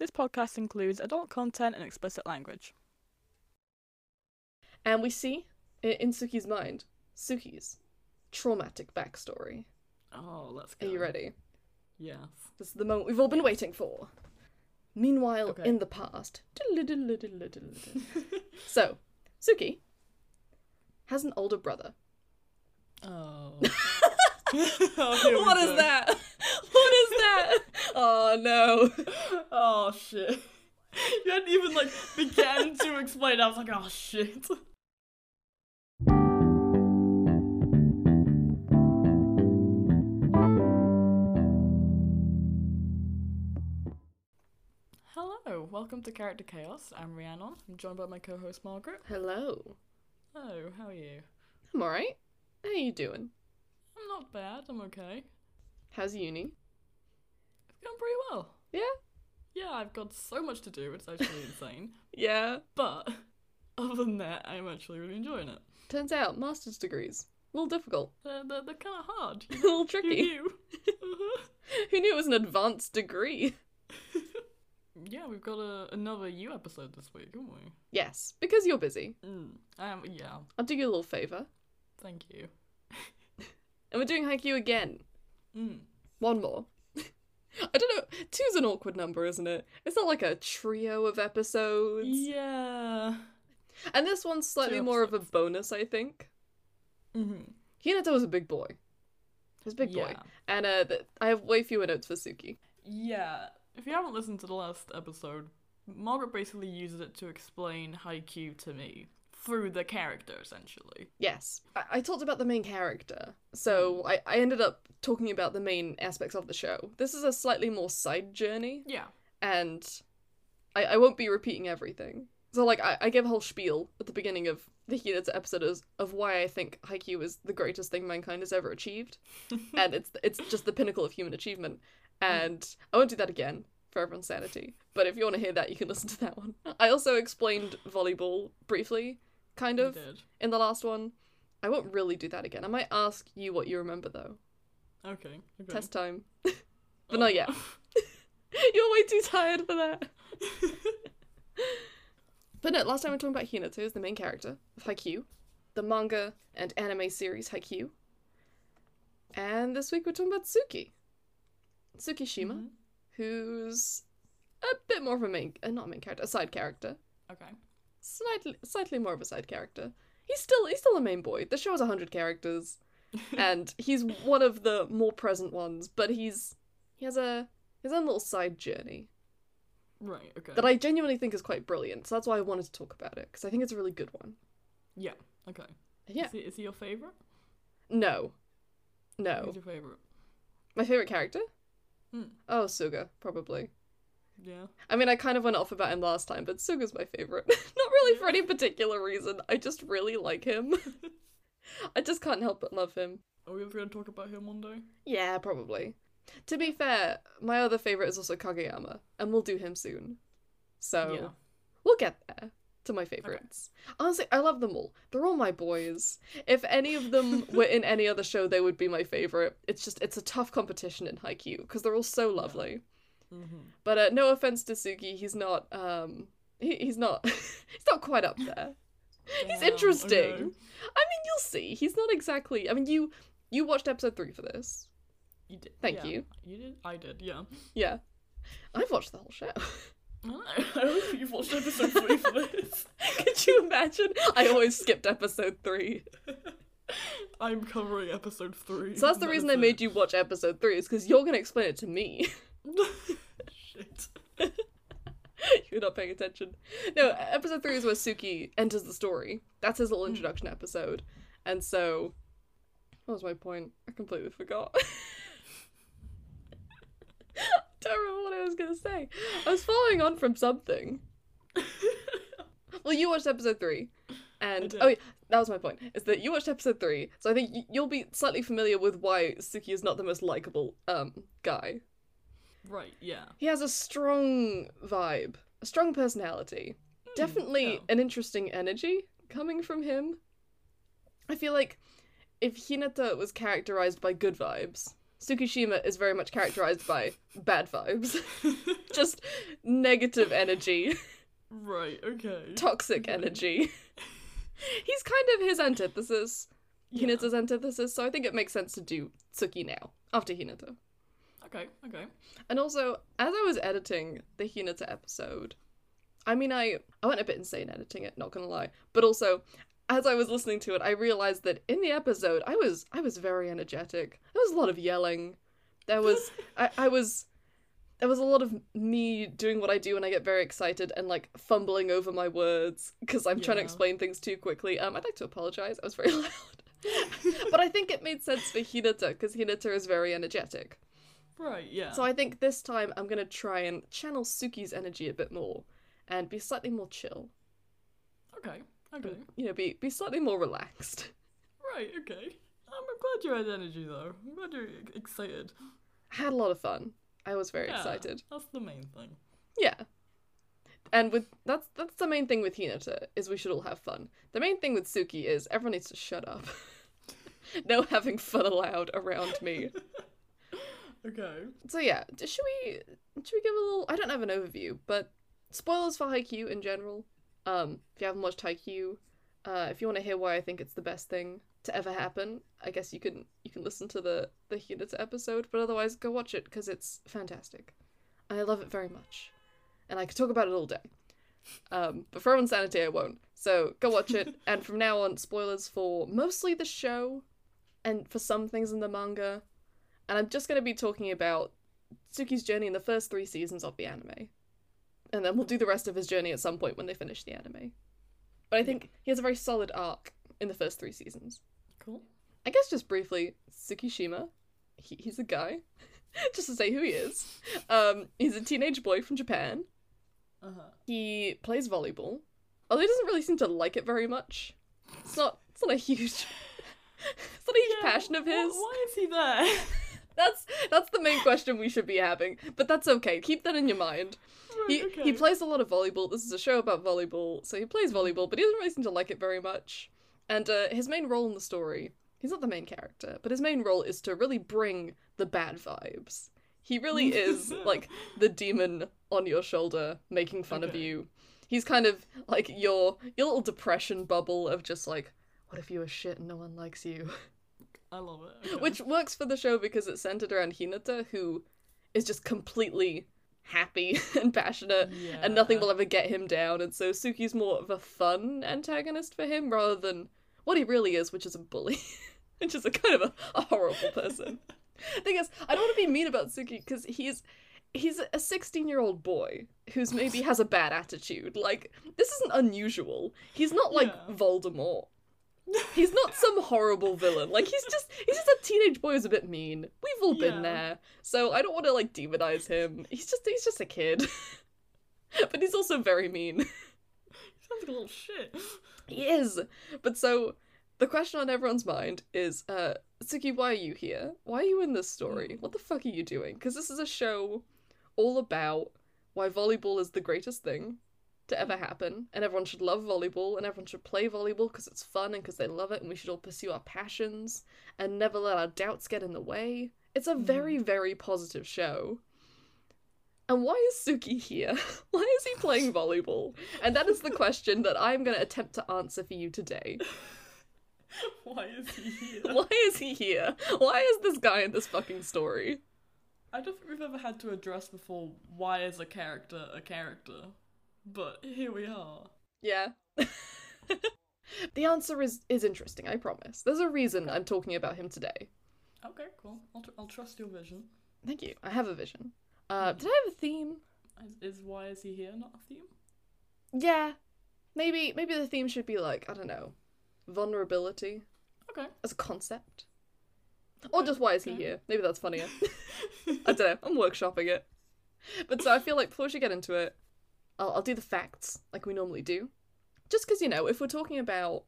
This podcast includes adult content and explicit language. And we see in Tsukki's mind Tsukki's traumatic backstory. Oh, let's go. Are you ready? Yes. This is the moment we've all been waiting for. Meanwhile, Okay. in the past. so, Tsukki has an older brother. Oh. Oh, what is that? What is that? Oh no. Oh shit. You hadn't even like began to explain. I was like, oh shit. Hello, welcome to Character Chaos. I'm Rhiannon. I'm joined by my co-host Margaret. Hello. Hello, how are you? I'm alright. How are you doing? I'm not bad. I'm okay. How's uni? It's going pretty well. Yeah? Yeah, I've got so much to do. It's actually insane. Yeah. But other than that, I'm actually really enjoying it. Turns out, master's degrees. A little difficult. They're, they're, they're kind of hard. A little tricky. Who knew? Uh-huh. Who knew it was an advanced degree? yeah, we've got a, another U episode this week, haven't we? Yes, because you're busy. Mm, um, yeah, I'll do you a little favour. thank you. And we're doing Haikyuu again. Mm. One more. I don't know. Two's an awkward number, isn't it? It's not like a trio of episodes. Yeah. And this one's slightly more of a bonus, I think. hmm Hinata was a big boy. He was a big boy. And uh, th- I have way fewer notes for Tsukki. Yeah. If you haven't listened to the last episode, Margaret basically uses it to explain Haikyuu to me through the character, essentially. Yes. I, I talked about the main character. So I-, I ended up talking about the main aspects of the show. This is a slightly more side journey. Yeah. and I, I won't be repeating everything. So like I, I gave a whole spiel at the beginning of the Hinata episode of, of why I think Haikyuu is the greatest thing mankind has ever achieved, and it's it's just the pinnacle of human achievement. And I won't do that again for everyone's sanity. But if you want to hear that, you can listen to that one. I also explained volleyball briefly, kind of in the last one. I won't really do that again. I might ask you what you remember though. Okay. okay. Test time. Oh. but not yet. You're way too tired for that. But no, last time we were talking about Hinata, who's the main character of Haikyuu, the manga and anime series Haikyuu. And this week we're talking about Tsukki. Tsukishima, Mhm. who's a bit more of a main, uh, not a main character, a side character. Okay. Slightly, slightly more of a side character. He's still, he's still a main boy. The show has hundred characters, and he's one of the more present ones. But he's, he has a his own little side journey Right. Okay. that I genuinely think is quite brilliant. So that's why I wanted to talk about it because I think it's a really good one. Yeah. Okay. Yeah. Is he, is he your favorite? No, no, Who's your favorite? my favorite character. Hmm. Oh, Suga, probably. Yeah. I mean, I kind of went off about him last time, but Suga's my favorite. Not really for any particular reason. I just really like him. I just can't help but love him. Are we ever going to talk about him one day? Yeah, probably. To be fair, my other favorite is also Kageyama, and we'll do him soon. So Yeah. we'll get there to my favorites. Honestly, I love them all. They're all my boys. If any of them were in any other show, they would be my favorite. It's just it's a tough competition in Haikyuu because they're all so lovely. Mm-hmm. But uh, no offense to Tsukki, he's not um he, he's not he's not quite up there. He's interesting. I mean, you'll see. He's not exactly. I mean, you you watched episode 3 for this. You did. Thank yeah. you. You did. I did. Yeah. Yeah. I've watched the whole show. I don't know. Think you've watched episode three for this. Could you imagine? I always skipped episode 3. I'm covering episode three. So that's the That reason I made it. you watch episode 3 is cuz you're going to explain it to me. Shit. You're not paying attention. No, episode 3 is where Tsukki enters the story. That's his little introduction episode. And so what was my point? I completely forgot. Don't remember what I was gonna say. I was following on from something. Well, you watched episode three, and oh, yeah, that was my point. Is that you watched episode three, so I think y- you'll be slightly familiar with why Tsukki is not the most likable um guy. Right. Yeah. He has a strong vibe, a strong personality, definitely Hmm, yeah. an interesting energy coming from him. I feel like if Hinata was characterized by good vibes, Tsukishima is very much characterized by bad vibes, just negative energy, right, okay. toxic Okay. energy. He's kind of his antithesis, Yeah. Hinata's antithesis, so I think it makes sense to do Tsukki now, after Hinata. Okay, okay. And also, as I was editing the Hinata episode, I mean, I I went a bit insane editing it, not gonna lie. But also, as I was listening to it, I realized that in the episode, I was I was very energetic. There was a lot of yelling. There was I, I was there was a lot of me doing what I do when I get very excited and like fumbling over my words because I'm trying to explain things too quickly. Um, I'd like to apologize. I was very loud. but I think it made sense for Hinata because Hinata is very energetic. Right, yeah. So I think this time I'm gonna try and channel Tsukki's energy a bit more and be slightly more chill. Okay, okay. You know, be be slightly more relaxed. Right, okay. I'm glad you had energy though. I'm glad you're excited. I had a lot of fun. I was very Yeah, excited. That's the main thing. Yeah. And with that's that's the main thing with Hinata is we should all have fun. The main thing with Tsukki is everyone needs to shut up. no having fun allowed around me. Okay. So yeah, should we should we give a little? I don't have an overview, but spoilers for Haikyuu in general. Um, if you haven't watched Haikyuu, uh, if you want to hear why I think it's the best thing to ever happen, I guess you can you can listen to the the Hinata episode. But otherwise, go watch it because it's fantastic. I love it very much, and I could talk about it all day. Um, but for everyone's sanity, I won't. So go watch it, and from now on, spoilers for mostly the show, and for some things in the manga. And I'm just going to be talking about Tsukki's journey in the first three seasons of the anime. And then we'll do the rest of his journey at some point when they finish the anime. But I think he has a very solid arc in the first three seasons. Cool. I guess just briefly, Tsukishima, he, he's a guy. just to say who he is. Um, he's a teenage boy from Japan. Uh huh. He plays volleyball. Although he doesn't really seem to like it very much. It's not it's not a huge it's not a huge passion of his. Why is he there? That's that's the main question we should be having. But that's okay. Keep that in your mind. He okay. he plays a lot of volleyball. This is a show about volleyball, so he plays volleyball, but he doesn't really seem to like it very much. And uh, his main role in the story, he's not the main character, but his main role is to really bring the bad vibes. He really is like the demon on your shoulder making fun of you. He's kind of like your your little depression bubble of just like, what if you are shit and no one likes you? I love it. Okay. Which works for the show because it's centered around Hinata, who is just completely happy and passionate, and nothing will ever get him down. And so Tsukki's more of a fun antagonist for him rather than what he really is, which is a bully, which is a kind of a, a horrible person. Thing is, I don't want to be mean about Tsukki because he's he's a 16 year old boy who's maybe has a bad attitude. Like this isn't unusual. He's not like Yeah. Voldemort. He's not some horrible villain. Like he's just he's just a teenage boy who's a bit mean. We've all been Yeah. there. So I don't want to like demonize him. He's just he's just a kid. but he's also very mean. He sounds like a little shit. He is. But so the question on everyone's mind is uh Tsukki, why are you here? Why are you in this story? What the fuck are you doing? Because this is a show all about why volleyball is the greatest thing to ever happen, and everyone should love volleyball, and everyone should play volleyball because it's fun and because they love it, and we should all pursue our passions and never let our doubts get in the way. It's a very, mm. very positive show. And why is Tsukki here? Why is he playing volleyball? And that is the question that I'm going to attempt to answer for you today. Why is he here? Why is he here? Why is this guy in this fucking story? I don't think we've ever had to address before why is a character a character. But here we are. Yeah. the answer is is interesting, I promise. There's a reason I'm talking about him today. Okay, cool. I'll, tr- I'll trust your vision. Thank you. I have a vision. Uh, did I have a theme? Is, is why is he here not a theme? Yeah. Maybe maybe the theme should be like, I don't know, vulnerability Okay. as a concept. Or just why is he okay. here? Maybe that's funnier. I don't know. I'm workshopping it. But so I feel like before we get into it, I'll, I'll do the facts like we normally do. Just because, you know, if we're talking about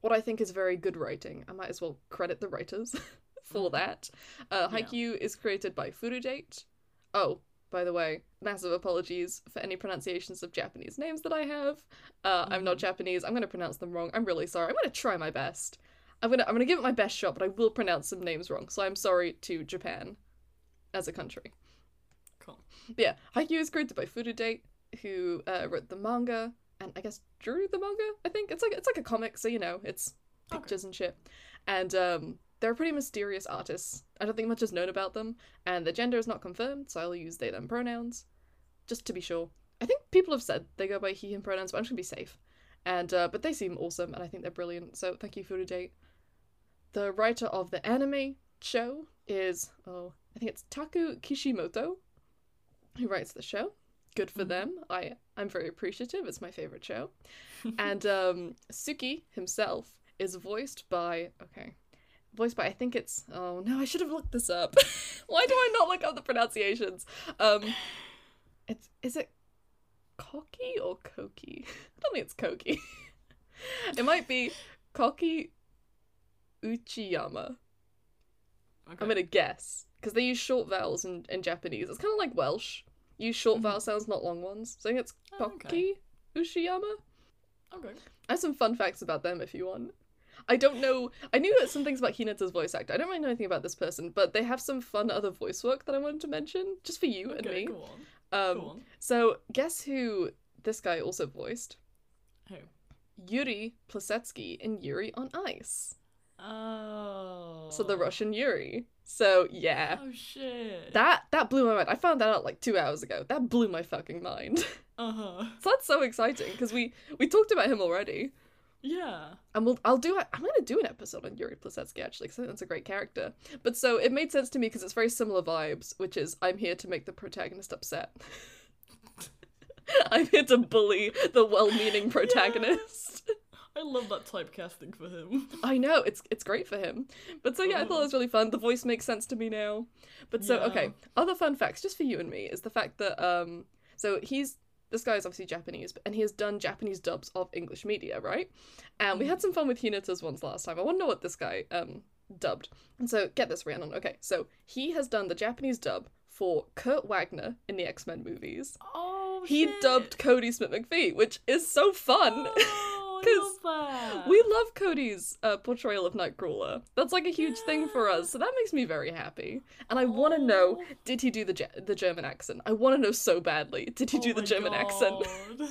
what I think is very good writing, I might as well credit the writers for Mhm. that. Uh, Yeah. Is created by Furudate. Oh, by the way, massive apologies for any pronunciations of Japanese names that I have. Uh, I'm not Mhm. Japanese. I'm going to pronounce them wrong. I'm really sorry. I'm going to try my best. I'm gonna I'm gonna give it my best shot, but I will pronounce some names wrong. So I'm sorry to Japan as a country. Cool. But yeah, Haikyuu is created by Furudate, who uh, wrote the manga and I guess drew the manga. I think it's like it's like a comic, so you know it's Okay. pictures and shit. And um, they're pretty mysterious artists. I don't think much is known about them, and the gender is not confirmed, so I'll use they them pronouns, just to be sure. I think people have said they go by he him pronouns, but I'm just gonna be safe. And uh, but they seem awesome, and I think they're brilliant. So thank you, Furudate. The writer of the anime show is oh I think it's Taku Kishimoto, who writes the show. Good for Mhm. them. I I'm very appreciative. It's my favorite show. and um, Suki himself is voiced by okay, voiced by I think it's oh no I should have looked this up. Why do I not look up the pronunciations? Um, it's is it Koki or Koki? I don't think it's Koki. it might be Koki Uchiyama. Okay. I'm gonna guess because they use short vowels in, in Japanese. It's kind of like Welsh. Use short Mhm. vowel sounds, not long ones. So I think it's Oh, Koki okay. Uchiyama. Okay. I have some fun facts about them if you want. I don't know. I knew some things about Hinata's voice actor. I don't really know anything about this person, but they have some fun other voice work that I wanted to mention, just for you and me. go on. Um, go on. so guess who this guy also voiced? Who? Yuri Plisetsky in Yuri on Ice. Oh. So the Russian Yuri. So yeah, Oh shit. that that blew my mind. I found that out like two hours ago. That blew my fucking mind. Uh huh. so that's so exciting because we we talked about him already. Yeah. And we'll, I'll do. I'm gonna do an episode on Yuri Plisetsky actually, because I think that's a great character. But so it made sense to me because it's very similar vibes, which is I'm here to make the protagonist upset. I'm here to bully the well-meaning protagonist. I love that typecasting for him. I know it's it's great for him. But so yeah, I thought it was really fun. The voice makes sense to me now. But so Yeah. okay, other fun facts just for you and me is the fact that um so he's this guy is obviously Japanese, and he has done Japanese dubs of English media, right? And we had some fun with Hinata's ones last time. I want to know what this guy um dubbed. And so get this, Rhiannon. Okay, so he has done the Japanese dub for Kurt Wagner in the X Men movies. Oh He shit. dubbed Kodi Smit-McPhee, which is so fun. Oh, 'Cause I love that. We love Kodi's uh, portrayal of Nightcrawler. That's like a huge thing for us, so that makes me very happy. And I want to know: Oh. Did he do the Ge- the German accent? I want to know so badly. Did he Oh do the German accent?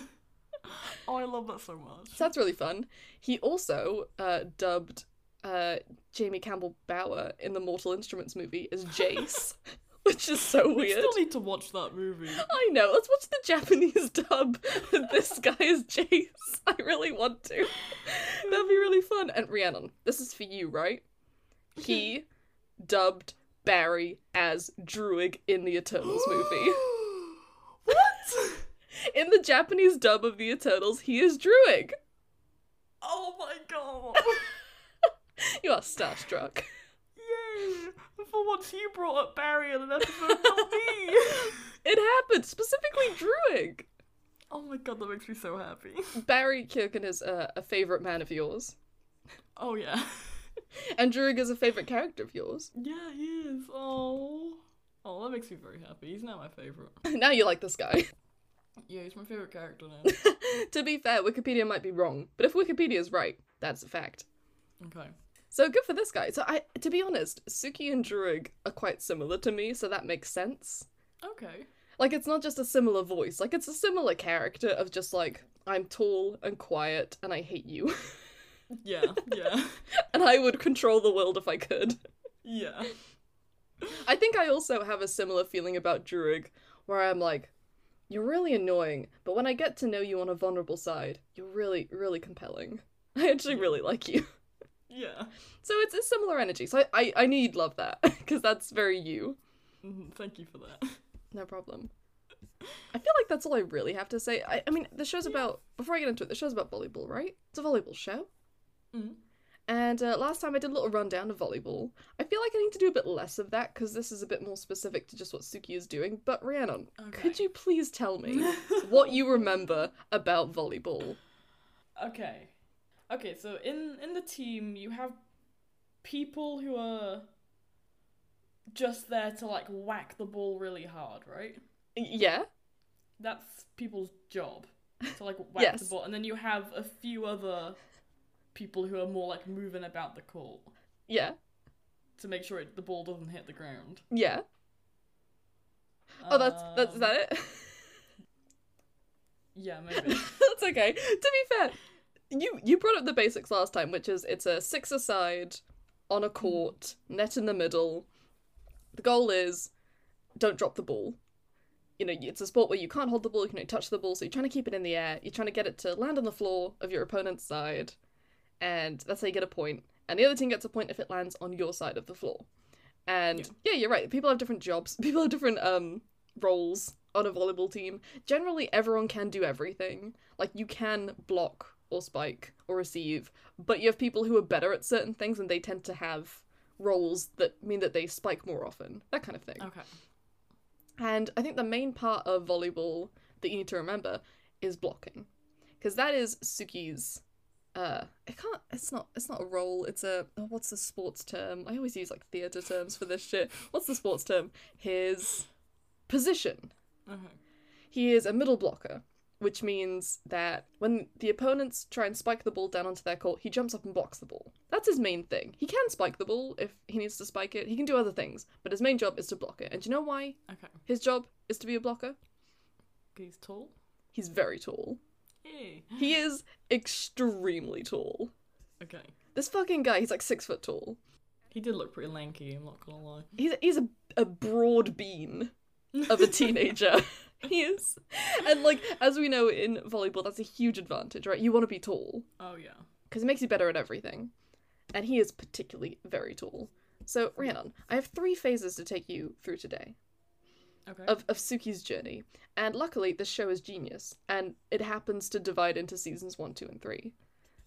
Oh, I love that so much. So that's really fun. He also uh, dubbed uh, Jamie Campbell Bower in the Mortal Instruments movie as Jace, which is so we weird. still need to watch that movie. I know. Let's watch the Japanese dub this guy is Jace. I really want to. That'd be really fun. And Rhiannon, this is for you, right? He dubbed Barry as Druig in the Eternals movie. what? In the Japanese dub of the Eternals, he is Druig. Oh my god. You are starstruck. Yay! For once you brought up Barry in an episode, not me. It happened, specifically Druig. Oh my god, that makes me so happy. Barry Keoghan is uh, a favorite man of yours, Oh yeah. and Druig is a favorite character of yours. Yeah, he is. Oh. Oh, that makes me very happy. He's now my favorite. now you like this guy. Yeah, he's my favorite character now. to be fair, Wikipedia might be wrong, but if Wikipedia is right, that's a fact. Okay. So good for this guy. So I, to be honest, Tsukki and Druig are quite similar to me, so that makes sense. Okay. Like it's not just a similar voice, like it's a similar character of just like I'm tall and quiet and I hate you, Yeah, yeah, and I would control the world if I could. yeah. I think I also have a similar feeling about Druig, where I'm like, you're really annoying, but when I get to know you on a vulnerable side, you're really, really compelling. I actually really like you. Yeah. So it's a similar energy. So I, I, I you'd love that because that's very you. Mhm, Thank you for that. No problem. I feel like that's all I really have to say. I, I mean, the show's about. Before I get into it, the show's about volleyball, right? It's a volleyball show. Mhm. And uh, last time I did a little rundown of volleyball. I feel like I need to do a bit less of that because this is a bit more specific to just what Tsukki is doing. But Rhiannon, could you please tell me what you remember about volleyball? Okay. Okay, so in in the team you have people who are just there to like whack the ball really hard, right? Yeah? That's people's job. To like whack the ball. And then you have a few other people who are more like moving about the court Yeah, to make sure it, the ball doesn't hit the ground. yeah. Oh, that's that's is Um, that it? Yeah, maybe. That's okay. To be fair, you you brought up the basics last time, which is it's a six aside on a court, net in the middle. The goal is don't drop the ball. You know, it's a sport where you can't hold the ball, you can only touch the ball, so you're trying to keep it in the air. You're trying to get it to land on the floor of your opponent's side, and that's how you get a point. And the other team gets a point if it lands on your side of the floor. And Yeah. yeah, you're right. People have different jobs. People have different um roles on a volleyball team. Generally, everyone can do everything. Like you can block or spike or receive, but you have people who are better at certain things, and they tend to have roles that mean that they spike more often. That kind of thing. okay. And I think the main part of volleyball that you need to remember is blocking, because that is Tsukki's. Uh, it can't. It's not. It's not a role. It's a. Oh, what's the sports term? I always use like theater terms for this shit. What's the sports term? His position. Okay. He is a middle blocker, which means that when the opponents try and spike the ball down onto their court, he jumps up and blocks the ball. That's his main thing. He can spike the ball if he needs to spike it. He can do other things, but his main job is to block it. And do you know why Okay. his job is to be a blocker? He's tall. He's very tall. Hey. He is extremely tall. Okay. This fucking guy, he's like six foot tall. He did look pretty lanky. I'm not gonna lie. He's he's a, a broad bean of a teenager. He is, and like as we know in volleyball, that's a huge advantage, right? You want to be tall. Oh yeah. because it makes you better at everything. And he is particularly very tall. So, Rhiannon, I have three phases to take you through today Okay. of, of Tsukki's journey. And luckily, this show is genius, and it happens to divide into seasons one, two, and three.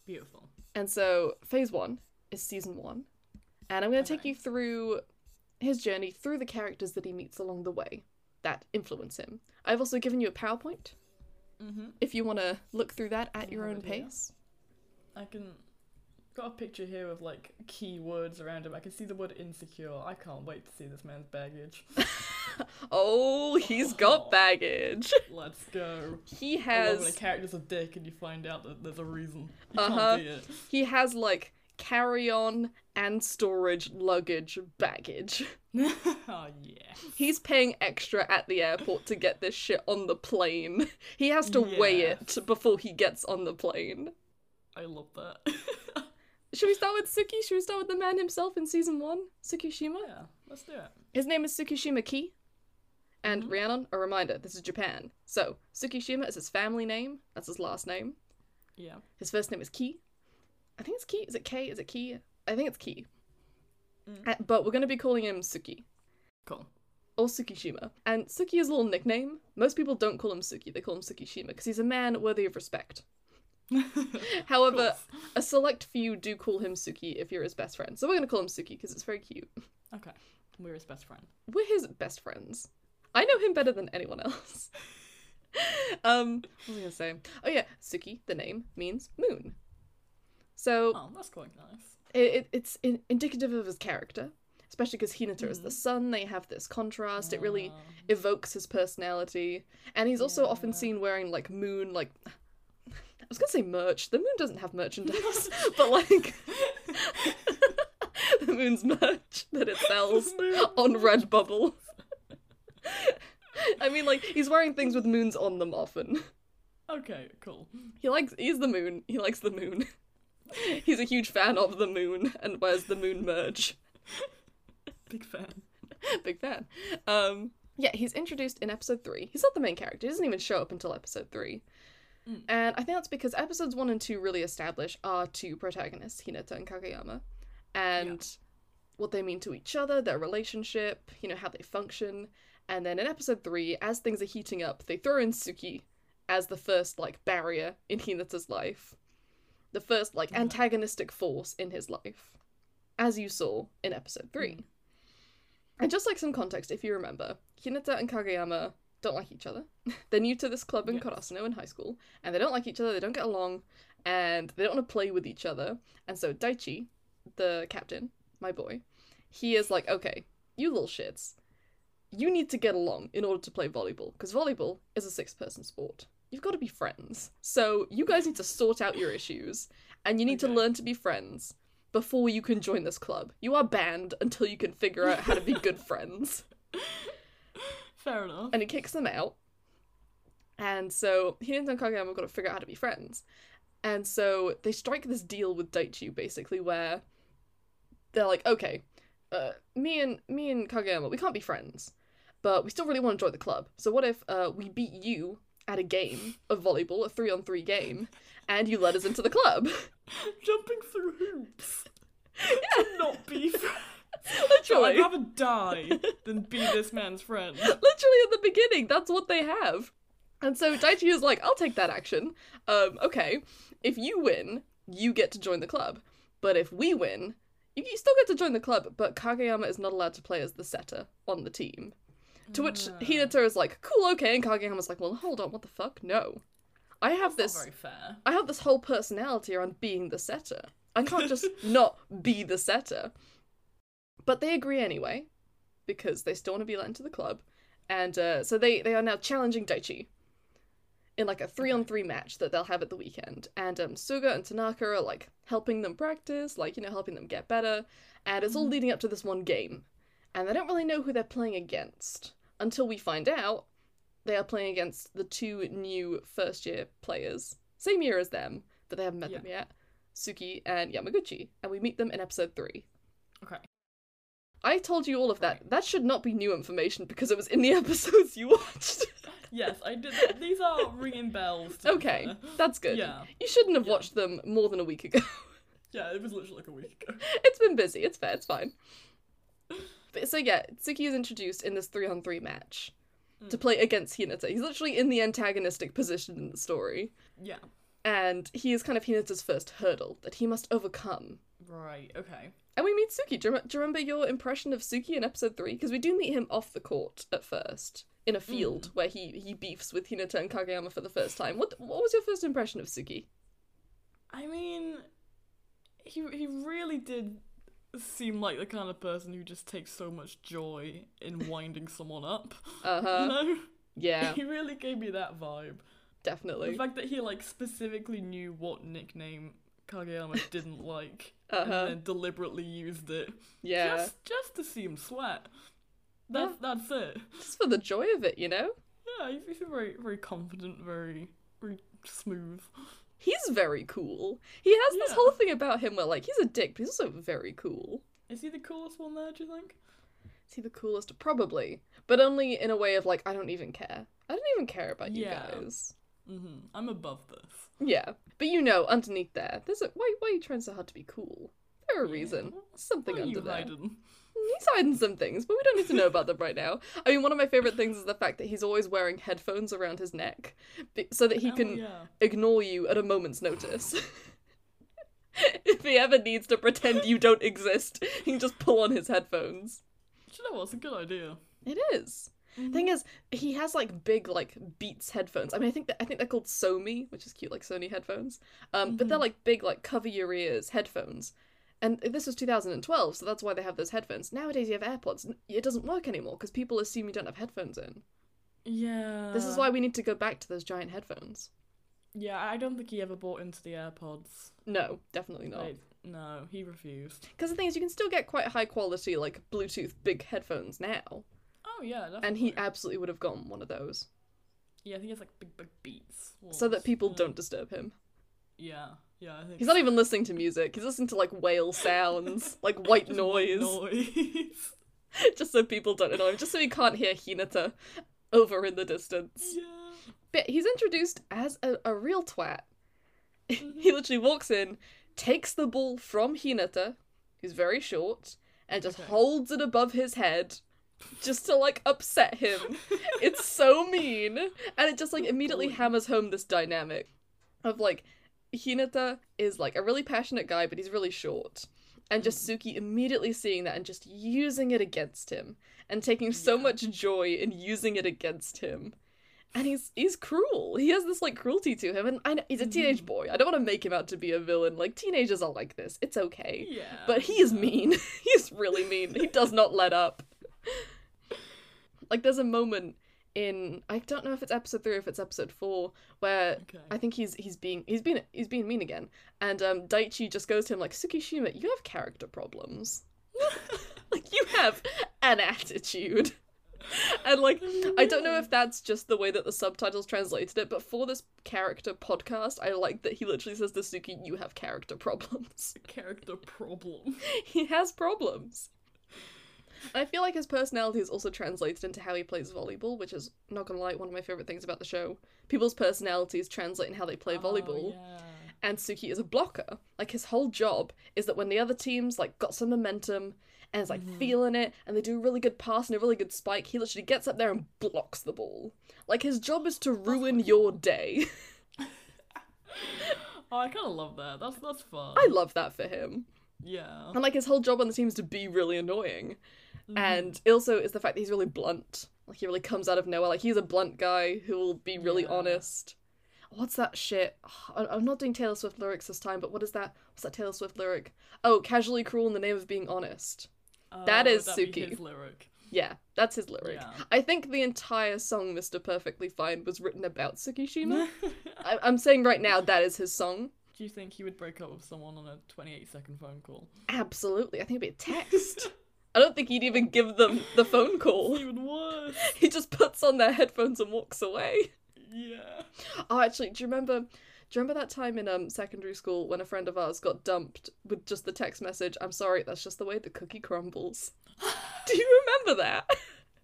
Beautiful. And so, phase one is season one. And I'm going to take you through his journey through the characters that he meets along the way that influence him. I've also given you a PowerPoint Mhm. if you want to look through that at your own idea. pace. I can. Got a picture here of like key words around him. I can see the word insecure. I can't wait to see this man's baggage. Oh, he's got Oh. baggage. Let's go. He love when a has character's a dick and you find out that there's a reason. Uh-huh. be it. he has like carry on and storage luggage baggage. oh yeah. He's paying extra at the airport to get this shit on the plane. He has to weigh it before he gets on the plane. I love that. Should we start with Tsukki? Should we start with the man himself in season one? Tsukishima? yeah, let's do it. His name is Tsukishima Ki. And Mhm. Rhiannon, a reminder, this is Japan. So, Tsukishima is his family name. That's his last name. Yeah. His first name is Ki. I think it's Ki. Is it K? Is it Ki? I think it's Ki. Mm. Uh, but we're going to be calling him Tsukki. Cool. Or Tsukishima. And Tsukki is a little nickname. Most people don't call him Tsukki, they call him Tsukishima because he's a man worthy of respect. However, Cool. a select few do call him Tsukki if you're his best friend. So we're going to call him Tsukki because it's very cute. Okay. We're his best friend. We're his best friends. I know him better than anyone else. um, what was I going to say? Oh, yeah, Tsukki, the name, means moon. So Oh, that's quite nice. It, it, it's in, indicative of his character, especially because Hinata is the Mhm. sun. They have this contrast. It really Um, evokes his personality, and he's also often seen wearing like moon like. I was gonna say merch. The moon doesn't have merchandise, but like the moon's merch that it sells on Redbubble. I mean, like he's wearing things with moons on them often. Okay, cool. He likes he's the moon. He likes the moon. He's a huge fan of the moon and wears the moon merch. Big fan. Big fan. Um, yeah, he's introduced in episode three. He's not the main character. He doesn't even show up until episode three. Mm. And I think that's because episodes one and two really establish our two protagonists, Hinata and Kageyama, and what they mean to each other, their relationship, you know, how they function. And then in episode three, as things are heating up, they throw in Tsukki as the first, like, barrier in Hinata's life. The first, like, Okay. antagonistic force in his life. As you saw in episode three. Mm. And just like some context, if you remember, Hinata and Kageyama don't like each other. They're new to this club in Yes. Karasuno in high school, and they don't like each other, they don't get along, and they don't want to play with each other. And so Daichi, the captain, my boy, he is like, okay, you little shits, you need to get along in order to play volleyball, because volleyball is a six person sport. You've got to be friends. So you guys need to sort out your issues, and you need to learn to be friends before you can join this club. You are banned until you can figure out how to be good friends. Fair enough. And he kicks them out. And so Hinata and Kageyama have got to figure out how to be friends. And so they strike this deal with Daichi basically where they're like, okay, uh, me and me and Kageyama, we can't be friends, but we still really want to join the club. So what if uh, we beat you at a game of volleyball, a three on three game, and you let us into the club? Jumping through hoops. to not be friends. Literally. I'd rather die than be this man's friend. Literally at the beginning, that's what they have. And so Daichi is like, I'll take that action. Um, okay, if you win, you get to join the club. But if we win, you, you still get to join the club, but Kageyama is not allowed to play as the setter on the team. To which Ah. Hinata is like, cool, okay, and Kageyama's like, well, hold on, what the fuck? No. I have That's this not very fair. I have this whole personality around being the setter. I can't just not be the setter. But they agree anyway, because they still want to be let into the club. And uh, so they, they are now challenging Daichi in like a three on three match that they'll have at the weekend. And um, Suga and Tanaka are like helping them practice, like, you know, helping them get better. And it's all leading up to this one game. And they don't really know who they're playing against until we find out they are playing against the two new first year players. Same year as them, but they haven't met Yeah. them yet. Tsukki and Yamaguchi. And we meet them in episode three. Okay. I told you all of that. That should not be new information because it was in the episodes you watched. Yes, I did. These are ringing bells. Okay, that's good. Yeah. You shouldn't have Yeah. watched them more than a week ago. Yeah, it was literally like a week ago. it's been busy. It's fair. It's fine. But, so yeah, Tsukki is introduced in this three on three match to Mm. play against Hinata. He's literally in the antagonistic position in the story, Yeah. and he is kind of Hinata's first hurdle that he must overcome. Right. Okay. And we meet Tsukki. Do you, do you remember your impression of Tsukki in episode three? Because we do meet him off the court at first in a field where he he beefs with Hinata and Kageyama for the first time. What what was your first impression of Tsukki? I mean, he he really did seem like the kind of person who just takes so much joy in winding someone up. Uh You huh. know? Yeah, He really gave me that vibe. Definitely. The fact that he like specifically knew what nickname Kageyama didn't like Uh and then deliberately used it Yeah, just just to see him sweat. That's that's it. just for the joy of it, you know. Yeah, he's, he's very very confident, very very smooth. He's very cool. He has this whole thing about him where like he's a dick, but he's also very cool. Is he the coolest one there? Do you think? Is he the coolest? Probably, but only in a way of like I don't even care. I don't even care about you Yeah. guys. Mm-hmm. I'm above this. Yeah, but you know, underneath there, there's a why. Why are you trying so hard to be cool? There a Yeah. reason. Something under there. He's hiding some things, but we don't need to know about them right now. I mean, one of my favorite things is the fact that he's always wearing headphones around his neck, so that he Oh, can yeah. ignore you at a moment's notice. if he ever needs to pretend you don't exist, he can just pull on his headphones. Do you know what? It's a good idea. It is. Thing is, he has like big like Beats headphones. I mean, I think that I think they're called Somi, which is cute, like Sony headphones. Um, but they're Mhm. like big, like cover your ears headphones. And this was 2012, so that's why they have those headphones. Nowadays, you have AirPods. It doesn't work anymore because people assume you don't have headphones in. Yeah. This is why we need to go back to those giant headphones. Yeah, I don't think he ever bought into the AirPods. No, definitely not. Like, no, he refused. Because the thing is, you can still get quite high quality, like Bluetooth big headphones now, Oh yeah, definitely. and he absolutely would have gotten one of those, yeah, I think it's like big big beats. so that people Yeah. don't disturb him. Yeah, yeah. I think He's not even listening to music. He's listening to like whale sounds, like white noise, noise. just so people don't annoy him, just so he can't hear Hinata over in the distance. yeah. But he's introduced as a, a real twat. Mm-hmm. he literally walks in, takes the ball from Hinata, who's very short, and just Okay. holds it above his head. Just to like upset him. it's so mean. And it just like immediately hammers home this dynamic of like Hinata is like a really passionate guy, but he's really short. And just Mm. Tsukki immediately seeing that and just using it against him and taking so Yeah. much joy in using it against him. And he's he's cruel. He has this like cruelty to him, and I know he's a teenage Mhm. boy. I don't want to make him out to be a villain. Like teenagers are like this. It's okay. Yeah. But he is mean. He's really mean. He does not let up. Like there's a moment in I don't know if it's episode three or if it's episode four, where Okay. I think he's he's being he's being he's being mean again, and um Daichi just goes to him like Tsukishima, you have character problems, like you have an attitude, and like I don't know if that's just the way that the subtitles translated it, but for this character podcast, I like that he literally says to Tsukki, you have character problems. character problem. he has problems. I feel like his personality is also translated into how he plays volleyball, which is not gonna lie, one of my favorite things about the show. People's personalities translate in how they play volleyball, Oh, yeah. and Tsukki is a blocker. Like his whole job is that when the other teams like got some momentum and is like Mhm. feeling it, and they do a really good pass and a really good spike, he literally gets up there and blocks the ball. Like his job is to ruin your day. Oh, I kind of love that. That's that's fun. I love that for him. yeah. And like his whole job on the team is to be really annoying. Mhm. And also is the fact that he's really blunt. Like he really comes out of nowhere. Like he's a blunt guy who will be really Yeah. honest. What's that shit? I- I'm not doing Taylor Swift lyrics this time, but what is that? What's that Taylor Swift lyric? Oh, casually cruel in the name of being honest. that Oh, is Tsukki. Lyric. Yeah, that's his lyric. Yeah. I think the entire song "Mr. Perfectly Fine" was written about Tsukishima. I- I'm saying right now that is his song. Do you think he would break up with someone on a 28 second phone call? Absolutely, I think it'd be a text. I don't think he'd even give them the phone call. Even worse. He just puts on their headphones and walks away. Yeah. Oh, actually, do you remember? Do you remember that time in um secondary school when a friend of ours got dumped with just the text message? I'm sorry, that's just the way the cookie crumbles. do you remember that?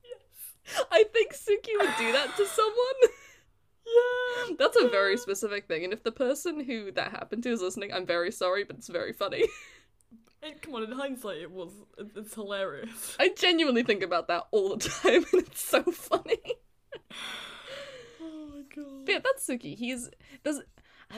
Yes. I think Tsukki would do that to someone. Yeah. That's a very specific thing, and if the person who that happened to is listening, I'm very sorry, but it's very funny. It, come on, in hindsight, it was. It, it's hilarious. I genuinely think about that all the time, and it's so funny. Oh my god. But yeah, that's Tsukki. He's there's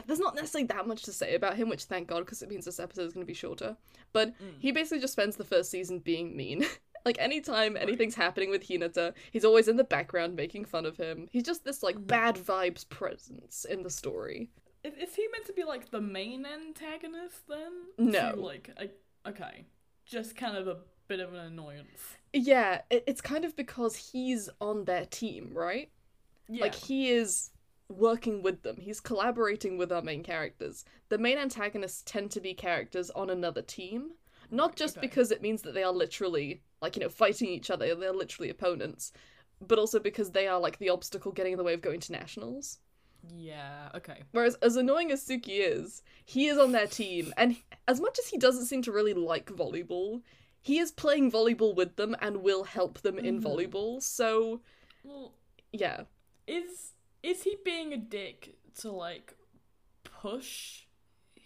there's not necessarily that much to say about him, which thank God, because it means this episode is going to be shorter. But Mm. he basically just spends the first season being mean. like anytime anything's happening with Hinata, he's always in the background making fun of him. He's just this like Mhm. bad vibes presence in the story. Is, is he meant to be like the main antagonist then? No. To, like, I, okay. Just kind of a bit of an annoyance. Yeah, it, it's kind of because he's on their team, right? Yeah. Like he is working with them. He's collaborating with our main characters. The main antagonists tend to be characters on another team, not just okay. because it means that they are literally like you know fighting each other. They're literally opponents, but also because they are like the obstacle getting in the way of going to nationals. Yeah. Okay. Whereas as annoying as Tsukki is, he is on their team, and as much as he doesn't seem to really like volleyball, he is playing volleyball with them and will help them in Mhm. volleyball. So Well, yeah, is is he being a dick to like push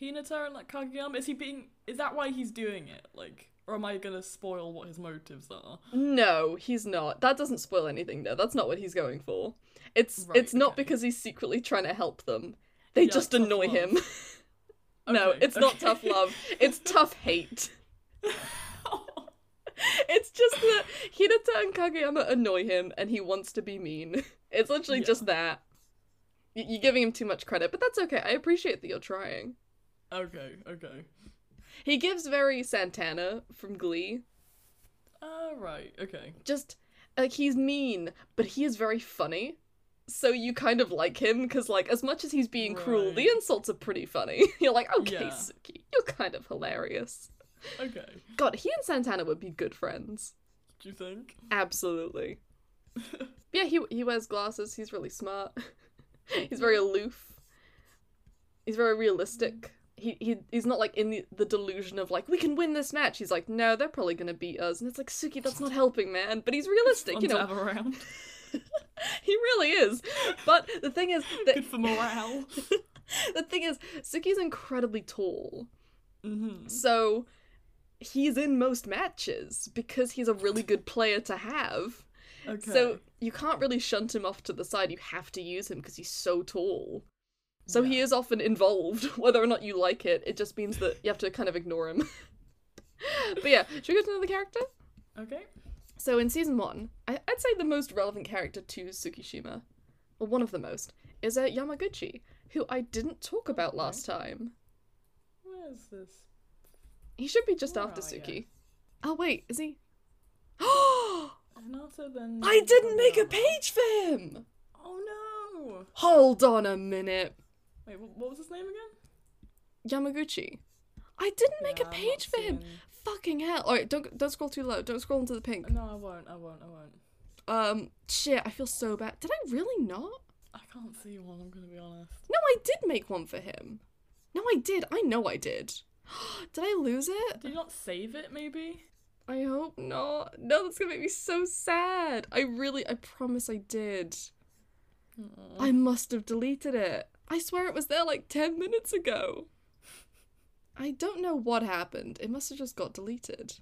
Hinata and like Kageyama? Is he being? Is that why he's doing it? Like, or am I gonna spoil what his motives are? No, he's not. That doesn't spoil anything though. That's not what he's going for. It's Right, it's not okay. because he's secretly trying to help them. They Yeah, just annoy love. him. no, Okay, it's not tough love. It's tough hate. It's just that Hinata and Kageyama annoy him and he wants to be mean. It's literally Yeah. just that. Y- You're giving him too much credit, but that's okay. I appreciate that you're trying. okay. Okay. He gives very Santana from Glee. Ah, right. Okay. just like he's mean, but he is very funny. So you kind of like him because, like, as much as he's being cruel, the insults are pretty funny. You're like, okay, Yeah. Tsukki, you're kind of hilarious. Okay. God, he and Santana would be good friends. Do you think? Absolutely. yeah, he he wears glasses. He's really smart. he's very aloof. He's very realistic. Mm. He, he he's not like in the, the delusion of like we can win this match. He's like no, they're probably gonna beat us, and it's like Tsukki, that's not helping, man. But he's realistic, you know. have around. he really is. But the thing is that Good for morale. the thing is Tsukki's incredibly tall. mm-hmm. So he's in most matches because he's a really good player to have. Okay. So you can't really shunt him off to the side. You have to use him because he's so tall. So he is often involved, whether or not you like it. It just means that you have to kind of ignore him. but yeah, should we go to another character? Okay. So in season one, I- I'd say the most relevant character to Tsukishima, or one of the most, is uh, Yamaguchi, who I didn't talk about last time. Where's this? He should be just Where after? Tsukki. Oh wait, is he? Oh, Hinata then. I didn't make a page for him! Oh no! Hold on a minute. Wait, what was his name again? Yamaguchi. I didn't make Yeah, a page for him. Fucking hell. Alright, don't don't scroll too low. Don't scroll into the pink. No, I won't. I won't. I won't. Um shit, I feel so bad. Did I really not? I can't see one. I'm gonna be honest. No, I did make one for him. No, I did. I know I did. did I lose it? Did you not save it? Maybe. I hope not. No, that's gonna make me so sad. I really, I promise I did. Aw. I must have deleted it. I swear it was there like 10 minutes ago. I don't know what happened. It must have just got deleted.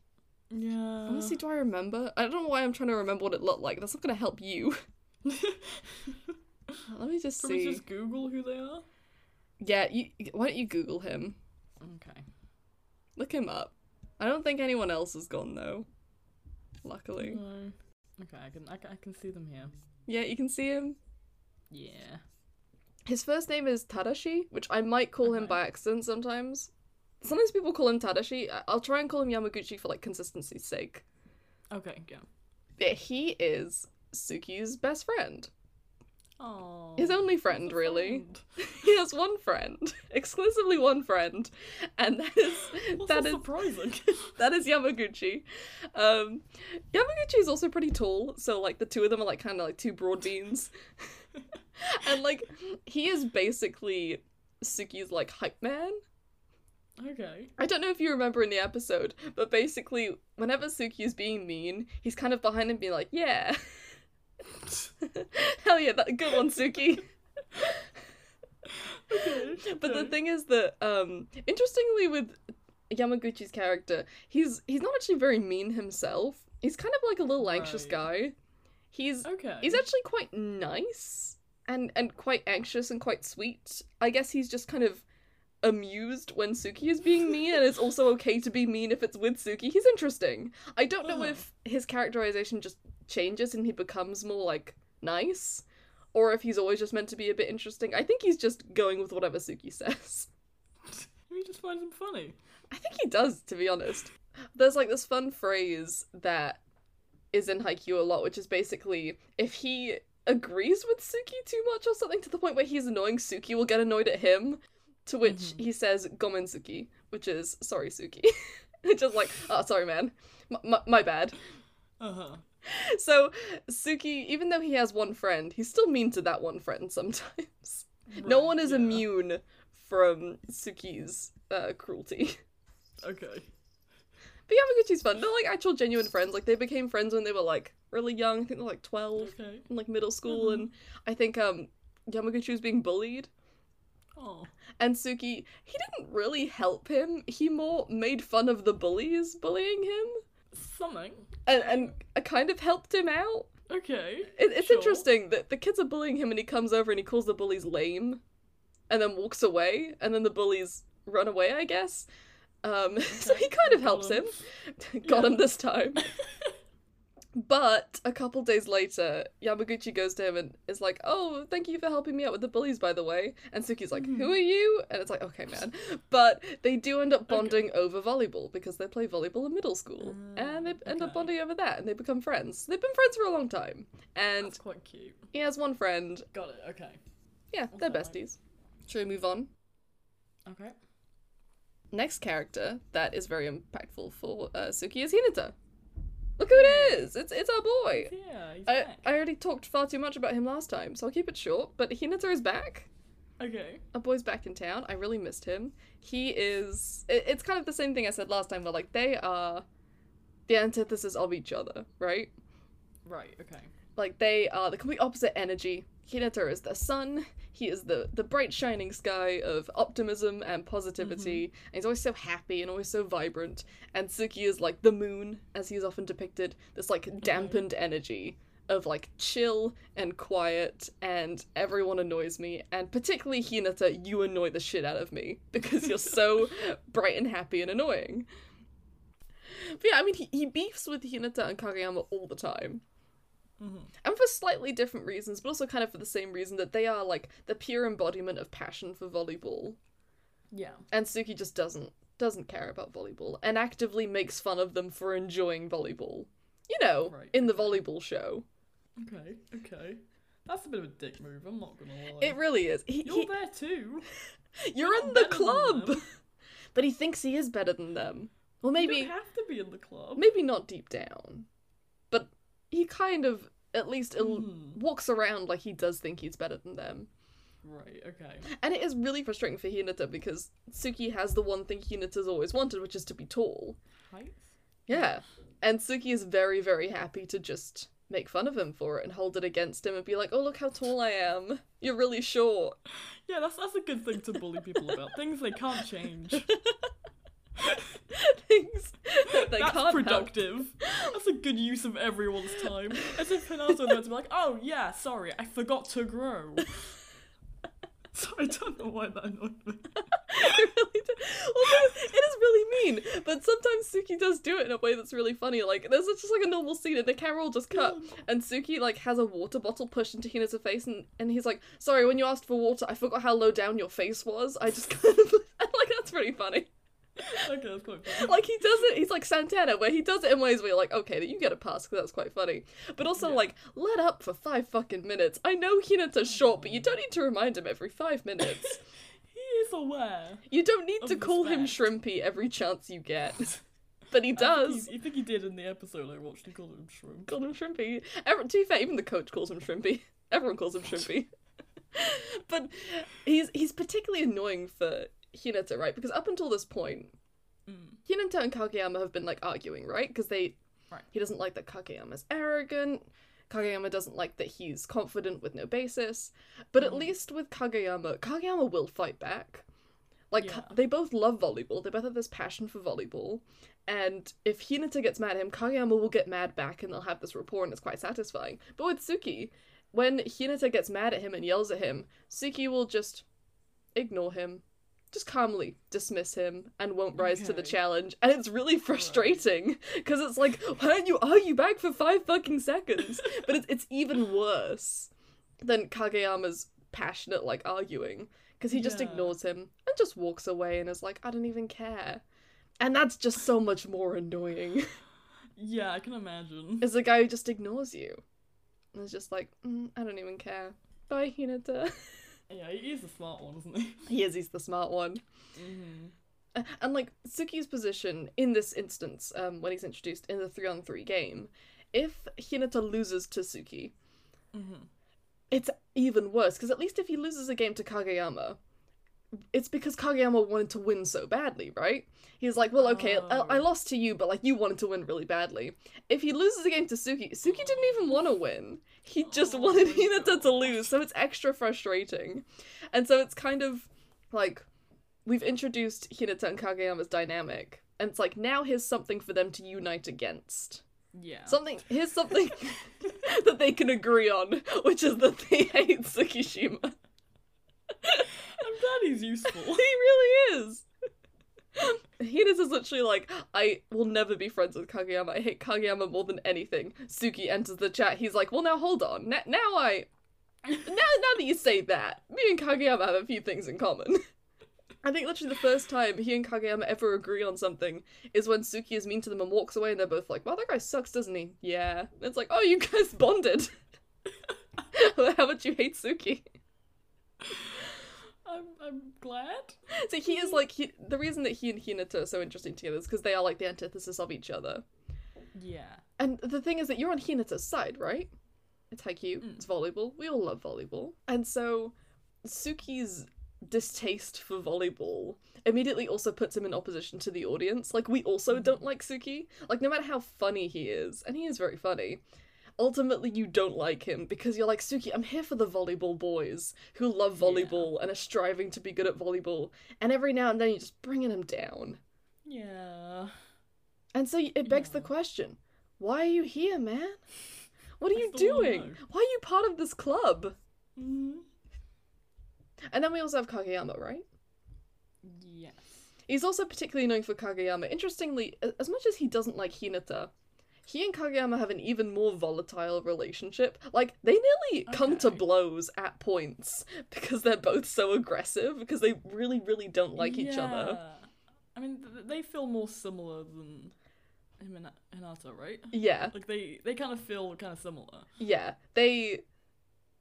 Yeah. Honestly, do I remember? I don't know why I'm trying to remember what it looked like. That's not gonna help you. Let me just Can we see. just Google who they are? Yeah, you, why don't you Google him? Okay. Look him up. I don't think anyone else has gone though. Luckily. No. Okay, I can, I can I can see them here. Yeah, you can see him. Yeah. His first name is Tadashi, which I might call him by accident sometimes. Sometimes people call him Tadashi. I'll try and call him Yamaguchi for like consistency's sake. Okay. Yeah. But he is Tsukki's best friend. Oh. His only friend, really. He has one friend, exclusively one friend, and that is What's that so is surprising? that is Yamaguchi. Um, Yamaguchi is also pretty tall, so like the two of them are like kind of like two broad beans, and like he is basically Tsukki's like hype man. Okay. I don't know if you remember in the episode, but basically, whenever Tsukki is being mean, he's kind of behind him being like, yeah. Hell yeah, that good one, Tsukki. Okay. But the thing is that, um, interestingly, with Yamaguchi's character, he's he's not actually very mean himself. He's kind of like a little anxious Right. guy. He's Okay. he's actually quite nice and and quite anxious and quite sweet. I guess he's just kind of amused when Tsukki is being mean and it's also okay to be mean if it's with Tsukki. He's interesting. I don't know Uh-huh. if his characterization just changes and he becomes more like nice or if he's always just meant to be a bit interesting. I think he's just going with whatever Tsukki says. Maybe just find him funny. I think he does, to be honest. There's like this fun phrase that is in Haikyuu a lot, which is basically if he agrees with Tsukki too much or something to the point where he's annoying, Tsukki will get annoyed at him. To which Mhm. he says "Gomen Tsukki," which is sorry Tsukki, is like oh sorry man, M- m- my bad. Uh huh. So Tsukki, even though he has one friend, he's still mean to that one friend sometimes. no one is immune from Tsukki's uh, cruelty. Okay. But Yamaguchi's fun. They're like actual genuine friends. Like they became friends when they were like really young. I think they're like twelve Okay. in like middle school, Mhm. and I think um Yamaguchi was being bullied, Oh. And Tsukki he didn't really help him. He more made fun of the bullies bullying him, Something. and and kind of helped him out. Okay. It, it's Sure. interesting that the kids are bullying him, and he comes over and he calls the bullies lame, and then walks away, and then the bullies run away. I guess. Um, so he kind of helps him. Got Yeah. him this time. But a couple days later, Yamaguchi goes to him and is like, "Oh, thank you for helping me out with the bullies, by the way." And Tsukki's like. "Who are you?" And it's like, "Okay, man." But they do end up Okay. bonding over volleyball because they play volleyball in middle school, and they Mm, end up bonding over that, and they become friends. They've been friends for a long time, and That's quite cute. he has one friend. Got it. Okay. Yeah, they're Okay. besties. Should we move on? Okay. Next character that is very impactful for uh, Tsukki is Hinata. Look who it is! It's it's our boy. Yeah. He's I, back. I already talked far too much about him last time, so I'll keep it short. But Hinata is back. Okay. Our boy's back in town. I really missed him. He is. It, it's kind of the same thing I said last time, where like they are the antithesis of each other, right? Right. Okay. Like they are the complete opposite energy. Hinata is the sun. He is the the bright shining sky of optimism and positivity. Mm-hmm. And he's always so happy and always so vibrant. And Tsukki is like the moon, as he's often depicted. This like mm-hmm. dampened energy of like chill and quiet and everyone annoys me. And particularly Hinata, you annoy the shit out of me because you're so bright and happy and annoying. But yeah, I mean he, he beefs with Hinata and Kageyama all the time Mm-hmm. and for slightly different reasons, but also kind of for the same reason that they are like the pure embodiment of passion for volleyball. Yeah. And Tsukki just doesn't doesn't care about volleyball and actively makes fun of them for enjoying volleyball. You know, Right, in the volleyball show. Okay, okay. That's a bit of a dick move, I'm not gonna lie. It really is. He, You're he- there too. you're not in the club. But he thinks he is better than them. Well, You maybe don't have to be in the club. maybe not deep down. He kind of at least il- Hmm. walks around like he does think he's better than them. Right, okay. And it is really frustrating for Hinata because Tsukki has the one thing Hinata's always wanted, which is to be tall. Height? Yeah. And Tsukki is very, very happy to just make fun of him for it and hold it against him and be like, oh, look how tall I am. You're really short. Yeah, that's that's a good thing to bully people about. Things they can't change. Things that they that's can't help. productive. That's a good use of everyone's time. As if Hinata to be like, oh yeah, sorry, I forgot to grow. so I don't know why that annoyed me. It really do- well, it is really mean, but sometimes Tsukki does do it in a way that's really funny. Like, there's just like a normal scene, and the camera will just cut, and Tsukki like has a water bottle pushed into Hinata's face, and, and he's like, "Sorry, when you asked for water, I forgot how low down your face was. I just kind of like that's pretty funny. Okay, that's quite funny. Like he does it, he's like Santana, where he does it in ways where you're like, okay, you get a pass because that's quite funny. But also Yeah. like, let up for five fucking minutes. I know Hinata's short, but you don't need to remind him every five minutes. He is aware. You don't need to call him. Shrimpy every chance you get. But he I think does. You think he did in the episode I watched? He called him shrimp. Called him Shrimpy. Every, to be fair, even the coach calls him Shrimpy. Everyone calls him Shrimpy. but he's he's particularly annoying for Hinata, right? Because up until this point, Mm. Hinata and Kageyama have been like arguing, right? Because they Right. he doesn't like that Kageyama's arrogant. Kageyama doesn't like that he's confident with no basis. But at Mm. least with Kageyama, Kageyama will fight back. Like Yeah. they both love volleyball. They both have this passion for volleyball. And if Hinata gets mad at him, Kageyama will get mad back and they'll have this rapport and it's quite satisfying. But with Tsukki, when Hinata gets mad at him and yells at him, Tsukki will just ignore him. Just calmly dismiss him and won't rise to the challenge. And it's really frustrating because it's like, why don't you argue back for five fucking seconds? But it's, it's even worse than Kageyama's passionate, like, arguing because he just Yeah. ignores him and just walks away and is like, I don't even care. And that's just so much more annoying. Yeah, I can imagine. It's the guy who just ignores you. And is just like, mm, I don't even care. Bye, Hinata. Yeah, he is a smart one, isn't he? he is, he's the smart one. Mm-hmm. Uh, And like Tsukki's position in this instance, um, when he's introduced in the three on three game, if Hinata loses to Tsukki, Mm-hmm. it's even worse because at least if he loses a game to Kageyama, it's because Kageyama wanted to win so badly, right? He's like, well, okay, I, I Oh. lost to you, but like you wanted to win really badly. If he loses a game to Tsukki, Tsukki didn't even want to win. He just Oh wanted Hinata to lose, so it's extra frustrating. And so it's kind of like we've introduced Hinata and Kageyama's dynamic, and it's like now here's something for them to unite against. Yeah. Something here's something that they can agree on, which is that they hate Tsukishima. He's useful. he really is. Hinata is literally like, I will never be friends with Kageyama. I hate Kageyama more than anything. Tsukki enters the chat. He's like, well, now hold on. N- now I. Now, now that you say that, me and Kageyama have a few things in common. I think literally the first time he and Kageyama ever agree on something is when Tsukki is mean to them and walks away, and they're both like, "Wow, that guy sucks, doesn't he?" Yeah. And it's like, "Oh, you guys bonded." How much you hate Tsukki? I'm I'm glad. So he is like he, the reason that he and Hinata are so interesting together is because they are like the antithesis of each other. Yeah. And the thing is that you're on Hinata's side, right? It's Haikyuu, Mm. it's volleyball. We all love volleyball. And so Tsukki's distaste for volleyball immediately also puts him in opposition to the audience. Like we also Mhm. don't like Tsukki. Like no matter how funny he is, and he is very funny, ultimately you don't like him because you're like Tsukki, I'm here for the volleyball boys who love Yeah. volleyball and are striving to be good at volleyball. And every now and then you're just bringing him down. Yeah. And so it begs the question why are you here, man? What are I you doing? know. Why are you part of this club? Mm-hmm. And then we also have Kageyama, right? Yes. He's also particularly annoying for Kageyama. Interestingly, as much as he doesn't like Hinata, he and Kageyama have an even more volatile relationship. Like, they nearly come to blows at points because they're both so aggressive, because they really, really don't like each other. Yeah. I mean, th- they feel more similar than him and Hinata, right? Yeah, Like they they kind of feel kind of similar. yeah. They,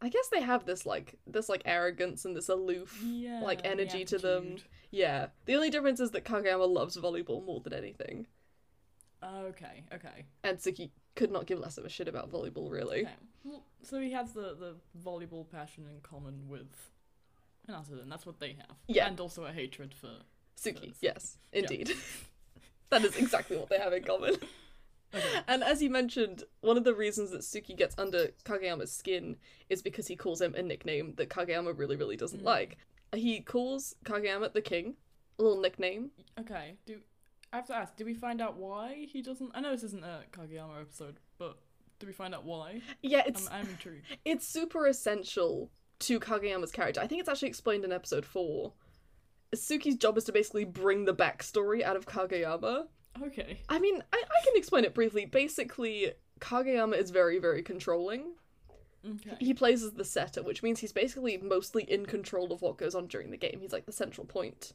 I guess they have this like this like arrogance and this aloof Yeah. like energy to them. Yeah. The only difference is that Kageyama loves volleyball more than anything, Okay. Okay. and Tsukki could not give less of a shit about volleyball really. Okay. Well, so he has the the volleyball passion in common with Hinata, then that's what they have. Yeah. And also a hatred for. Tsukki, Yes. yes, Yeah. indeed. that is exactly what they have in common. Okay. And as you mentioned, one of the reasons that Tsukki gets under Kageyama's skin is because he calls him a nickname that Kageyama really, really doesn't Mm. like. He calls Kageyama the king, a little nickname. Okay. Do I have to ask? Did we find out why he doesn't? I know this isn't a Kageyama episode, but did we find out why? Yeah, it's I'm, I'm intrigued. it's super essential to Kageyama's character. I think it's actually explained in episode four. Tsukki's job is to basically bring the backstory out of Kageyama. Okay. I mean, I, I can explain it briefly. Basically, Kageyama is very, very controlling. Okay. He plays as the setter, which means he's basically mostly in control of what goes on during the game. He's like the central point.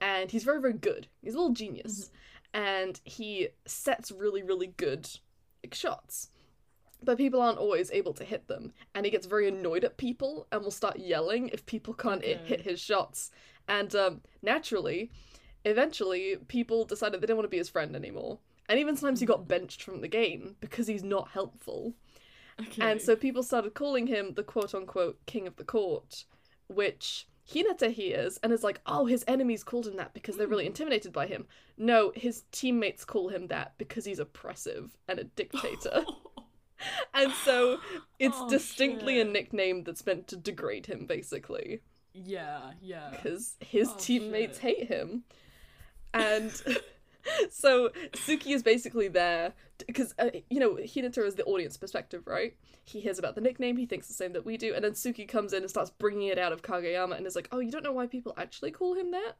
And he's very, very good. He's a little genius. And he sets really, really good like, shots. But people aren't always able to hit them. And he gets very annoyed at people and will start yelling if people can't hit- Okay. hit his shots. And um, naturally, eventually, people decided they didn't want to be his friend anymore. And even sometimes he got benched from the game because he's not helpful. Okay. And so people started calling him the quote unquote king of the court, which Hinata hears and is like, oh, his enemies called him that because they're really hmm. intimidated by him. No, his teammates call him that because he's oppressive and a dictator. and so it's Oh, distinctly a nickname that's meant to degrade him, basically, yeah. Yeah. because his Oh, teammates shit. hate him. And. So Tsukki is basically there because uh, you know Hinata is the audience perspective, right? He hears about the nickname, he thinks the same that we do, and then Tsukki comes in and starts bringing it out of Kageyama and is like, "Oh, you don't know why people actually call him that?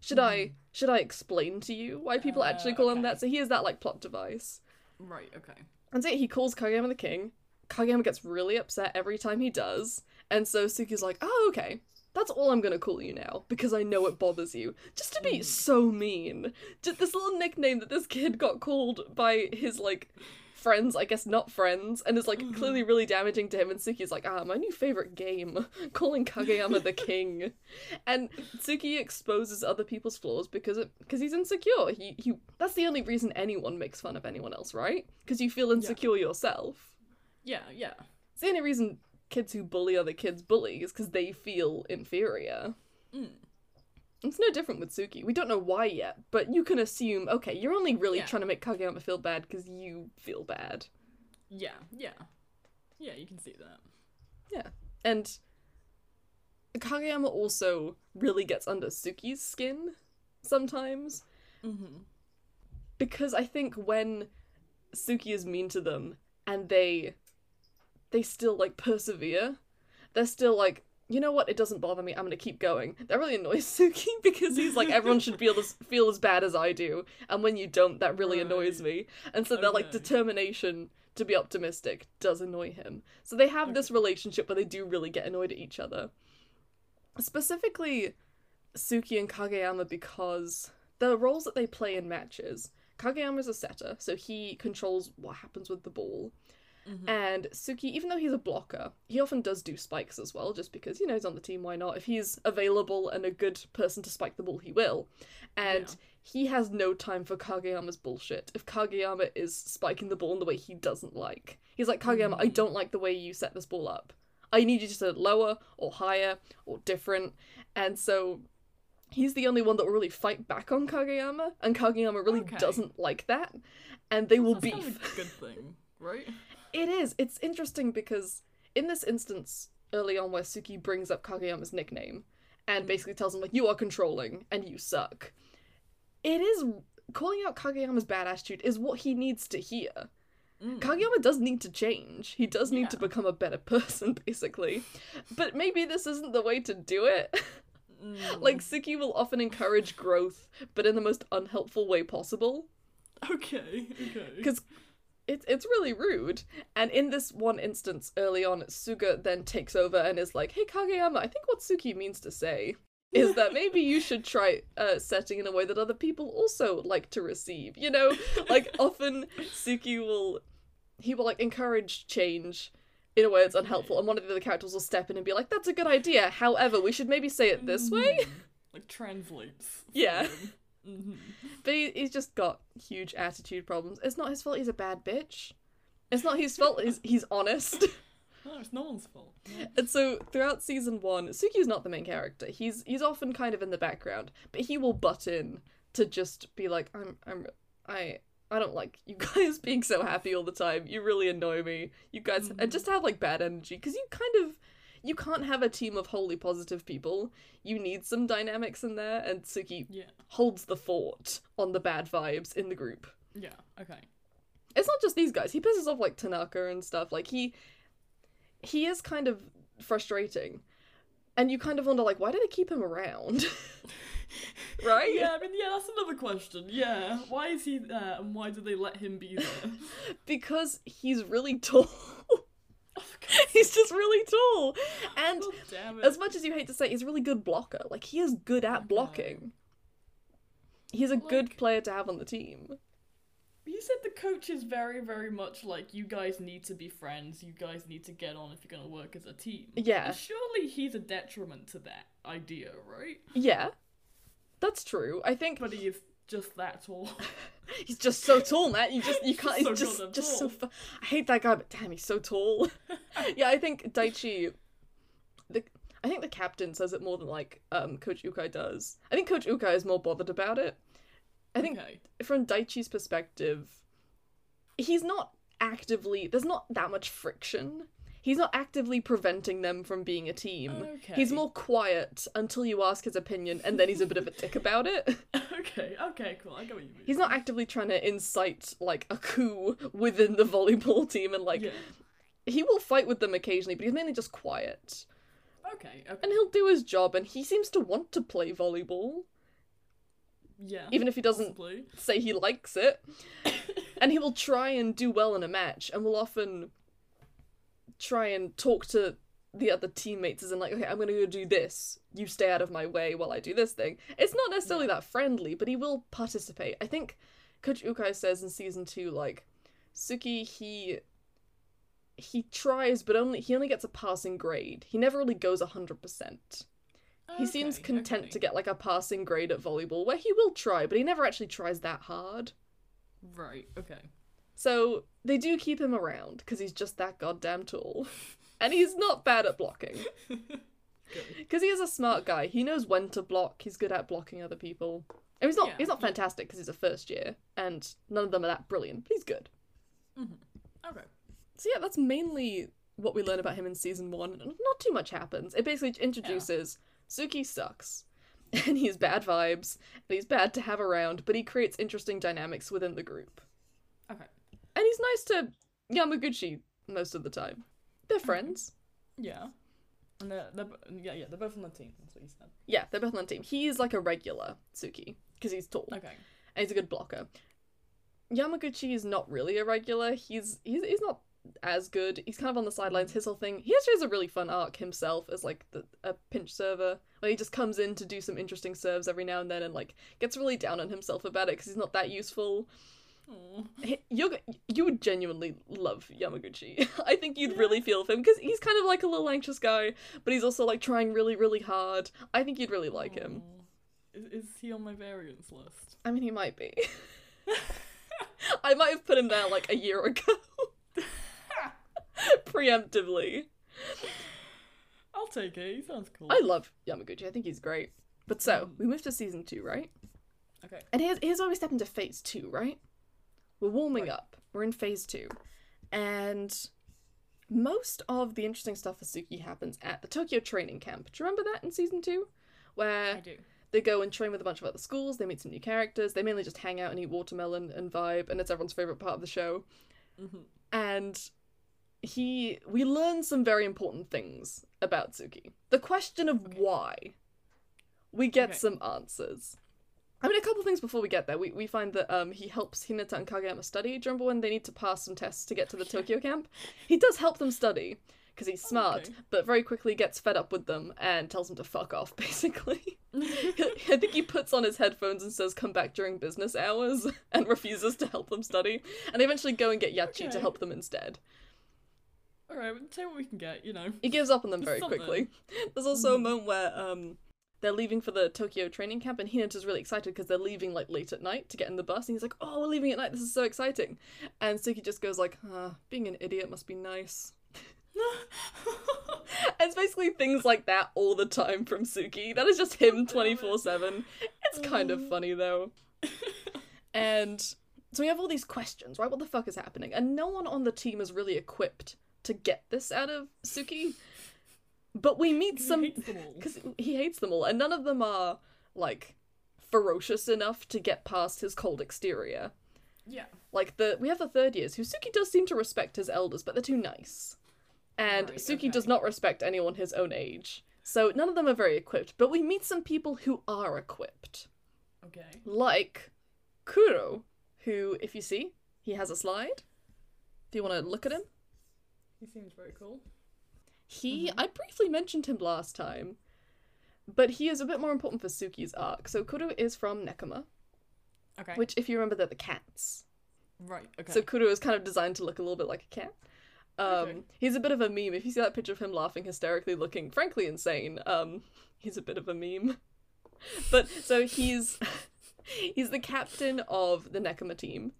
Should I should I explain to you why people Uh, actually call him that?" So he has that like plot device, Right. Okay. and so he calls Kageyama the king. Kageyama gets really upset every time he does, and so Tsukki's like, "Oh, okay." That's all I'm gonna call you now because I know it bothers you. Just to be Mm. so mean. Just this little nickname that this kid got called by his like friends, I guess not friends, and is like Mhm. clearly really damaging to him. And Tsukki's like, ah, my new favorite game, calling Kageyama the king. And Tsukki exposes other people's flaws because it because he's insecure. He he. That's the only reason anyone makes fun of anyone else, right? Because you feel insecure yourself. Yeah. Yeah. It's the only reason kids who bully other kids bully is because they feel inferior. Mm. It's no different with Tsukki. We don't know why yet, but you can assume, okay, you're only really Yeah. trying to make Kageyama feel bad because you feel bad. Yeah. Yeah. Yeah. You can see that. Yeah. And Kageyama also really gets under Tsukki's skin sometimes Mm-hmm. because I think when Tsukki is mean to them and they they still like persevere, they're still like, you know what, it doesn't bother me, I'm gonna keep going. That really annoys Tsukki because he's like, everyone should feel as feel as bad as I do, and when you don't, that really annoys me. And so their like determination to be optimistic does annoy him. So they have this relationship where they do really get annoyed at each other. Specifically, Tsukki and Kageyama because the roles that they play in matches. Kageyama is a setter, so he controls what happens with the ball. Mhm. And Tsukki, even though he's a blocker, he often does do spikes as well, just because, you know, he's on the team, why not? If he's available and a good person to spike the ball, he will. And Yeah. he has no time for Kageyama's bullshit if Kageyama is spiking the ball in the way he doesn't like. He's like, Kageyama, I Mm. don't like the way you set this ball up. I need you to set it lower or higher or different. And so he's the only one that will really fight back on Kageyama, and Kageyama really Okay. doesn't like that. And they will That's kind beef. of a good thing, right? It is. It's interesting because in this instance early on where Tsukki brings up Kageyama's nickname and Mm. basically tells him like you are controlling and you suck. It is calling out Kageyama's bad attitude is what he needs to hear. Mm. Kageyama does need to change. He does need to become a better person basically. But maybe this isn't the way to do it. Mm. like Tsukki will often encourage growth but in the most unhelpful way possible. Okay. Okay. because it's it's really rude. And in this one instance early on, Suga then takes over and is like, "Hey Kageyama, I think what Tsukki means to say is that maybe you should try uh, setting in a way that other people also like to receive. You know, like often Tsukki will he will like encourage change in a way that's unhelpful, and one of the other characters will step in and be like, "That's a good idea. However, we should maybe say it this way." Mhm. like translates. Yeah. Hmm But he, he's just got huge attitude problems. It's not his fault. He's a bad bitch. It's not his fault. He's he's honest. No, it's no one's fault. No. And so throughout season one, Tsukki's not the main character. He's he's often kind of in the background, but he will butt in to just be like, I'm I'm I I don't like you guys being so happy all the time. You really annoy me. You guys and just have like bad energy because you kind of you can't have a team of wholly positive people. You need some dynamics in there, and Tsukki Yeah. holds the fort on the bad vibes in the group. Yeah. Okay. It's not just these guys. He pisses off like Tanaka and stuff. Like he he is kind of frustrating. And you kind of wonder like why do they keep him around? right? Yeah. I mean, yeah. That's another question. Yeah. Why is he there, and why do they let him be there? Because he's really tall. Oh, he's just really tall. And oh, it. as much as you hate to say he's a really good blocker. Like he is good at blocking. He's a good player to have on the team. You said the coach is very, very much like you guys need to be friends. You guys need to get on if you're gonna work as a team. Yeah. Surely he's a detriment to that idea, right? Yeah. That's true. I think But he is just that tall. He's just so tall, Matt. You just you can't. so He's just goddamn just so. Fu- I hate that guy, but damn, he's so tall. yeah, I think Daichi. The I think the captain says it more than like um Coach Ukai does. I think Coach Ukai is more bothered about it. I think okay. from Daichi's perspective, he's not actively. There's not that much friction. He's not actively preventing them from being a team. Okay. He's more quiet until you ask his opinion, and then he's a bit of a dick about it. Okay. Okay. Cool. I get what you mean. He's not actively trying to incite like a coup within the volleyball team and like yeah. he will fight with them occasionally, but he's mainly just quiet. Okay. Okay. And he'll do his job and he seems to want to play volleyball, Yeah. even if he doesn't possibly. say he likes it. and he will try and do well in a match and will often try and talk to the other teammates as in like, okay, I'm gonna go do this. You stay out of my way while I do this thing. It's not necessarily that friendly, but he will participate. I think Coach Ukai says in season two, like, Tsukki, he he tries, but only he only gets a passing grade. He never really goes hundred percent. He seems content okay. to get like a passing grade at volleyball, where he will try, but he never actually tries that hard. Right. Okay. So they do keep him around because he's just that goddamn tall. And he's not bad at blocking. Because he is a smart guy. He knows when to block. He's good at blocking other people. And he's not Yeah, he's not fantastic because he's a first year and none of them are that brilliant, but he's good. Mm-hmm. Okay. So yeah, that's mainly what we learn about him in season one. Not too much happens. It basically introduces Tsukki sucks. And he's bad vibes, and he's bad to have around, but he creates interesting dynamics within the group. Okay. And he's nice to Yamaguchi most of the time. They're friends. Yeah. And they're, they're yeah yeah they're both on the team. That's what you said. Yeah, they're both on the team. He's like a regular Tsukki because he's tall Okay. and he's a good blocker. Yamaguchi is not really a regular. He's he's he's not as good. He's kind of on the sidelines. His whole thing. He actually has a really fun arc himself as like the a pinch server where he just comes in to do some interesting serves every now and then and like gets really down on himself about it because he's not that useful. You're, you would genuinely love Yamaguchi. I think you'd Yeah. really feel for him because he's kind of like a little anxious guy, but he's also like trying really, really hard. I think you'd really like him. Is, is he on my variants list? I mean, he might be. I might have put him there like a year ago. Preemptively. I'll take it. He sounds cool. I love Yamaguchi. I think he's great. But so, Mm. we move to season two, right? Okay. And here's, here's where we step into phase two, right? We're warming Right. up. We're in phase two. And most of the interesting stuff for Tsukki happens at the Tokyo training camp. Do you remember that in season two? Where I do. they go and train with a bunch of other schools, they meet some new characters, they mainly just hang out and eat watermelon and vibe, and it's everyone's favourite part of the show. hmm And he we learn some very important things about Tsukki. The question of why. We get Okay. some answers. I mean, a couple things before we get there. We, we find that um he helps Hinata and Kageyama study. Do you remember when they need to pass some tests to get to the Tokyo camp? He does help them study. because he's smart, Okay. but very quickly gets fed up with them and tells them to fuck off, basically. I think he puts on his headphones and says, come back during business hours, and refuses to help them study. And they eventually go and get Yachi to help them instead. Alright, we'll take what we can get, you know. He gives up on them very Something. quickly. There's also a Mhm. moment where um they're leaving for the Tokyo training camp, and Hinata's really excited because they're leaving like late at night to get in the bus, and he's like, "Oh, we're leaving at night. This is so exciting!" And Tsukki just goes like, uh, "Being an idiot must be nice." And it's basically things like that all the time from Tsukki. That is just him twenty four seven. It's kind of Oh. funny though. And so we have all these questions, right? What the fuck is happening? And no one on the team is really equipped to get this out of Tsukki. But we meet He some hates them all. because he hates them all, and none of them are like ferocious enough to get past his cold exterior. Yeah. Like the we have the third years who Tsukki does seem to respect his elders, but they're too nice. And Right, Tsukki does not respect anyone his own age. So none of them are very equipped, but we meet some people who are equipped. Okay. Like Kuro, who if you see, he has a slide. Do you want to look at him? He seems very cool. He Mhm. I briefly mentioned him last time, but he is a bit more important for Tsukki's arc. So Kuro is from Nekoma, Okay. which if you remember they're the cats. Right, okay. So Kuro is kind of designed to look a little bit like a cat. Um, Okay. he's a bit of a meme. If you see that picture of him laughing hysterically, looking frankly insane, um, he's a bit of a meme. But so he's he's the captain of the Nekoma team,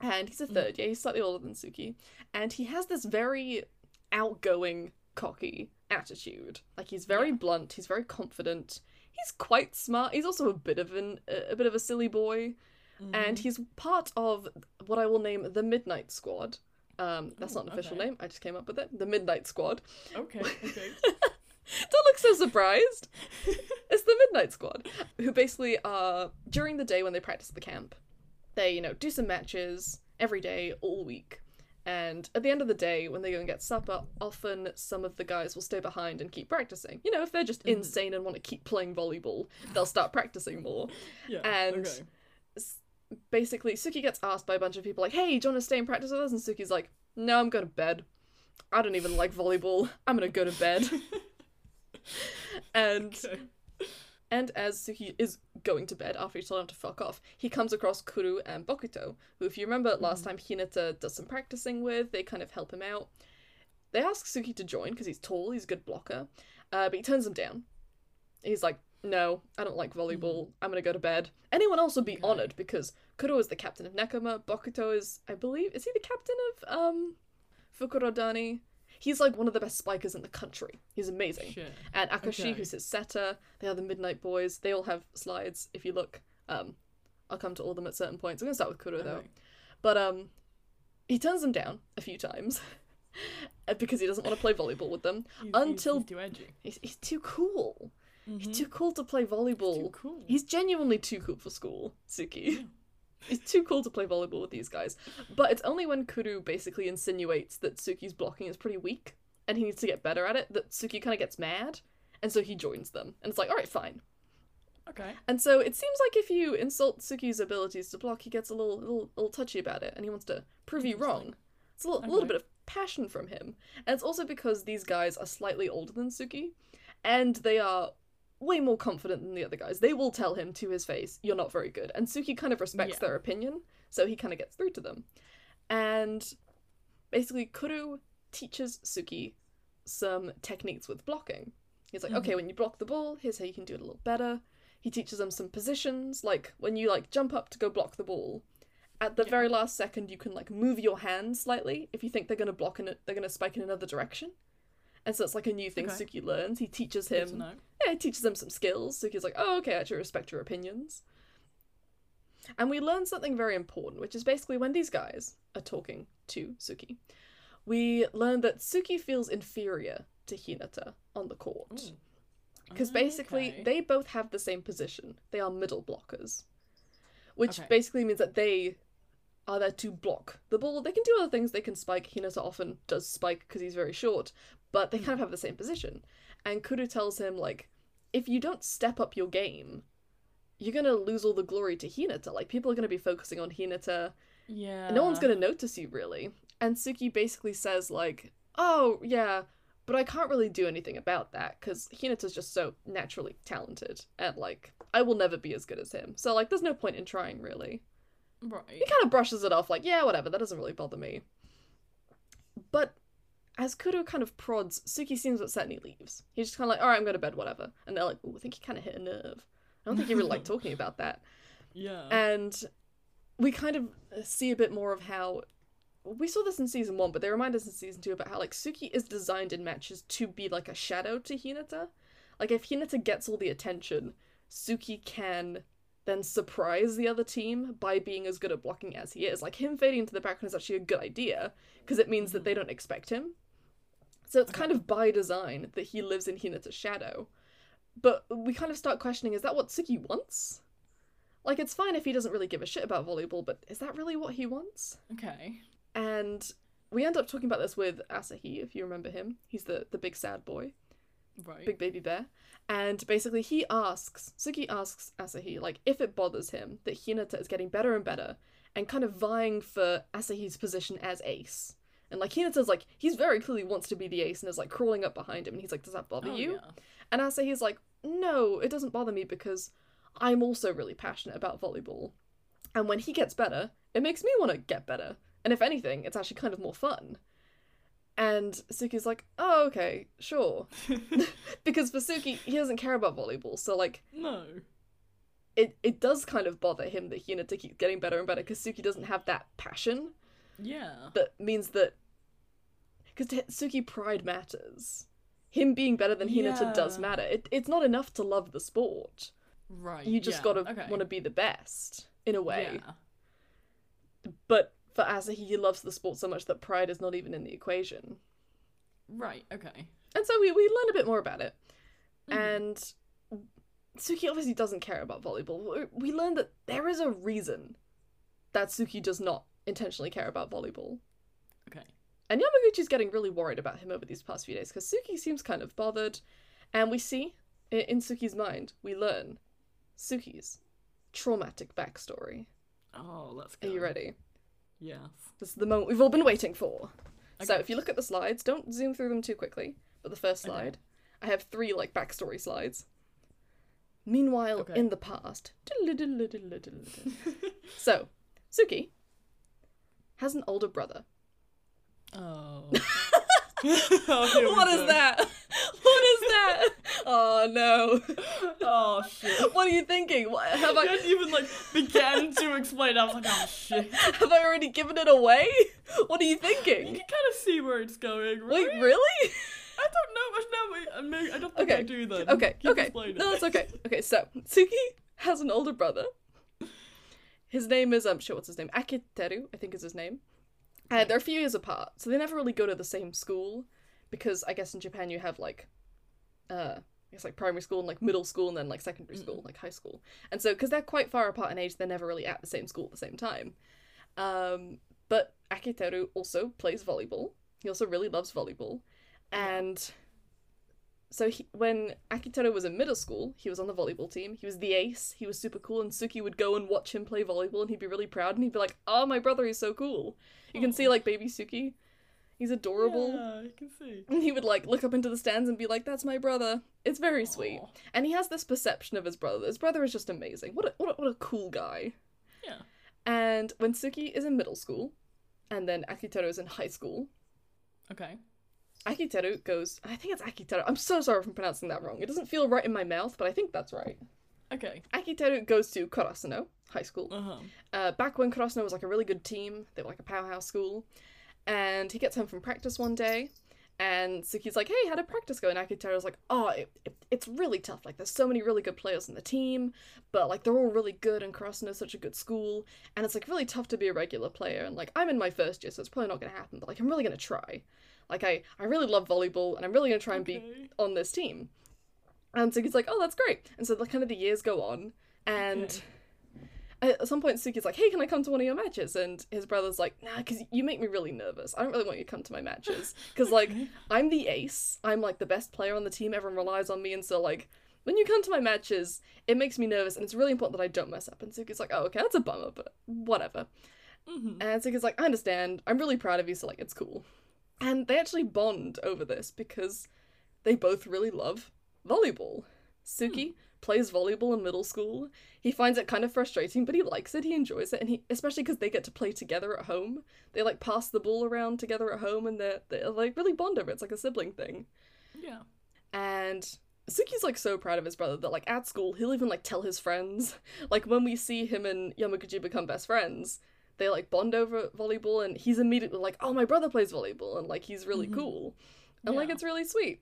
and he's a third. Yeah, he's slightly older than Tsukki, and he has this very outgoing, cocky attitude. Like he's very Yeah. blunt. He's very confident. He's quite smart. He's also a bit of an a bit of a silly boy and Mhm. he's part of what I will name the Midnight Squad. Um, that's Oh, not an official okay. name. I just came up with it. The Midnight Squad. Okay, okay. Don't look so surprised. it's the Midnight Squad, who basically are during the day when they practice at the camp. They you know do some matches every day all week. And at the end of the day, when they go and get supper, often some of the guys will stay behind and keep practicing. You know, if they're just Mhm. insane and want to keep playing volleyball, they'll start practicing more. Yeah. And- okay. basically Tsukki gets asked by a bunch of people like, "Hey, do you want to stay and practice with us?" And Tsukki's like, "No, I'm going to bed. I don't even like volleyball. I'm gonna go to bed." and Okay. And as Tsukki is going to bed after he told him to fuck off, he comes across Kuro and Bokuto, who, if you remember last time Hinata does some practicing with, they kind of help him out. They ask Tsukki to join because he's tall, he's a good blocker, uh, but he turns them down. He's like, no, I don't like volleyball. I'm gonna go to bed. Anyone else would be Okay. honored because Kuro is the captain of Nekoma. Bokuto is, I believe, is he the captain of um Fukurodani? He's like one of the best spikers in the country. He's amazing. Shit. And Akashi, Okay. who's his setter. They are the Midnight Boys. They all have slides. If you look, um, I'll come to all of them at certain points. I'm gonna start with Kuro though. But um, he turns them down a few times because he doesn't want to play volleyball with them. He's, Until- he's, he's too edgy. He's, he's too cool. Mhm. He's too cool to play volleyball. Too cool. He's genuinely too cool for school, Tsukki. He's too cool to play volleyball with these guys. But it's only when Kuro basically insinuates that Tsukki's blocking is pretty weak and he needs to get better at it that Tsukki kind of gets mad. And so he joins them. And it's like, alright, fine. Okay. And so it seems like if you insult Tsukki's abilities to block, he gets a little, little, little touchy about it and he wants to prove you wrong. It's a little, little bit of passion from him. And it's also because these guys are slightly older than Tsukki and they are way more confident than the other guys. They will tell him to his face, you're not very good. And Tsukki kind of respects Yeah. their opinion, so he kind of gets through to them. And basically, Kuro teaches Tsukki some techniques with blocking. He's like, okay, Mhm. when you block the ball, here's how you can do it a little better. He teaches them some positions, like when you like jump up to go block the ball. At the Yeah. very last second, you can like move your hand slightly if you think they're gonna block and they're gonna spike in another direction. And so it's like a new thing Okay. Tsukki learns. He teaches him know. yeah, it teaches them some skills. Tsukki's like, oh, okay, I actually respect your opinions. And we learn something very important, which is basically when these guys are talking to Tsukki, we learn that Tsukki feels inferior to Hinata on the court. Because basically, Okay. they both have the same position. They are middle blockers. Which Okay. basically means that they are there to block the ball. They can do other things. They can spike. Hinata often does spike because he's very short, but they hmm. kind of have the same position. And Kuro tells him, like, if you don't step up your game, you're gonna lose all the glory to Hinata. Like, people are gonna be focusing on Hinata. Yeah. no one's gonna notice you, really. And Tsukki basically says, like, oh, yeah, but I can't really do anything about that because Hinata's just so naturally talented and like I will never be as good as him. So like there's no point in trying really. Right. He kind of brushes it off like, yeah, whatever, that doesn't really bother me. But as Kuro kind of prods, Tsukki seems upset and he leaves. He's just kind of like, all right, I'm going to bed, whatever. And they're like, oh, I think he kind of hit a nerve. I don't think he really liked talking about that. Yeah. And we kind of uh, see a bit more of how we saw this in season one, but they remind us in season two about how like Tsukki is designed in matches to be like a shadow to Hinata. Like if Hinata gets all the attention, Tsukki can then surprise the other team by being as good at blocking as he is. Like him fading into the background is actually a good idea because it means that mm-hmm. they don't expect him. So it's Okay. kind of by design that he lives in Hinata's shadow. But we kind of start questioning is that what Tsukki wants? Like it's fine if he doesn't really give a shit about volleyball, but is that really what he wants? okay. And we end up talking about this with Asahi, if you remember him. He's the, the big sad boy, Right. big baby bear. And basically, he asks, Tsukki asks Asahi, like, if it bothers him that Hinata is getting better and better and kind of vying for Asahi's position as ace. And like, Hinata's like, he's very clearly wants to be the ace and is like crawling up behind him. And he's like, does that bother Oh, you? yeah. And Asahi's like, no, it doesn't bother me because I'm also really passionate about volleyball. And when he gets better, it makes me want to get better. And if anything, it's actually kind of more fun. And Tsukki's like, oh, okay, sure. because for Tsukki, he doesn't care about volleyball. So, like, no. it, it does kind of bother him that Hinata keeps getting better and better because Tsukki doesn't have that passion Yeah. that means that. Because Tsukki, pride matters. Him being better than Hinata does matter. It, it's not enough to love the sport. Right. You just yeah. gotta okay. want to be the best, in a way. Yeah. But for Asahi, he loves the sport so much that pride is not even in the equation. Right. Okay. And so we, we learn a bit more about it. Mhm. And Tsukki obviously doesn't care about volleyball. We- We learn that there is a reason that Tsukki does not intentionally care about volleyball. Okay. And Yamaguchi's getting really worried about him over these past few days because Tsukki seems kind of bothered. And we see, in Tsukki's mind, we learn Tsukki's traumatic backstory. Oh, let's go. Are you ready? Yes. This is the moment we've all been waiting for. So if you look at the slides, don't zoom through them too quickly. But the first Okay. slide, I have three like backstory slides. Meanwhile, Okay. in the past, so Tsukki has an older brother. oh. oh What is that? What is that? Oh no! Oh shit. What are you thinking? What, have I I hadn't even like began to explain. I was like, oh shit. have I already given it away? What are you thinking? You can kind of see where it's going, right? Wait, really? I don't know. No, wait, I, don't think I Okay, do then. Okay, Keep okay. No, it's okay. Okay, so Tsukki has an older brother. His name is um shit, what's his name? Akiteru, I think is his name. And they're a few years apart, so they never really go to the same school because I guess in Japan you have like uh I guess like primary school and like middle school and then like secondary school, like high school. And so because they're quite far apart in age, they're never really at the same school at the same time. Um but Akiteru also plays volleyball. He also really loves volleyball. And so he, when Akiteru was in middle school, he was on the volleyball team. He was the ace. He was super cool, and Tsukki would go and watch him play volleyball, and he'd be really proud, and he'd be like, "Oh, my brother, is so cool." You can see like baby Tsukki. He's adorable. Yeah, you can see. And he would like look up into the stands and be like, "That's my brother." It's very sweet. And he has this perception of his brother. His brother is just amazing. What a, what a, what a cool guy. Yeah. And when Tsukki is in middle school, and then Akiteru is in high school, Okay. Akiteru goes. I think it's Akiteru. I'm so sorry if I'm pronouncing that wrong. It doesn't feel right in my mouth, but I think that's right. Okay. Akiteru goes to Karasuno High School. Uh huh. Uh, back when Karasuno was like a really good team, they were like a powerhouse school. And he gets home from practice one day, and Tsukki's like, "Hey, how did practice go?" And Akiteru's like, "Oh, it, it, it's really tough. Like, there's so many really good players on the team, but like they're all really good, and Karasuno's such a good school, and it's like really tough to be a regular player. And like I'm in my first year, so it's probably not gonna happen. But like I'm really gonna try. Like I I really love volleyball, and I'm really gonna try and be on this team. And Tsukki's like, oh, that's great. And so the kind of the years go on, and at some point Tsukki's like, hey, can I come to one of your matches? And his brother's like, nah, because you make me really nervous. I don't really want you to come to my matches because like Okay. I'm the ace. I'm like the best player on the team. Everyone relies on me, and so like. When you come to my matches, it makes me nervous, and it's really important that I don't mess up. And Tsukki's like, "Oh, okay, that's a bummer, but whatever." Mhm. And Tsukki's like, "I understand. I'm really proud of you, so like, it's cool." And they actually bond over this because they both really love volleyball. Tsukki hmm. plays volleyball in middle school. He finds it kind of frustrating, but he likes it. He enjoys it, and he especially because they get to play together at home. They like pass the ball around together at home, and they're they like really bond over it. It's like a sibling thing. Yeah. And Tsukki's like so proud of his brother that like at school he'll even like tell his friends. Like when we see him and Yamaguchi become best friends, they like bond over volleyball, and he's immediately like, "Oh, my brother plays volleyball," and like he's really Mhm. cool, and like it's really sweet.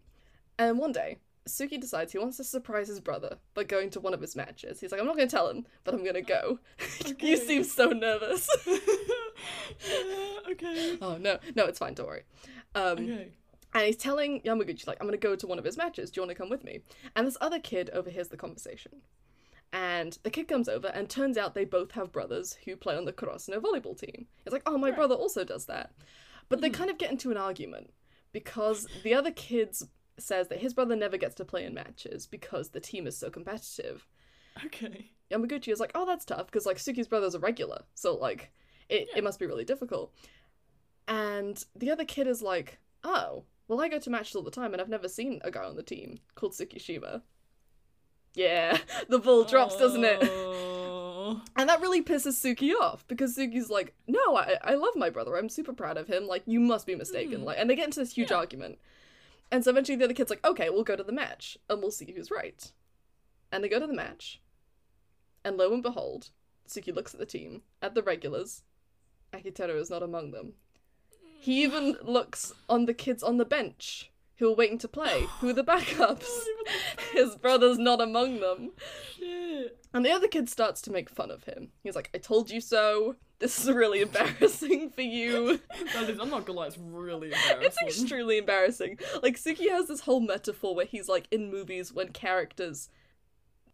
And one day, Tsukki decides he wants to surprise his brother by going to one of his matches. He's like, "I'm not going to tell him, but I'm going to go." Okay. you seem so nervous. yeah, okay. oh no, no, it's fine. Don't worry. Um, Okay. and he's telling Yamaguchi, like, I'm gonna go to one of his matches. Do you want to come with me? And this other kid overhears the conversation. And the kid comes over, and turns out they both have brothers who play on the Karasuno volleyball team. It's like, oh, my Right. brother also does that. But they Mhm. kind of get into an argument because the other kid says that his brother never gets to play in matches because the team is so competitive. Okay. Yamaguchi is like, oh, that's tough because like Tsukki's brother's a regular, so like it, Yeah. it must be really difficult. And the other kid is like, oh, well, I go to matches all the time and I've never seen a guy on the team called Tsukki Tsukishima. Yeah, the ball drops, doesn't it? Oh. And that really pisses Tsukki off because Tsukki's like, no, I, I love my brother. I'm super proud of him. Like, you must be mistaken. Mm. Like, and they get into this huge Yeah. argument. And so eventually the other kid's like, okay, we'll go to the match and we'll see who's right. And they go to the match. And lo and behold, Tsukki looks at the team, at the regulars. Akiteru is not among them. He even looks on the kids on the bench who are waiting to play, who are the backups. Not even the His brother's not among them. shit. And the other kid starts to make fun of him. He's like, I told you so. This is really embarrassing for you. That is, I'm not gonna lie, it's really embarrassing. It's extremely embarrassing. Like, Tsukki has this whole metaphor where he's like in movies when characters,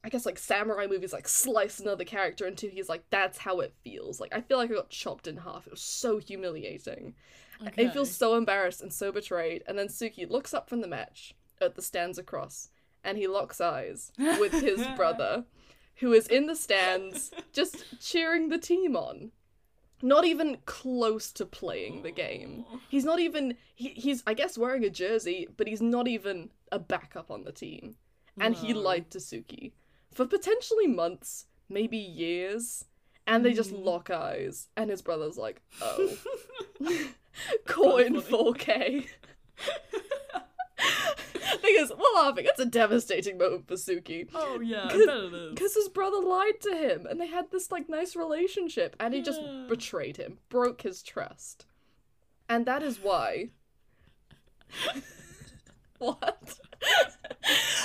I guess like samurai movies, like slice another character into, he's like, that's how it feels. Like, I feel like I got chopped in half. It was so humiliating. Okay. I feel so embarrassed and so betrayed. And then Tsukki looks up from the match at the stands across and he locks eyes with his brother, who is in the stands just cheering the team on. Not even close to playing the game. He's not even he, he's I guess wearing a jersey, but he's not even a backup on the team. And he lied to Tsukki for potentially months, maybe years. And they just Mm. lock eyes, and his brother's like, "Oh, caught in 4K." because we're laughing. It's a devastating moment for Tsukki. Oh yeah, Cause- bet it is. Because his brother lied to him, and they had this like nice relationship, and he just betrayed him, broke his trust, and that is why. what?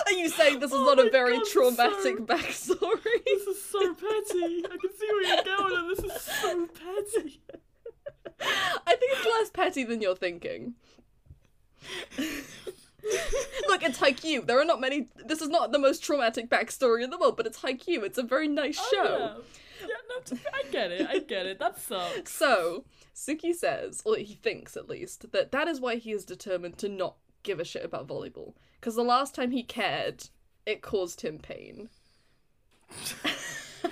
Are you saying this is Oh not a very God, traumatic so- backstory? This is so petty. I can see where you're going, and this is so petty. I think it's less petty than you're thinking. Look, it's Haikyuu. There are not many. This is not the most traumatic backstory in the world, but it's Haikyuu. It's a very nice Oh, show. yeah. Yeah, no, I get it. I get it. That sucks. So, Tsukki says, or he thinks at least, that that is why he is determined to not give a shit about volleyball. Because the last time he cared, it caused him pain. Or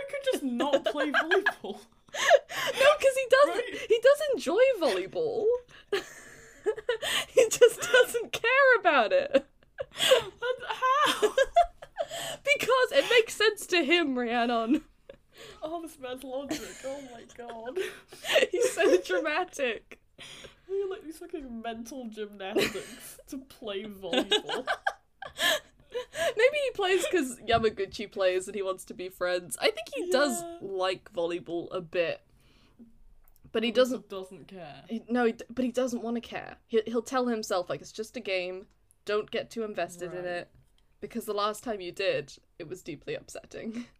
he could just not play volleyball. No, because he doesn't. Right. He does enjoy volleyball. he just doesn't care about it. How? because it makes sense to him, Rhiannon. Oh, this man's logic. Oh my god. He's so dramatic. You're like these fucking mental gymnastics to play volleyball. Maybe he plays because Yamaguchi plays and he wants to be friends. I think he does like volleyball a bit, but he oh, doesn't. doesn't care. He, no, he, but he doesn't want to care. He, he'll tell himself like it's just a game. Don't get too invested in it, because the last time you did, it was deeply upsetting.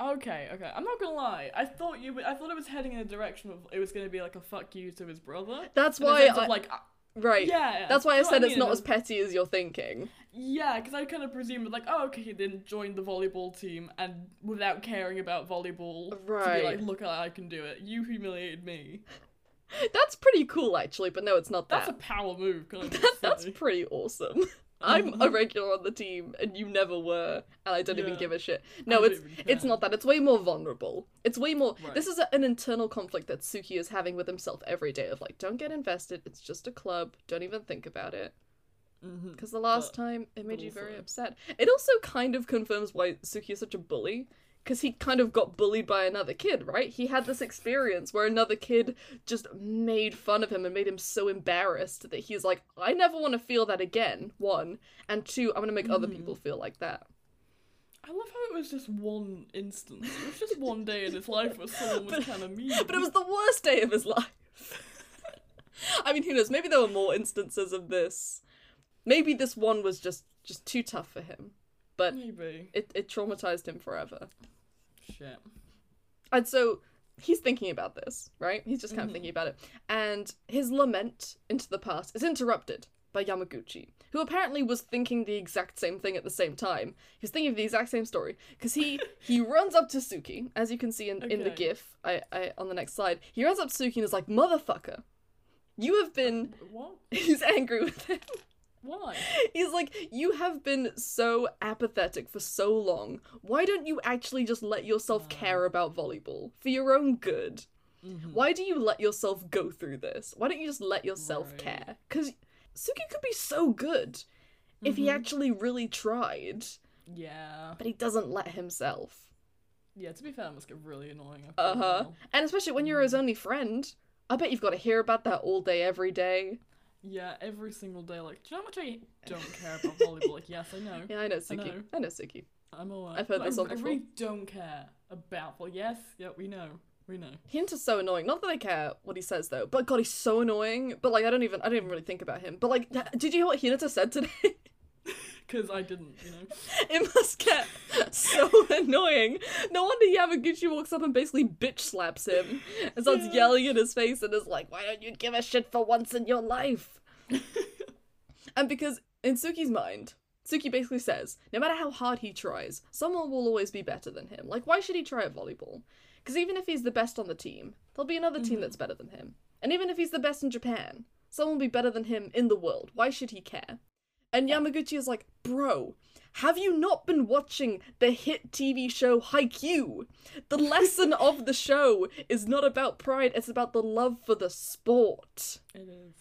Okay, okay. I'm not gonna lie. I thought you. I thought it was heading in a direction of it was gonna be like a fuck you to his brother. That's why I of, like right. yeah. That's why I you know what said it's not uh, as petty as you're thinking. Yeah, because I kind of presumed like, oh, okay, he didn't join the volleyball team and without caring about volleyball, right? to be like, look, I can do it. You humiliated me. That's pretty cool, actually. But no, it's not that. That's a power move. I just That- that's pretty awesome. I'm a regular on the team and you never were, and I don't even give a shit. No, it's it's not that. It's way more vulnerable. It's way more. Right. This is a, an internal conflict that Tsukki is having with himself every day. Of like, don't get invested. It's just a club. Don't even think about it. Because the last But- time it made you very upset. It also kind of confirms why Tsukki is such a bully. Because he kind of got bullied by another kid, right? He had this experience where another kid just made fun of him and made him so embarrassed that he's like, I never want to feel that again. One. And two, I'm going to make other Mhm. people feel like that. I love how it was just one instance. It was just one day in his life where someone was kind of mean. But it was the worst day of his life. I mean, who knows? Maybe there were more instances of this. Maybe this one was just just too tough for him. But maybe it, it traumatized him forever. shit. And so he's thinking about this, right? He's just kind of Mhm. thinking about it. And his lament into the past is interrupted by Yamaguchi, who apparently was thinking the exact same thing at the same time. He was thinking of the exact same story. Because he he runs up to Tsukki, as you can see in, in the Okay. GIF I, I on the next slide. He runs up to Tsukki and is like, Motherfucker, you have been What? he's angry with him. Why? He's like, you have been so apathetic for so long. Why don't you actually just let yourself Wow. care about volleyball for your own good? Mhm. Why do you let yourself go through this? Why don't you just let yourself Right. care? Because Tsukki could be so good if he Mhm. actually really tried, Yeah. but he doesn't let himself. Yeah. To be fair, it must get really annoying. Uh huh. And especially when you're his only friend. I bet you've got to hear about that all day, every day. Yeah, every single day. Like, do you know how much I don't care about volleyball? Like, yes, I know. Yeah, I know Tsukki. know. I know Tsukki. I'm aware. I've heard this I, one I before. really don't care about. Well, yes, yeah, we know, we know. Hint is so annoying. Not that I care what he says though, but God, he's so annoying. But like, I don't even, I don't even really think about him. But like, did you hear what Hinata said today? Because I didn't, you know. it must get so annoying. No wonder Yamaguchi walks up and basically bitch slaps him and starts Yeah. yelling in his face and is like, "Why don't you give a shit for once in your life?" and because in Tsukki's mind. Tsukki basically says, no matter how hard he tries, someone will always be better than him. Like, why should he try at volleyball? Because even if he's the best on the team, there'll be another team Mhm. that's better than him. And even if he's the best in Japan, someone will be better than him in the world. Why should he care? And Yamaguchi is like, bro, have you not been watching the hit TV show Haikyuu? The lesson of the show is not about pride, it's about the love for the sport. It is.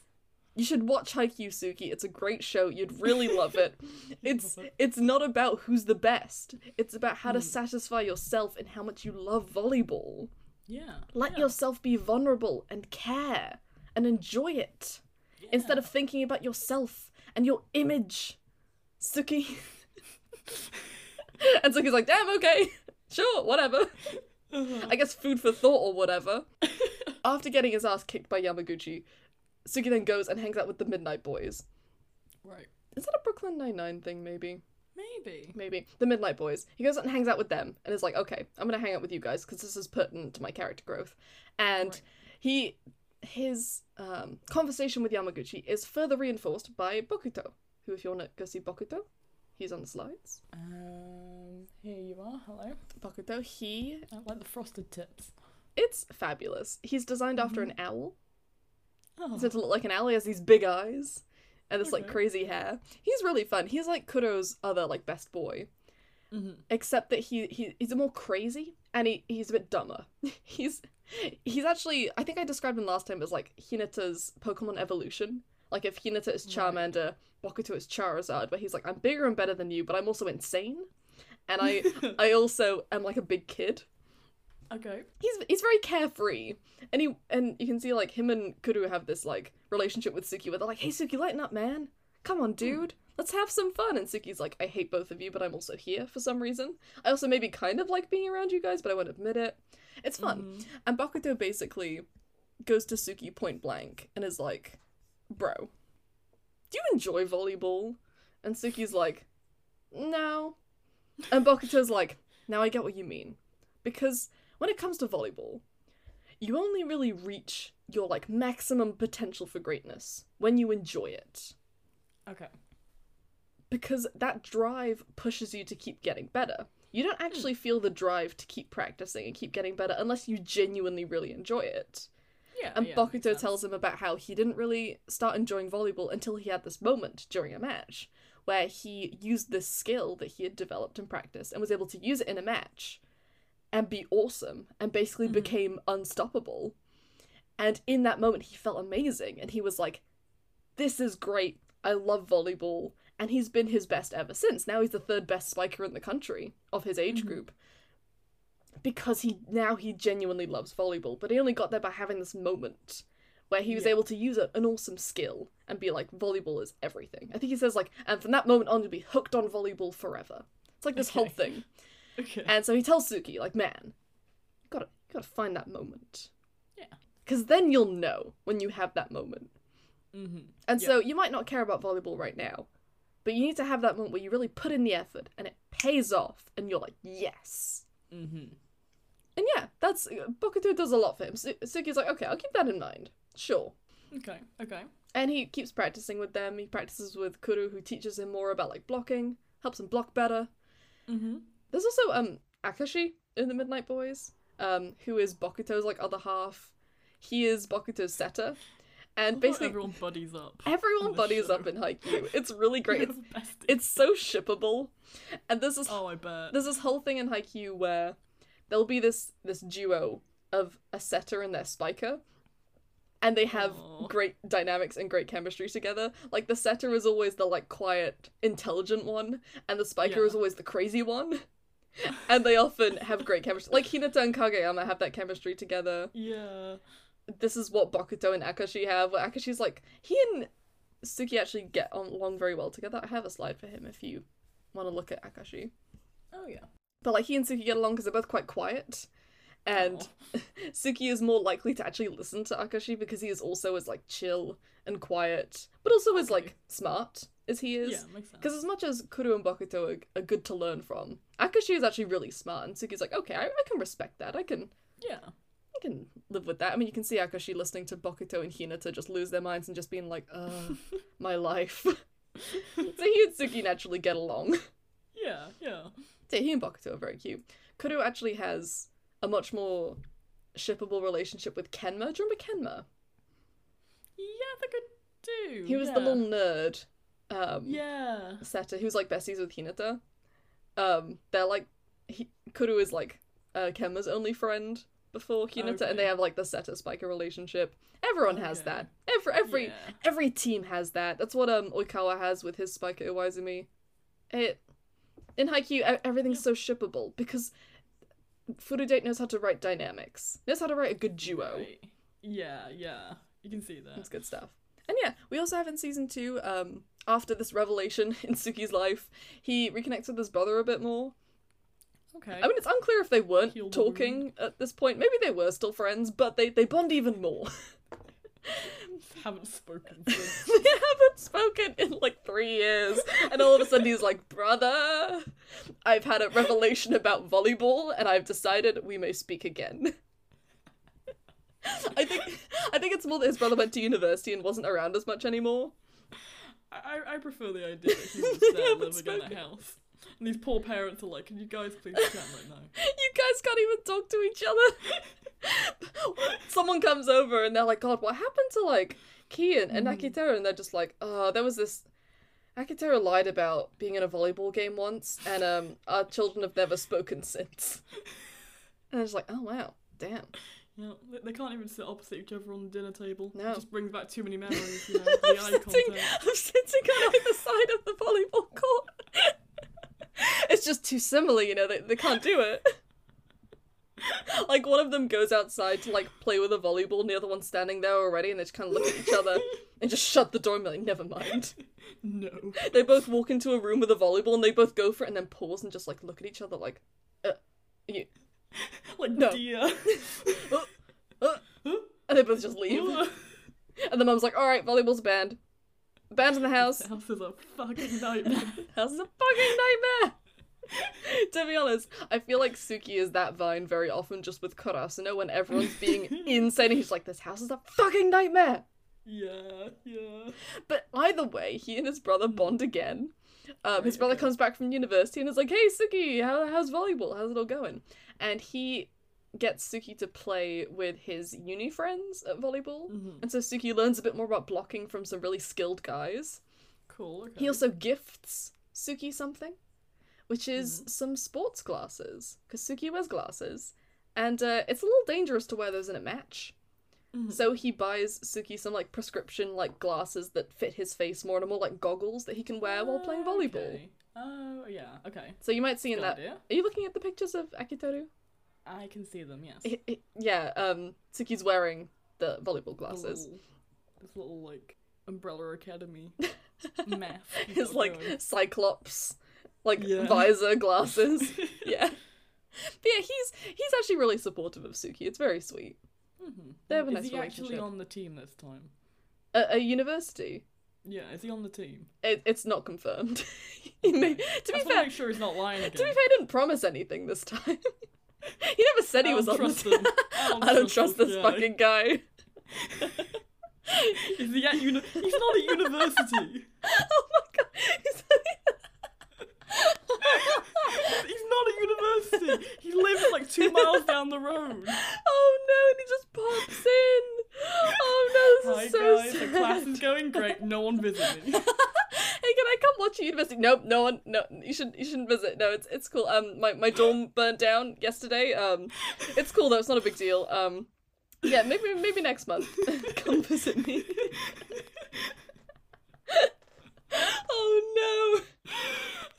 You should watch Haikyuu, Tsukki. It's a great show. You'd really love it. It's it's not about who's the best. It's about how to Hmm. satisfy yourself and how much you love volleyball. Yeah. Let yeah, yourself be vulnerable and care and enjoy it instead of thinking about yourself and your image. Tsukki. and Tsukki's like, damn, okay. Sure, whatever. Uh-huh. I guess food for thought or whatever. After getting his ass kicked by Yamaguchi, Tsukki then goes and hangs out with the Midnight Boys. Right. Is that a Brooklyn Nine-Nine thing, maybe? Maybe. Maybe. The Midnight Boys. He goes out and hangs out with them and is like, okay, I'm gonna hang out with you guys because this is pertinent to my character growth. And Right. he his um, conversation with Yamaguchi is further reinforced by Bokuto, who if you wanna go see Bokuto, he's on the slides. Um. Here you are. Hello. Bokuto, he I like the frosted tips. it's fabulous. He's designed after Mm-hmm. an owl. Oh. He's meant to look like an owl. He has these big eyes and this like crazy hair. He's really fun. He's like Kuro's other like best boy. hmm except that he, he he's a more crazy and he, he's a bit dumber. he's he's actually I think I described him last time as like Hinata's Pokemon evolution. Like if Hinata is Right. Charmander, Bokuto is Charizard, where he's like, I'm bigger and better than you, but I'm also insane. And I I also am like a big kid. okay. He's he's very carefree. And he and you can see like him and Kuro have this like relationship with Tsukki where they're like, Hey Tsukki, lighten up, man. Come on, hmm. dude. Let's have some fun. And Tsukki's like, I hate both of you, but I'm also here for some reason. I also maybe kind of like being around you guys, but I won't admit it. It's fun. Mhm. And Bokuto basically goes to Tsukki point blank and is like, Bro, do you enjoy volleyball? And Tsukki's like, No. And Bokuto's like, Now I get what you mean. Because when it comes to volleyball, you only really reach your like maximum potential for greatness when you enjoy it. Okay. Because that drive pushes you to keep getting better. You don't actually feel the drive to keep practicing and keep getting better unless you genuinely really enjoy it. Yeah. And yeah, Bokuto tells him about how he didn't really start enjoying volleyball until he had this moment during a match where he used this skill that he had developed in practice and was able to use it in a match and be awesome and basically Mhm. became unstoppable. And in that moment, he felt amazing and he was like, This is great. I love volleyball. And he's been his best ever since. Now he's the third best spiker in the country of his age Mhm. group. Because he now he genuinely loves volleyball, but he only got there by having this moment where he was Yeah. able to use a, an awesome skill and be like, volleyball is everything. I think he says like, and from that moment on, you'll be hooked on volleyball forever. It's like this whole thing. Okay. And so he tells Tsukki, like, man, you gotta, you gotta find that moment. Yeah. Because then you'll know when you have that moment. mm-hmm. And Yeah. so you might not care about volleyball right now, but you need to have that moment where you really put in the effort and it pays off, and you're like, yes. Mm-hmm. And yeah, that's Bokuto does a lot for him. Su- Tsukki's like, okay, I'll keep that in mind. Sure. Okay. Okay. And he keeps practicing with them. He practices with Kuro, who teaches him more about like blocking, helps him block better. Mm-hmm. There's also um Akashi in the Midnight Boys, um, who is Bokuto's like other half. He is Bokuto's setter, and basically everyone buddies up. everyone buddies show. up in Haikyuu. It's really great. It's it's so shippable, and there's this Oh, I bet. there's this whole thing in Haikyuu where there'll be this this duo of a setter and their spiker. And they have Aw. great dynamics and great chemistry together. Like the setter is always the like quiet, intelligent one, and the spiker Yeah. is always the crazy one. and they often have great chemistry. Like Hinata and Kageyama have that chemistry together. Yeah. This is what Bokuto and Akashi have. Where Akashi's like he and Tsukki actually get on along very well together. I have a slide for him if you want to look at Akashi. Oh yeah. But like he and Tsukki get along because they're both quite quiet. And Aw. Tsukki is more likely to actually listen to Akashi because he is also as like chill and quiet, but also as like smart as he is. yeah, makes sense. Because as much as Kuro and Bokuto are, are good to learn from, Akashi is actually really smart, and Tsukki's like, okay, I, I can respect that. I can yeah. I can live with that. I mean, you can see Akashi listening to Bokuto and Hinata just lose their minds and just being like, uh, my life. so he and Tsukki naturally get along. Yeah. Yeah. So he and Bokuto are very cute. Kuro actually has a much more shippable relationship with Kenma. Do you remember Kenma? Yeah, I think I do. He was yeah. the little nerd um, Yeah. setter who's like besties with Hinata. Um, they're like he, Kuro is like uh, Kenma's only friend before Hinata, and they have like the setter spiker relationship. Everyone has Okay. that. Every every Yeah. every team has that. That's what um Oikawa has with his spiker Iwaizumi. It in Haikyuu everything's so shippable because Furudate knows how to write dynamics. Knows how to write a good duo. Right. Yeah. Yeah. You can see that. That's good stuff. And yeah, we also have in season two, um, after this revelation in Tsukki's life, he reconnects with his brother a bit more. Okay. I mean, it's unclear if they weren't Heal talking at this point. Maybe they were still friends, but they, they bond even more. haven't spoken since. they haven't spoken in like three years. And all of a sudden he's like, Brother, I've had a revelation about volleyball and I've decided we may speak again. I think I think it's more that his brother went to university and wasn't around as much anymore. I, I prefer the idea that he was there living in a house. And these poor parents are like, can you guys please chat right now? You guys can't even talk to each other. Someone comes over and they're like, God, what happened to like Kian and. Akiteru? And they're just like, oh, there was this. Akiteru lied about being in a volleyball game once, and um, our children have never spoken since. And I was like, oh wow, damn. Know, they, can't even sit opposite each other on the dinner table. No. It just brings back too many memories, you know, I'm the sitting. I'm sitting on either side of the volleyball court. it's just too similar, you know. They they can't do it. like one of them goes outside to like play with a volleyball, and the other one's standing there already, and they just kind of look at each other and just shut the door and be like, "Never mind." No. They both walk into a room with a volleyball, and they both go for it, and then pause and just like look at each other, like, uh, you, Like, No. dear. uh, uh, and they both just leave. And the mum's like, "All right, volleyball's banned. In the house." The house is a fucking nightmare. House is a fucking nightmare. to be honest, I feel like Tsukki is that vine very often just with Karasuno when everyone's being insane and he's like, this house is a fucking nightmare. yeah, yeah. But either way, he and his brother bond again. Um, his brother comes back from university and is like, hey Tsukki, how, how's volleyball? How's it all going? And he gets Tsukki to play with his uni friends at volleyball. Mhm. And so Tsukki learns a bit more about blocking from some really skilled guys. Cool. Okay. He also gifts Tsukki something, which is Mhm. some sports glasses, because Tsukki wears glasses, and uh, it's a little dangerous to wear those in a match. Mhm. So he buys Tsukki some like prescription like glasses that fit his face more and more like goggles that he can wear while playing volleyball. Okay. Oh yeah. Okay. So you might see in Good that. idea. Are you looking at the pictures of Akiteru? I can see them. Yes. Yeah, um, Tsukki's wearing the volleyball glasses. little- This little like Umbrella Academy math. His like going. cyclops, like Yeah. visor glasses. yeah. But yeah, he's he's actually really supportive of Tsukki. It's very sweet. Mhm. They have a Is nice he actually on the team this time? At a university, Yeah, is he on the team? it, it's not confirmed. he may, to I be just want to fair, make sure he's not lying again. to be fair, he didn't promise anything this time. He never said he was on the him. I don't I don't trust this this guy. fucking guy. Is he at uni- He's not at university. oh my god. He's- He's not at university. He lives like two miles down the road. oh no, and he just pops in. Oh no, Hi this is so guys, sad. the class is going great. No one visit me. hey, can I come watch at university? Nope, no one. No, you should. You shouldn't visit. No, it's it's cool. Um, my my dorm burnt down yesterday. Um, it's cool though. It's not a big deal. Um, yeah, maybe maybe next month. come visit me. oh Sorry,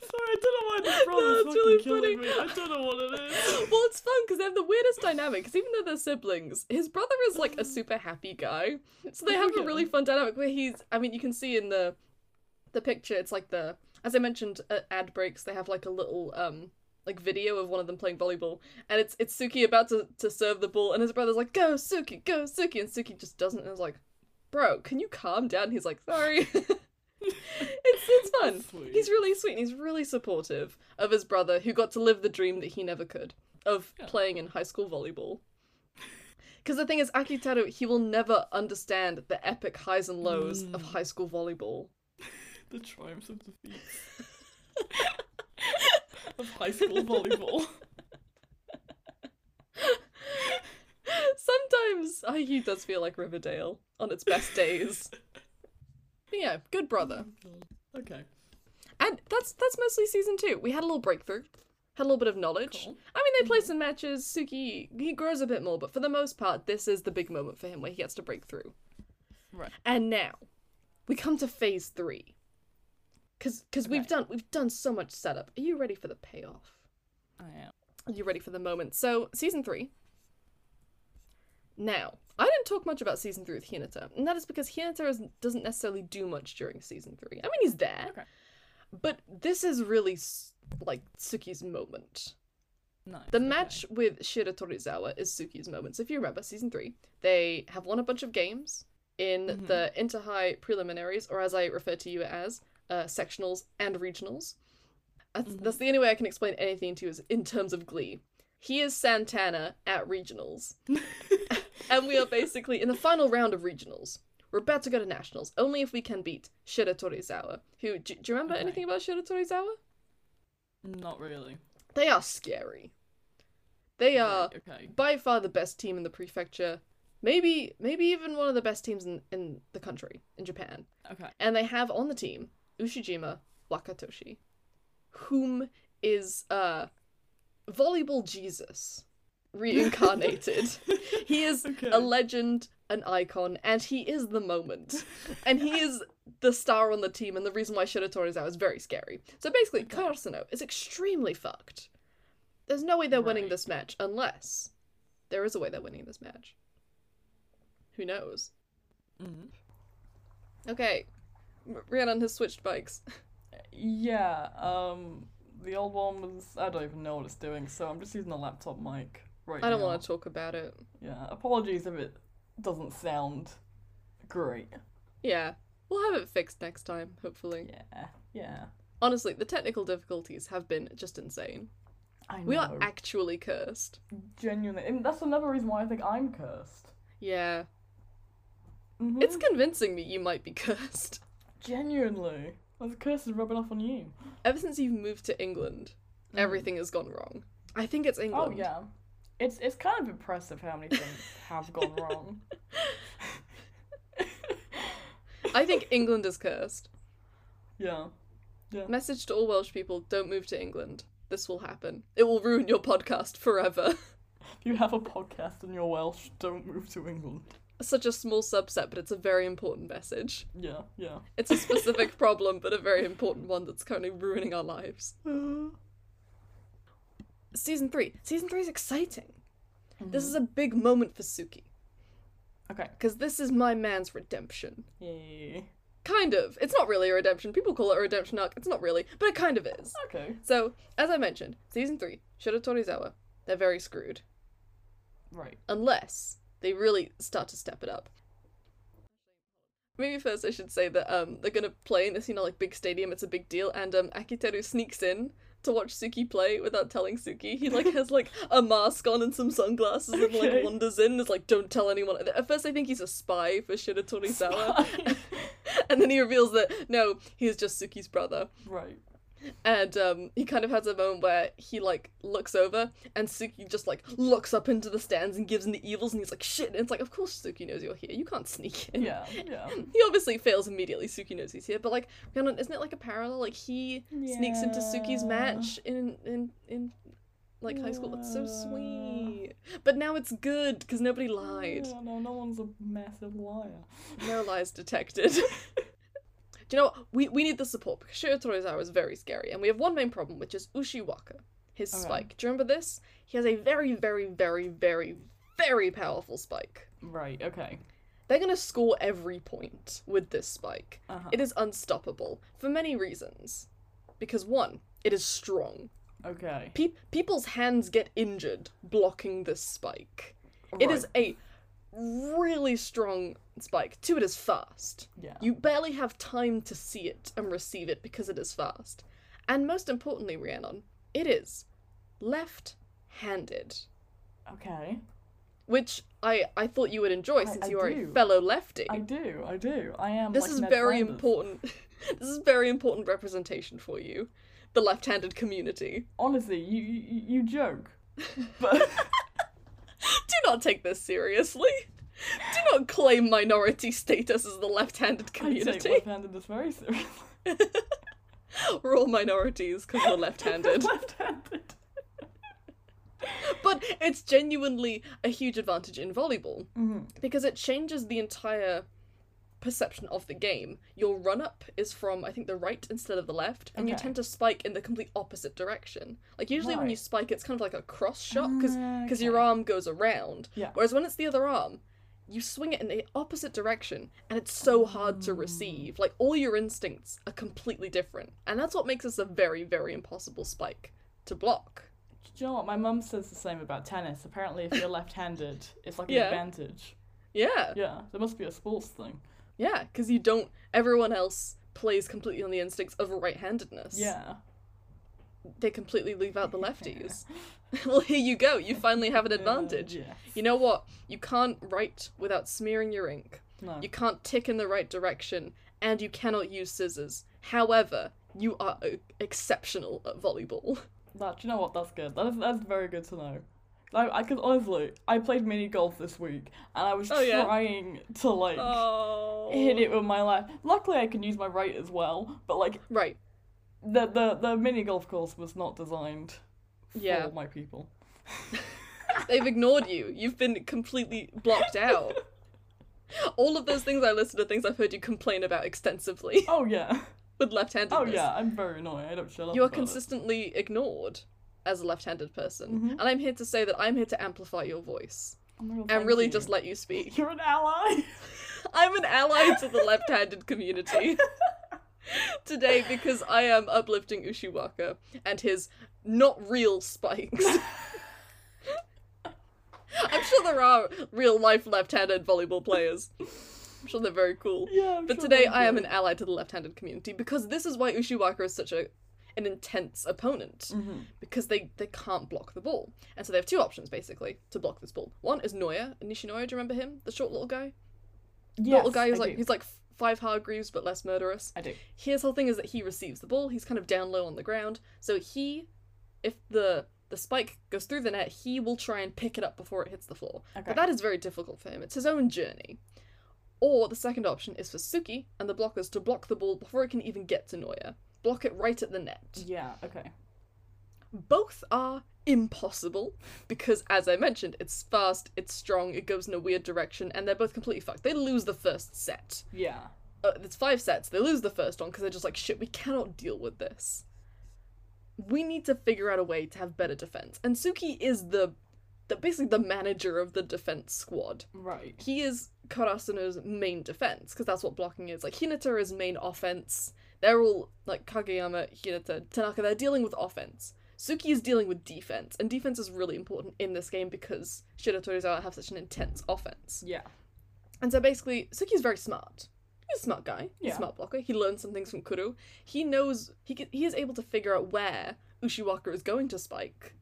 I don't know why this brother's That's really funny. me. I don't know what it is. Well, it's fun because they have the weirdest dynamic. Because even though they're siblings, his brother is like a super happy guy. So they have a really fun dynamic where he's. I mean, you can see in the the picture. It's like the as I mentioned at ad breaks. They have like a little um like video of one of them playing volleyball, and it's it's Tsukki about to to serve the ball, and his brother's like, "Go Tsukki, go Tsukki," and Tsukki just doesn't. And I was like, "Bro, can you calm down?" And he's like, "Sorry." it's it's fun. Sweet. He's really sweet and he's really supportive of his brother who got to live the dream that he never could of Yeah. playing in high school volleyball. Because the thing is, Akiteru, he will never understand the epic highs and lows of Mm. high school volleyball. the triumphs and defeats of high school volleyball. Sometimes IU does feel like Riverdale on its best days. But yeah, good brother. Mm-hmm. Okay. And that's that's mostly season two. We had a little breakthrough, had a little bit of knowledge. Cool. I mean, they play mm-hmm. some matches. Tsukki he grows a bit more, but for the most part, this is the big moment for him where he gets to break through. Right. And now, we come to phase three. Cause, cause we've done we've done so much setup. Are you ready for the payoff? I am. Are you ready for the moment? So, season three. Now, I didn't talk much about season three with Hinata, and that is because Hinata is, doesn't necessarily do much during season three. I mean, he's there, Okay. but this is really like Tsukki's moment. Nice. The okay. match with Shiratorizawa is Tsukki's moment. So if you remember, season three, they have won a bunch of games in Mhm. the inter-high preliminaries, or as I refer to you as, uh, sectionals and regionals. That's, Mhm. that's the only way I can explain anything to you is in terms of Glee. He is Santana at regionals, and we are basically in the final round of regionals. We're about to go to nationals, only if we can beat Shiratorizawa. Who do, do you remember Okay. anything about Shiratorizawa? Not really. They are scary. They are Right, okay. by far the best team in the prefecture. Maybe maybe even one of the best teams in, in the country, in Japan. Okay. And they have on the team Ushijima Wakatoshi, whom is uh volleyball Jesus reincarnated. he is Okay. a legend, an icon, and he is the moment. and he is the star on the team and the reason why Shiratorizawa is very scary. So basically, Okay. Karasuno is extremely fucked. There's no way they're winning this match unless there is a way they're winning this match. Who knows? Mhm. Okay, Rhiannon has switched bikes. Yeah, um, the old one was. I don't even know what it's doing, so I'm just using a laptop mic right I don't now. want to talk about it. Yeah, apologies if it doesn't sound great. Yeah, we'll have it fixed next time, hopefully. Yeah, yeah. Honestly, the technical difficulties have been just insane. I know. We are actually cursed. genuinely, and that's another reason why I think I'm cursed. Yeah, Mhm. it's convincing me you might be cursed. genuinely. Well, the curse is rubbing off on you. Ever since you've moved to England, Mm. everything has gone wrong. I think it's England. Oh yeah, it's it's kind of impressive how many things have gone wrong. I think England is cursed. Yeah. Yeah. Message to all Welsh people don't move to England. This will happen. It will ruin your podcast forever. If you have a podcast and you're Welsh, don't move to England. Such a small subset, but it's a very important message. Yeah, yeah. It's a specific problem, but a very important one that's currently ruining our lives. Season 3. Season 3 is exciting. This is a big moment for Tsukki. Okay. Because this is my man's redemption. Yay. Kind of. It's not really a redemption. People call it a redemption arc. It's not really, but it kind of is. Okay. So, as I mentioned, season 3, Shiratorizawa, they're very screwed. Right. Unless they really start to step it up. Maybe first I should say that um they're gonna play in this, you know, like big stadium, it's a big deal, and um Akiteru sneaks in to watch Tsukki play without telling Tsukki. He like has like a mask on and some sunglasses and like wanders in and is like, don't tell anyone. At first I think he's a spy for Shiratorizawa. and then he reveals that no, he's just Tsukki's brother. right. And um, he kind of has a moment where he like looks over and Tsukki just like looks up into the stands and gives him the evils and he's like shit. And it's like of course Tsukki knows you're here. You can't sneak in. Yeah, yeah. he obviously fails immediately. Tsukki knows he's here. But like Rhiannon, isn't it like a parallel? Like he sneaks into Tsukki's match in in in like high school. That's so sweet. But now it's good because nobody lied. Yeah, no, no one's a massive liar. no lies detected do you know what? We, we need the support because Shiratorizawa is very scary and we have one main problem which is Ushiwaka his Okay. spike. Do you remember this? He has a very very very very very powerful spike. Right, okay. they're going to score every point with this spike. Uh-huh. it is unstoppable for many reasons. Because one it is strong. Okay. Pe- people's hands get injured blocking this spike. It is a really strong spike two it is fast Yeah. you barely have time to see it and receive it because it is fast. And most importantly, Rhiannon, it is left handed. Okay. Which I, I thought you would enjoy I- since I you are do. a fellow lefty. I do, I do. I am. this like is Ned very Flanders. important. this is very important representation for you. The left handed community. Honestly, you, you you joke, but Do not take this seriously. Do not claim minority status as the left handed community. I take left-handedness very seriously. We're all minorities because we're left handed. left-handed. But it's genuinely a huge advantage in volleyball Mhm. because it changes the entire perception of the game. Your run up is from I think the right instead of the left, and you tend to spike in the complete opposite direction. Like usually when you spike, it's kind of like a cross shot because Ah, your okay. arm goes around. Yeah. Whereas when it's the other arm, you swing it in the opposite direction, and it's so hard to receive. Like all your instincts are completely different, and that's what makes this a very very impossible spike to block. Do you know what? My mum says the same about tennis. Apparently, if you're left-handed, it's like an Yeah. advantage. Yeah. Yeah, there must be a sports thing. Yeah, because you don't. Everyone else plays completely on the instincts of right-handedness. Yeah. They completely leave out the lefties. well, here you go. You finally have an advantage. Uh, yeah. You know what? You can't write without smearing your ink. No. You can't tick in the right direction, and you cannot use scissors. However, you are uh, exceptional at volleyball. That, you know what? That's good. That is, that's very good to know. Like, I could honestly, I played mini golf this week, and I was Oh, yeah? trying to like Oh. hit it with my left. Luckily, I can use my right as well. But like Right. the the the mini golf course was not designed for Yeah. my people. They've ignored you. You've been completely blocked out. All of those things I listed are things I've heard you complain about extensively Oh yeah. with left-handedness. Oh yeah. I'm very annoying. I don't shut up. You are about it. consistently ignored as a left-handed person, Mhm. and I'm here to say that I'm here to amplify your voice Oh God, and really you. just let you speak. You're an ally. I'm an ally to the left-handed community today because I am uplifting Ushiwaka and his not real spikes. I'm sure there are real life left-handed volleyball players. I'm sure they're very cool. yeah. I'm But sure today I am an ally to the left-handed community because this is why Ushiwaka is such a an intense opponent Mhm. because they they can't block the ball. And so they have two options basically to block this ball. One is Noya, Nishinoya, do you remember him? The short little guy? The little guy who's I like do. he's like five hard Hargreeves but less murderous. I do. His whole thing is that he receives the ball, he's kind of down low on the ground. So he if the the spike goes through the net, he will try and pick it up before it hits the floor. Okay. But that is very difficult for him. It's his own journey. Or the second option is for Tsukki and the blockers to block the ball before it can even get to Noya. Block it right at the net. Yeah, okay. Both are impossible because, as I mentioned, it's fast, it's strong, it goes in a weird direction, and they're both completely fucked. They lose the first set. Yeah. Uh, it's five sets. They lose the first one because they're just like, shit, we cannot deal with this. We need to figure out a way to have better defense. And Tsukki is the, the basically the manager of the defense squad. Right. He is Karasuno's main defense because that's what blocking is. Like Hinata is main offense. They're all like Kageyama, Hinata, Tanaka. They're dealing with offense. Tsukki is dealing with defense, and defense is really important in this game because Shiratorizawa have such an intense offense. Yeah. And so basically, Tsukki's very smart. He's a smart guy. He's Yeah. a smart blocker. He learns some things from Kuro. He knows he can, he is able to figure out where Ushiwaka is going to spike.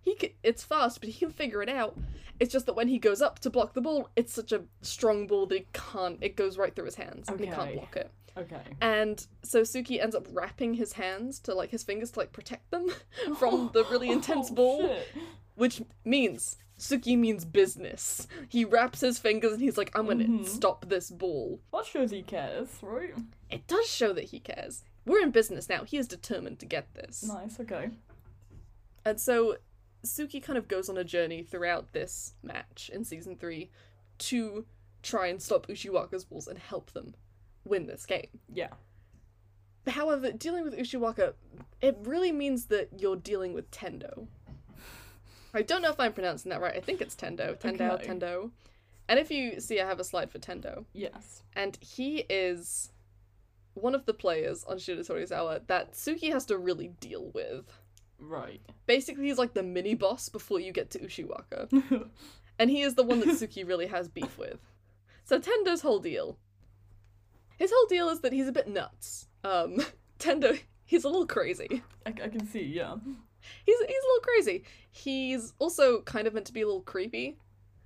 He can, it's fast, but he can figure it out. It's just that when he goes up to block the ball, it's such a strong ball that he can't. It goes right through his hands, and he can't block it. Okay. And so Tsukki ends up wrapping his hands to like his fingers to like protect them from the really intense Oh, ball shit. which means Tsukki means business. He wraps his fingers and he's like, I'm gonna Mhm. stop this ball. That shows he cares, right? It does show that he cares. We're in business now. He is determined to get this. Nice, okay. And so Tsukki kind of goes on a journey throughout this match in season three to try and stop Ushiwaka's balls and help them win this game. Yeah. However, dealing with Ushiwaka, it really means that you're dealing with Tendo. I don't know if I'm pronouncing that right. I think it's Tendo. Tendo, Okay. Tendo. And if you see, I have a slide for Tendo. Yes. And he is one of the players on Shiratorizawa that Tsukki has to really deal with. Right. Basically, he's like the mini boss before you get to Ushiwaka. And he is the one that Tsukki really has beef with. So Tendo's whole deal. His whole deal is that he's a bit nuts. Um, Tendo, he's a little crazy. I, I can see, yeah. He's he's a little crazy. He's also kind of meant to be a little creepy.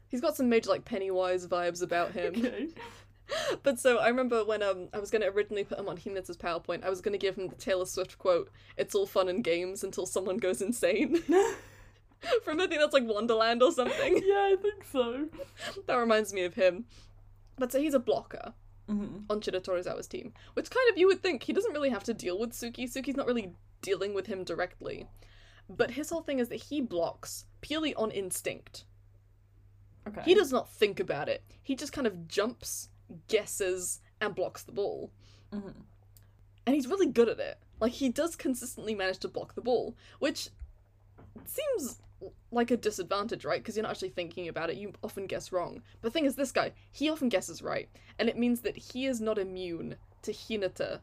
He's got some major like Pennywise vibes about him. Okay. But so I remember when um I was gonna originally put him on Hinata's PowerPoint, I was gonna give him the Taylor Swift quote, It's all fun and games until someone goes insane. From I think that's like Wonderland or something. yeah, I think so. that reminds me of him. But so he's a blocker hmm on Shiratorizawa's team. Which kind of you would think he doesn't really have to deal with Tsukki. Tsukki's not really dealing with him directly. But his whole thing is that he blocks purely on instinct. Okay. He does not think about it. He just kind of jumps, guesses, and blocks the ball. hmm And he's really good at it. Like, he does consistently manage to block the ball, which seems like a disadvantage, right? Because you're not actually thinking about it. You often guess wrong. But the thing is, this guy, he often guesses right. And it means that he is not immune to Hinata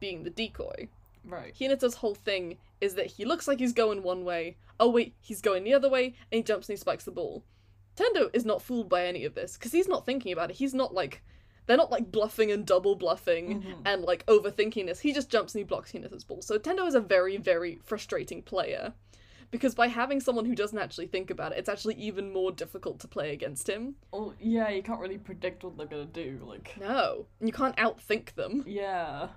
being the decoy. Right. Hinata's whole thing is that he looks like he's going one way. Oh, wait, he's going the other way, and he jumps and he spikes the ball. Tendo is not fooled by any of this because he's not thinking about it. He's not like. They're not like bluffing and double bluffing Mhm. and like overthinking this. He just jumps and he blocks Hinata's ball. So Tendo is a very, very frustrating player. Because by having someone who doesn't actually think about it, it's actually even more difficult to play against him. Oh, yeah, you can't really predict what they're gonna do. Like, No. And you can't outthink them. yeah.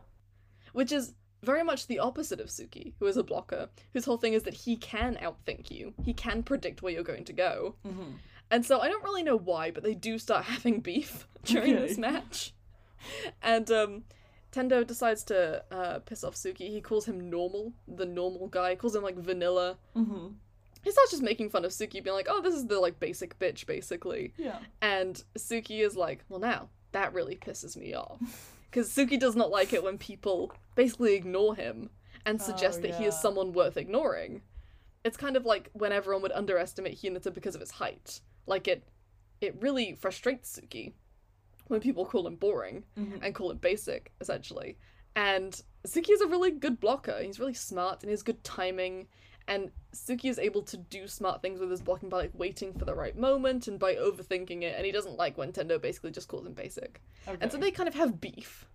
Which is very much the opposite of Tsukki, who is a blocker, whose whole thing is that he can outthink you. He can predict where you're going to go. hmm And so I don't really know why, but they do start having beef during Okay. this match. And um Tendo decides to uh, piss off Tsukki. He calls him normal, the normal guy. He calls him like vanilla. hmm He starts just making fun of Tsukki, being like, "Oh, this is the like basic bitch, basically." Yeah. And Tsukki is like, "Well, now that really pisses me off," because Tsukki does not like it when people basically ignore him and suggest Oh, that he is someone worth ignoring. It's kind of like when everyone would underestimate Hinata because of his height. Like it, it really frustrates Tsukki when people call him boring hmm and call him basic, essentially. And Tsukki is a really good blocker. He's really smart and he has good timing. And Tsukki is able to do smart things with his blocking by like waiting for the right moment and by overthinking it. And he doesn't like when Tendo basically just calls him basic. Okay. And so they kind of have beef.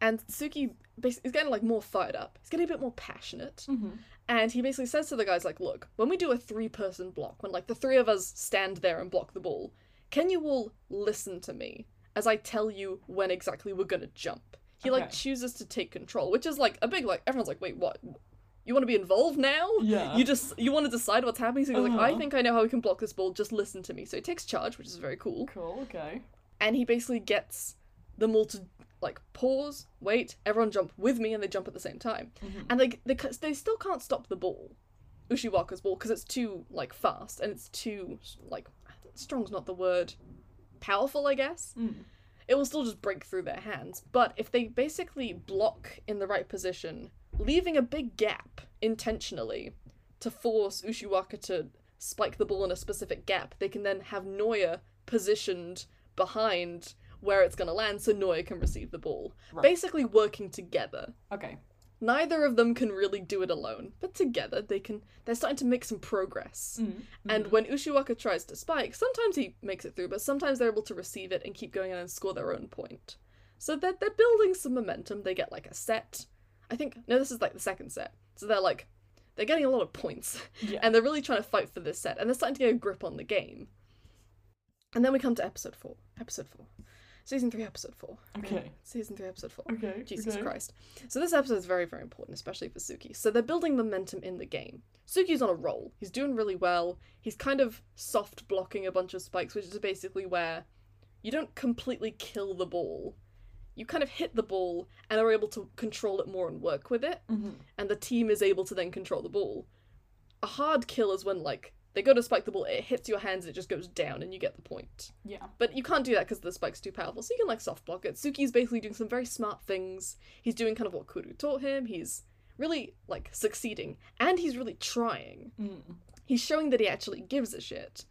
And Tsukki basically is getting like more fired up. He's getting a bit more passionate. hmm And he basically says to the guys, like, look, when we do a three person block, when like the three of us stand there and block the ball, can you all listen to me as I tell you when exactly we're gonna jump? He like chooses to take control, which is like a big like everyone's like, wait, what? You want to be involved now? Yeah. You just you want to decide what's happening. So he's like, I Uh-huh. think I know how we can block this ball. Just listen to me. So he takes charge, which is very cool. Cool. Okay. and he basically gets them all to like pause, wait, everyone jump with me, and they jump at the same time, Mhm. and they they they still can't stop the ball, Ushiwaka's ball, because it's too like fast and it's too like strong's not the word, powerful, I guess. Mm. It will still just break through their hands. But if they basically block in the right position, leaving a big gap intentionally to force Ushiwaka to spike the ball in a specific gap, they can then have Noya positioned behind where it's going to land so Noya can receive the ball. Right. Basically working together. Okay. Neither of them can really do it alone, but together they can they're starting to make some progress. Mm. And when Ushiwaka tries to spike, sometimes he makes it through, but sometimes they're able to receive it and keep going in and score their own point. So they're, they're building some momentum. They get like a set. I think, no, this is like the second set. So they're like, they're getting a lot of points. Yeah. And they're really trying to fight for this set. And they're starting to get a grip on the game. And then we come to episode four. Episode four. Season three, episode four. Okay. Season three, episode four. Okay. Jesus okay. Christ. So this episode is very, very important, especially for Tsukki. So they're building momentum in the game. Tsukki's on a roll. He's doing really well. He's kind of soft blocking a bunch of spikes, which is basically where you don't completely kill the ball. You kind of hit the ball and are able to control it more and work with it, Mhm. and the team is able to then control the ball. A hard kill is when like they go to spike the ball, it hits your hands, it just goes down, and you get the point. Yeah. But you can't do that because the spike's too powerful, so you can like soft block it. Tsukki's basically doing some very smart things. He's doing kind of what Kuro taught him. He's really like succeeding, and he's really trying. Mm. He's showing that he actually gives a shit.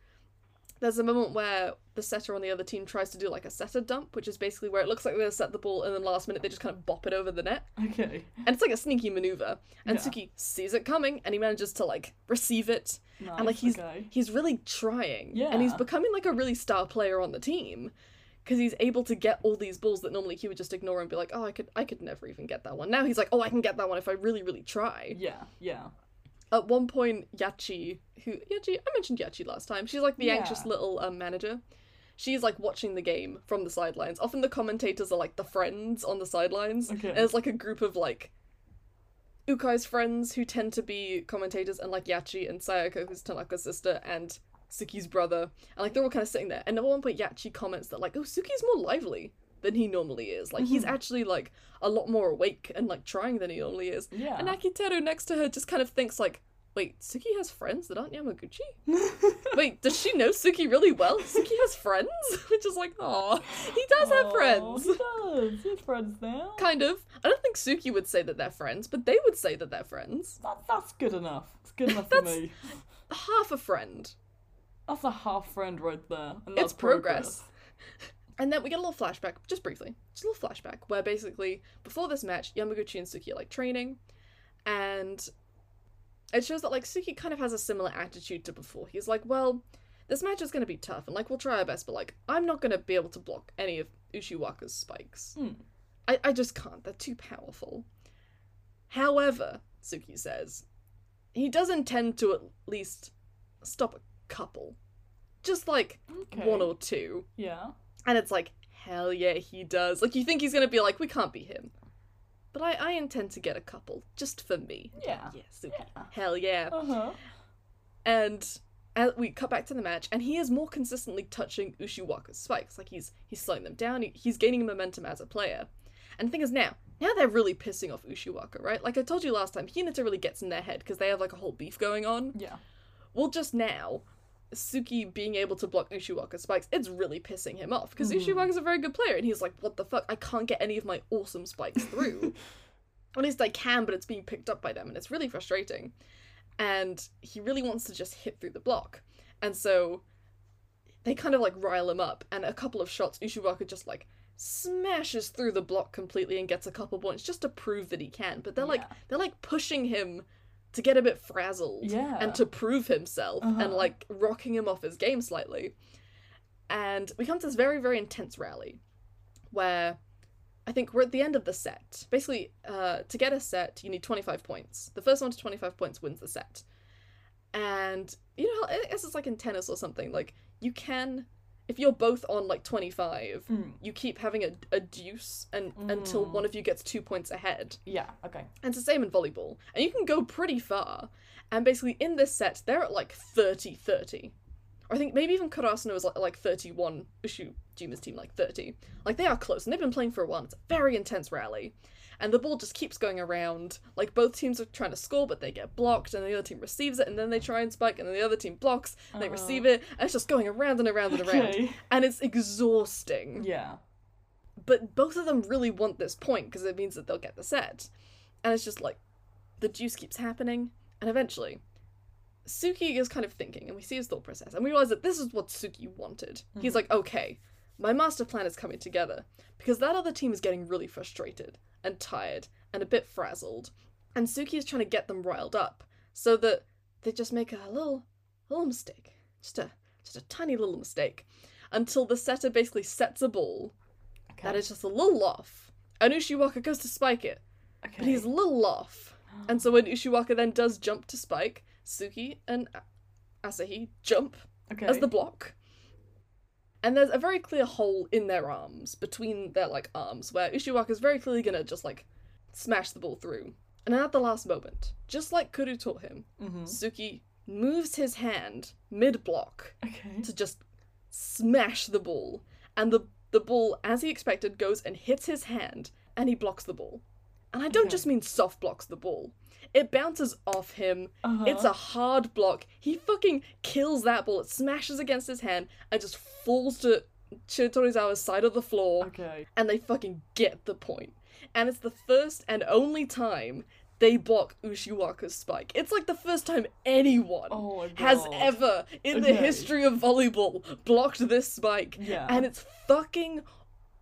There's a moment where the setter on the other team tries to do like a setter dump, which is basically where it looks like they're gonna set the ball, and then last minute they just kind of bop it over the net, Okay. and it's like a sneaky maneuver. And Yeah. Tsukki sees it coming, and he manages to like receive it, Nice. and like he's okay. he's really trying Yeah. and he's becoming like a really star player on the team because he's able to get all these balls that normally he would just ignore and be like oh i could i could never even get that one now he's like oh i can get that one if i really really try Yeah. Yeah. At one point yachi who yachi i mentioned yachi last time she's like the Yeah. anxious little um, manager she's like watching the game from the sidelines often the commentators are like the friends on the sidelines Okay. and there's like a group of like Ukai's friends who tend to be commentators, and like Yachi and Saeko, who's Tanaka's sister, and Tsukki's brother. And like they're all kind of sitting there. And at one point, Yachi comments that like, oh, Tsukki's more lively than he normally is. Like he's Mhm. actually like a lot more awake and like trying than he normally is. Yeah. And Akiteru next to her just kind of thinks like, wait, Tsukki has friends that aren't Yamaguchi? Wait, does she know Tsukki really well? Tsukki has friends? Which is like, oh, he does have Aw, friends. He does. He has friends now. Kind of. I don't think Tsukki would say that they're friends, but they would say that they're friends. That, that's good enough. It's good enough for me. Half a friend. That's a half friend right there. And It's that's progress. And then we get a little flashback, just briefly, just a little flashback, where basically before this match, Yamaguchi and Tsukki are like training, and it shows that like Tsukki kind of has a similar attitude to before. He's like, well, this match is gonna be tough, and like we'll try our best, but like I'm not gonna be able to block any of Ushiwaka's spikes. Hmm. I, I just can't. They're too powerful. However, Tsukki says, he does intend to at least stop a couple. Just like Okay. one or two. Yeah. And it's like, hell yeah, he does. Like, you think he's gonna be like, we can't be him. But I, I intend to get a couple, just for me. Yeah. Yeah. Yeah. Hell yeah. Uh huh. And as we cut back to the match, and he is more consistently touching Ushiwaka's spikes. Like, he's he's slowing them down, he, he's gaining momentum as a player. And the thing is now, now they're really pissing off Ushiwaka, right? Like I told you last time, Hinata really gets in their head because they have like a whole beef going on. Yeah. Well, just now, Tsukki being able to block Ushiwaka's spikes, it's really pissing him off because Mhm. Ushiwaka's a very good player, and he's like, "What the fuck? I can't get any of my awesome spikes through." At least I can, but it's being picked up by them, and it's really frustrating. And he really wants to just hit through the block, and so they kind of like rile him up. And a couple of shots, Ushiwaka just like smashes through the block completely and gets a couple points just to prove that he can. But they're like they're like pushing him to get a bit frazzled Yeah. and to prove himself and Uh-huh. like rocking him off his game slightly. And we come to this very, very intense rally where I think we're at the end of the set. Basically, uh, to get a set, you need 25 points. The first one to 25 points wins the set. And, you know, I guess it's like in tennis or something. Like, you can, if you're both on like 25, Mm. you keep having a, a deuce and, until Mm. one of you gets two points ahead. Yeah. Okay. And it's the same in volleyball. And you can go pretty far. And basically, in this set, they're at like 30 30. or I think maybe even Karasuno is like, like 31, issue Juma's team like 30. Like they are close and they've been playing for a while. It's a very intense rally. And the ball just keeps going around. Like both teams are trying to score, but they get blocked, and the other team receives it, and then they try and spike, and then the other team blocks, and they Uh-oh. receive it, and it's just going around and around and around. Okay. And it's exhausting. Yeah. But both of them really want this point because it means that they'll get the set. And it's just like the deuce keeps happening, and eventually Tsukki is kind of thinking, and we see his thought process, and we realize that this is what Tsukki wanted. He's mm-hmm. like, okay, my master plan is coming together because that other team is getting really frustrated and tired and a bit frazzled, and Tsukki is trying to get them riled up so that they just make a little, little mistake, just a, just a tiny little mistake, until the setter basically sets a ball Okay. that is just a little off, and Ushiwaka goes to spike it, okay. but he's a little off. And so when Ushiwaka then does jump to spike, Tsukki and Asahi jump okay. as the block. And there's a very clear hole in their arms, between their like arms, where Ushiwaka is very clearly gonna just like smash the ball through. And at the last moment, just like Kuro taught him, Mhm. Tsukki moves his hand mid block Okay. to just smash the ball. And the the ball, as he expected, goes and hits his hand, and he blocks the ball. And I don't Okay. just mean soft blocks the ball. It bounces off him. Uh-huh. It's a hard block. He fucking kills that ball. It smashes against his hand and just falls to Shiratorizawa's side of the floor. Okay. And they fucking get the point. And it's the first and only time they block Ushiwaka's spike. It's like the first time anyone Oh has ever in the history of volleyball blocked this spike. Yeah. And it's fucking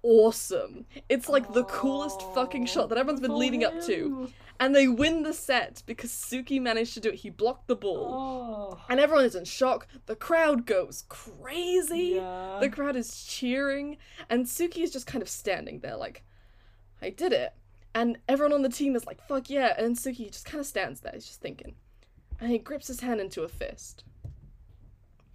awesome. It's like the coolest fucking shot that everyone's been leading up to. And they win the set because Tsukki managed to do it. He blocked the ball. Oh. And everyone is in shock. The crowd goes crazy. Yeah. The crowd is cheering. And Tsukki is just kind of standing there like, I did it. And everyone on the team is like, fuck yeah. And Tsukki just kind of stands there. He's just thinking. And he grips his hand into a fist.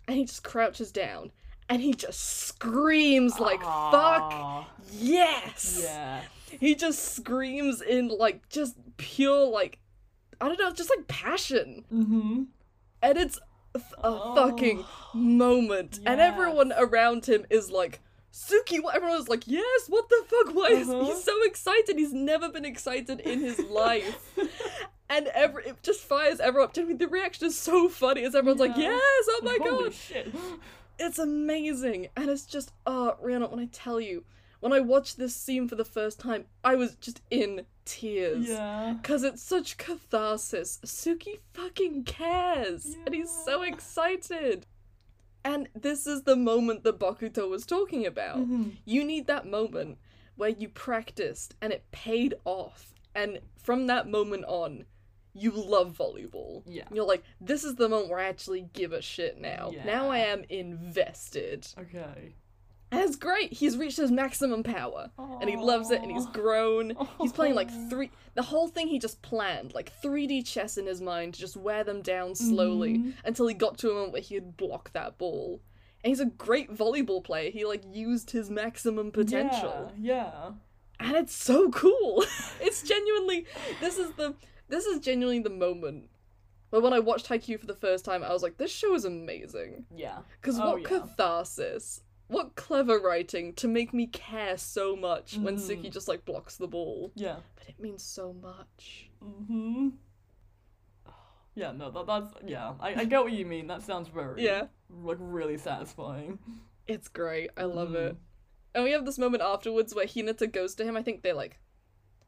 And he just crouches down. And he just screams like, fuck Ah. yes. Yeah. He just screams in like just pure like I don't know, just like passion. Mm-hmm. And it's a Oh. fucking moment. And everyone around him is like Tsukki, everyone is like, yes, what the fuck? Why is Uh-huh. he's so excited? He's never been excited in his life. and every it just fires everyone up. I mean, the reaction is so funny as everyone's like, yes, oh my Holy god. shit. It's amazing, and it's just oh, Rhiannon. When I tell you, when I watched this scene for the first time, I was just in tears. Yeah. Cause it's such catharsis. Tsukki fucking cares, and he's so excited. And this is the moment that Bokuto was talking about. Mhm. You need that moment where you practiced and it paid off, and from that moment on, you love volleyball. Yeah. You're like, this is the moment where I actually give a shit now. Yeah. Now I am invested. Okay. And it's great. He's reached his maximum power. And he loves it and he's grown. He's playing like three the whole thing he just planned, like 3D chess in his mind to just wear them down slowly Mhm. until he got to a moment where he could block that ball. And he's a great volleyball player. He like used his maximum potential. Yeah. And it's so cool. it's genuinely this is the this is genuinely the moment where when I watched Haikyuu for the first time, I was like, this show is amazing. Yeah. Because Oh, what yeah. catharsis. What clever writing to make me care so much when Mhm. Tsukki just like blocks the ball. Yeah. But it means so much. Mm-hmm. Yeah, no, that, that's yeah. I, I get what you mean. That sounds very Yeah. like really satisfying. It's great. I love Mm. it. And we have this moment afterwards where Hinata goes to him. I think they're like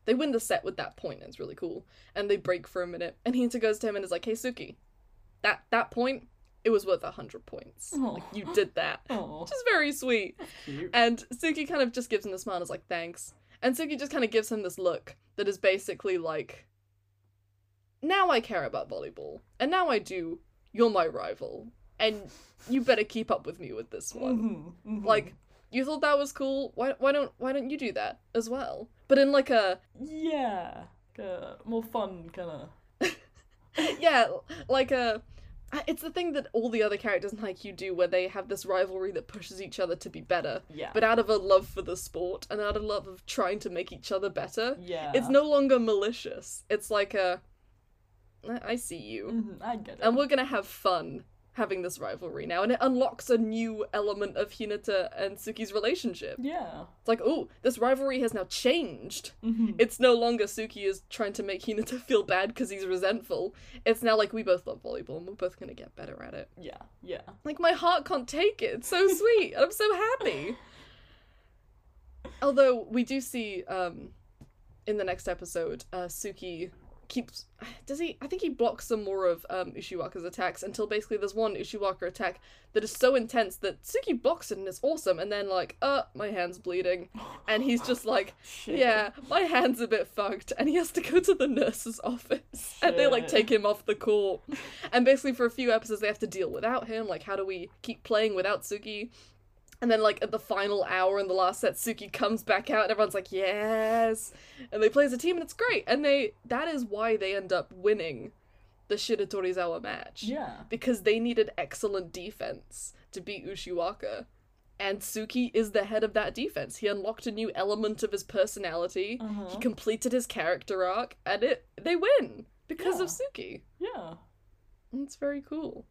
they win the set with that point, and it's really cool. And they break for a minute. And Hinata goes to him and is like, Hey Tsukki, that that point, it was worth a hundred points. Like you did that. Oh, Which is very sweet. And Tsukki kind of just gives him the smile and is like, thanks. And Tsukki just kind of gives him this look that is basically like, now I care about volleyball. And now I do. You're my rival. And you better keep up with me with this one. Mhm, mhm. Like, you thought that was cool? Why, why don't why don't you do that as well? But in like a yeah, uh, more fun kind of. yeah, like a it's the thing that all the other characters in Haikyuu do where they have this rivalry that pushes each other to be better. Yeah. But out of a love for the sport and out of love of trying to make each other better. yeah. It's no longer malicious. It's like a I see you. Mhm, I get it. And we're gonna have fun having this rivalry now, and it unlocks a new element of Hinata and Tsukki's relationship. Yeah. It's like, oh, this rivalry has now changed. Mhm. It's no longer Tsukki is trying to make Hinata feel bad because he's resentful. It's now like we both love volleyball and we're both gonna get better at it. Yeah. Yeah. Like my heart can't take it. It's so sweet. I'm so happy. Although we do see um in the next episode, uh Tsukki keeps does he I think he blocks some more of um Ushiwaka's attacks until basically there's one Ushiwaka attack that is so intense that Tsukki blocks it and it's awesome and then like, uh, my hand's bleeding. And he's just like, Shit. Yeah, my hand's a bit fucked, and he has to go to the nurse's office, and they like take him off the court, and basically for a few episodes they have to deal without him. Like, how do we keep playing without Tsukki? And then like at the final hour in the last set, Tsukki comes back out, and everyone's like, yes, and they play as a team, and it's great. And they that is why they end up winning the Shiratorizawa match Yeah. because they needed excellent defense to beat Ushiwaka. And Tsukki is the head of that defense. He unlocked a new element of his personality. He Uh-huh. completed his character arc, and it they win because of Tsukki. Yeah. And It's very cool.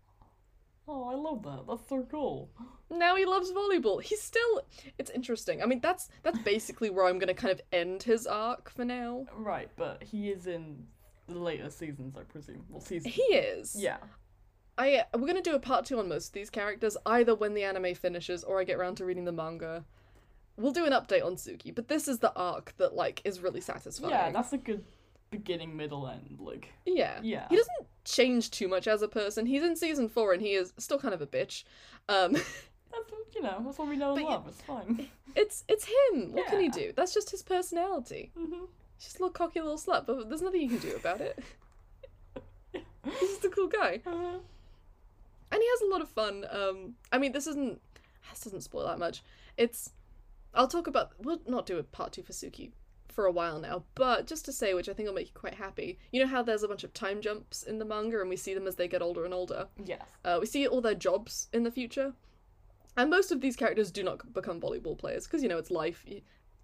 Oh, I love that. That's so cool. Now he loves volleyball. He's still it's interesting. I mean that's that's basically where I'm gonna kind of end his arc for now. Right, but he is in the later seasons, I presume. Well, season. He is. Yeah. I we're gonna do a part two on most of these characters, either when the anime finishes or I get around to reading the manga. We'll do an update on Tsukki, but this is the arc that like is really satisfying. Yeah, that's a good beginning, middle, end. Like, yeah. yeah. He doesn't change too much as a person. He's in season four and he is still kind of a bitch. Um, That's you know, that's what we know and love. It's fine. it's it's him. What can he do? That's just his personality. hmm He's just a little cocky little slut, but there's nothing you can do about it. He's just a cool guy. Uh, and he has a lot of fun. Um, I mean, this isn't this doesn't spoil that much. It's I'll talk about we'll not do a part two for Tsukki for a while now, but just to say, which I think will make you quite happy. You know how there's a bunch of time jumps in the manga, and we see them as they get older and older. yes. Uh, we see all their jobs in the future, and most of these characters do not become volleyball players because you know it's life.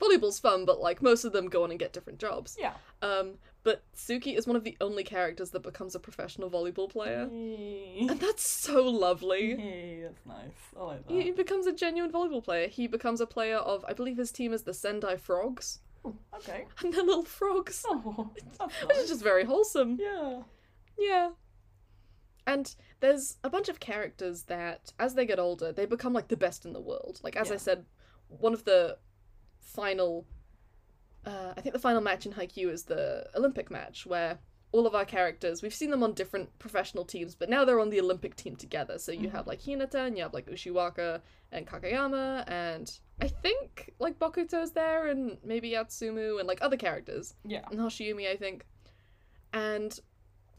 Volleyball's fun, but like most of them go on and get different jobs. Yeah. Um, but Tsukki is one of the only characters that becomes a professional volleyball player, and that's so lovely. Hey, that's nice. I like that. He, he becomes a genuine volleyball player. He becomes a player of, I believe his team is the Sendai Frogs, Ooh, okay. and they're little frogs, Oh, that's which is just very wholesome. Yeah. Yeah. And there's a bunch of characters that, as they get older, they become like the best in the world. Like as I said, one of the final, uh, I think the final match in Haikyuu is the Olympic match where all of our characters, we've seen them on different professional teams, but now they're on the Olympic team together. So you have like Hinata and you have like Ushiwaka and Kageyama and I think like Bokuto's there and maybe Atsumu and like other characters Yeah. and Hoshiumi, I think. And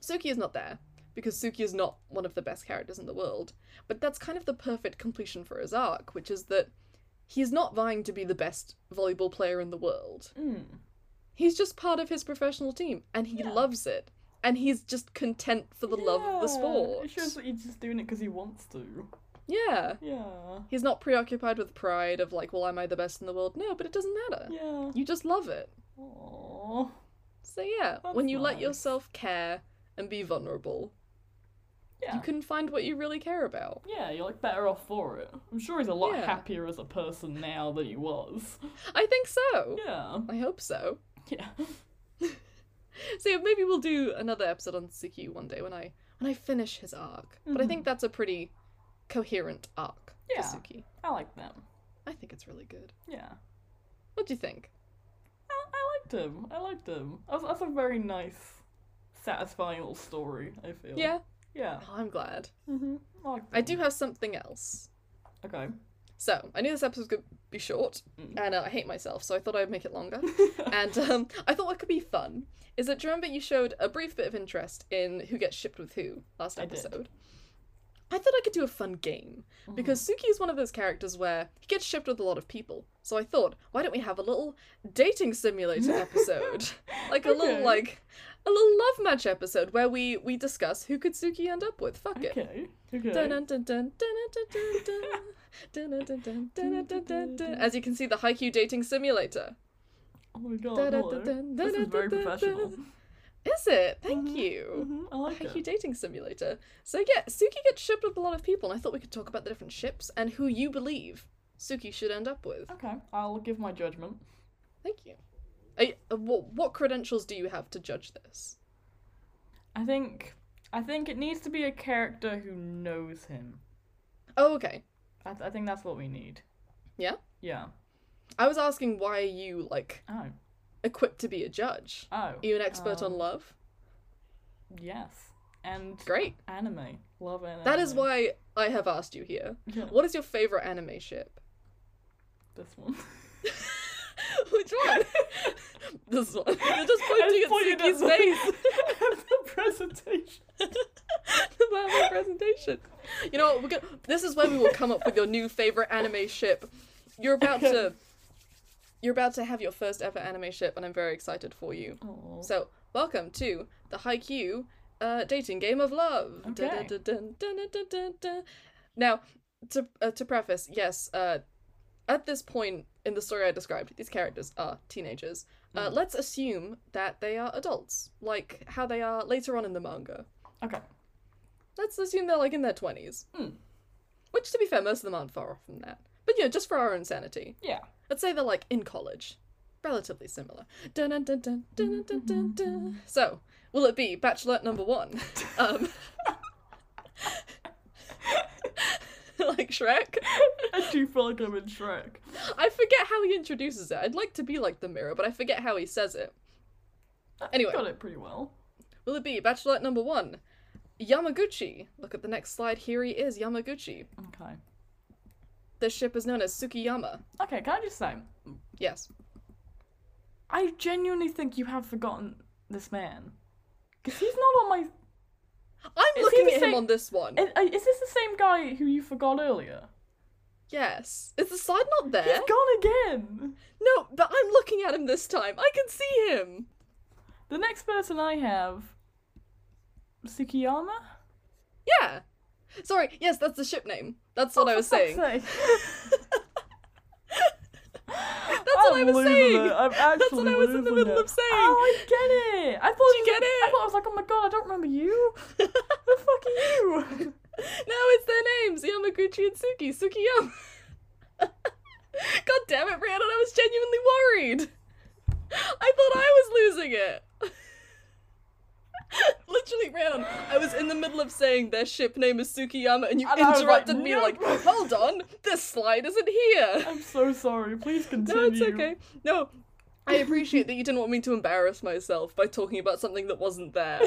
Tsukki is not there because Tsukki is not one of the best characters in the world. But that's kind of the perfect completion for his arc, which is that he's not vying to be the best volleyball player in the world. Mm. He's just part of his professional team and he Yeah. loves it. And he's just content for the love of the sport. It shows that he's just doing it because he wants to. Yeah. Yeah. He's not preoccupied with pride of like, well, am I the best in the world? No, but it doesn't matter. Yeah. You just love it. Aww. So yeah, That's when you let yourself care and be vulnerable, Yeah. you can find what you really care about. Yeah, you're like better off for it. I'm sure he's a lot Yeah. happier as a person now than he was. I think so. Yeah. I hope so. Yeah. So maybe we'll do another episode on Tsukki one day when I when I finish his arc. But I think that's a pretty coherent arc Yeah. for Tsukki. I like them. I think it's really good. Yeah. What do you think? I, I liked him. I liked him. That's, that's a very nice, satisfying little story, I feel. Yeah. Yeah. Oh, I'm glad. Mm-hmm. I, I do have something else. Okay. So I knew this episode was gonna be short, Mm. and uh, I hate myself, so I thought I'd make it longer. and um, I thought what could be fun is that do you remember you showed a brief bit of interest in who gets shipped with who last I episode? I thought I could do a fun game Mm-hmm. because Tsukki is one of those characters where he gets shipped with a lot of people. So I thought, why don't we have a little dating simulator episode, like a little like a little love match episode where we we discuss who could Tsukki end up with. Fuck it. Okay. As you can see, the Haikyuu dating simulator. Oh my god. Dun, dun, hello. dun, dun, This is very professional. Is it? Thank Mhm, you. Mhm, I like Haikyuu it. dating simulator. So yeah, Tsukki gets shipped with a lot of people, and I thought we could talk about the different ships and who you believe Tsukki should end up with. Okay, I'll give my judgment. Thank you. Uh, what, what credentials do you have to judge this? I think I think it needs to be a character who knows him. Oh, okay. I, th- I think that's what we need. Yeah? Yeah. I was asking why are you like Oh. equipped to be a judge? Oh. Are you an expert on um, love? Yes. And Great. anime. Love anime. That is why I have asked you here. Yeah, What is your favorite anime ship? this one. Which one? this one. You're just pointing at Tsukki's the- face. the presentation. about my presentation. You know what? We're gonna, this is where we will come up with your new favorite anime ship. You're about to. You're about to have your first ever anime ship, and I'm very excited for you. Oh. So, welcome to the Haikyuu uh, dating game of love. Okay. Now, to uh, to preface, yes, uh, at this point in the story I described, these characters are teenagers. Uh, Mm. Let's assume that they are adults, like how they are later on in the manga. Okay. Let's assume they're like in their twenties. Hmm. Which, to be fair, most of them aren't far off from that. But you know, just for our own sanity, Yeah. let's say they're like in college, relatively similar. Dun dun dun dun dun dun dun dun. So, will it be Bachelorette number one? Um, like Shrek. I do feel like I'm in Shrek. I forget how he introduces it. I'd like to be like the mirror, but I forget how he says it. Uh, anyway. Got it pretty well. Will it be Bachelorette number one? Yamaguchi. Look at the next slide. Here he is, Yamaguchi. Okay. This ship is known as Tsukiyama. Okay, can I just say, Yes. I genuinely think you have forgotten this man. Because he's not on my. I'm Is looking at him same- on this one. Is, uh, is this the same guy who you forgot earlier? Yes. Is the side not there? He's gone again! No, but I'm looking at him this time. I can see him. The next person I have. Tsukiyama? Yeah. Sorry, yes, that's the ship name. That's what Oh, I was saying. That's what I was saying. it. I'm actually That's what I was in the middle it. of saying. Oh, I get it. I thought you was- get it? I thought I was like, oh my god, I don't remember you. the fuck are you? No, it's their names, Yamaguchi and Tsukki. Tsukiyama. God damn it, Rhiannon, I was genuinely worried. I thought I was losing it. Literally, Rhiannon, I was in the middle of saying their ship name is Tsukiyama, and you And I was like, interrupted me "Nope." like, hold on, this slide isn't here. I'm so sorry. Please continue. No, it's okay. No, I appreciate that you didn't want me to embarrass myself by talking about something that wasn't there.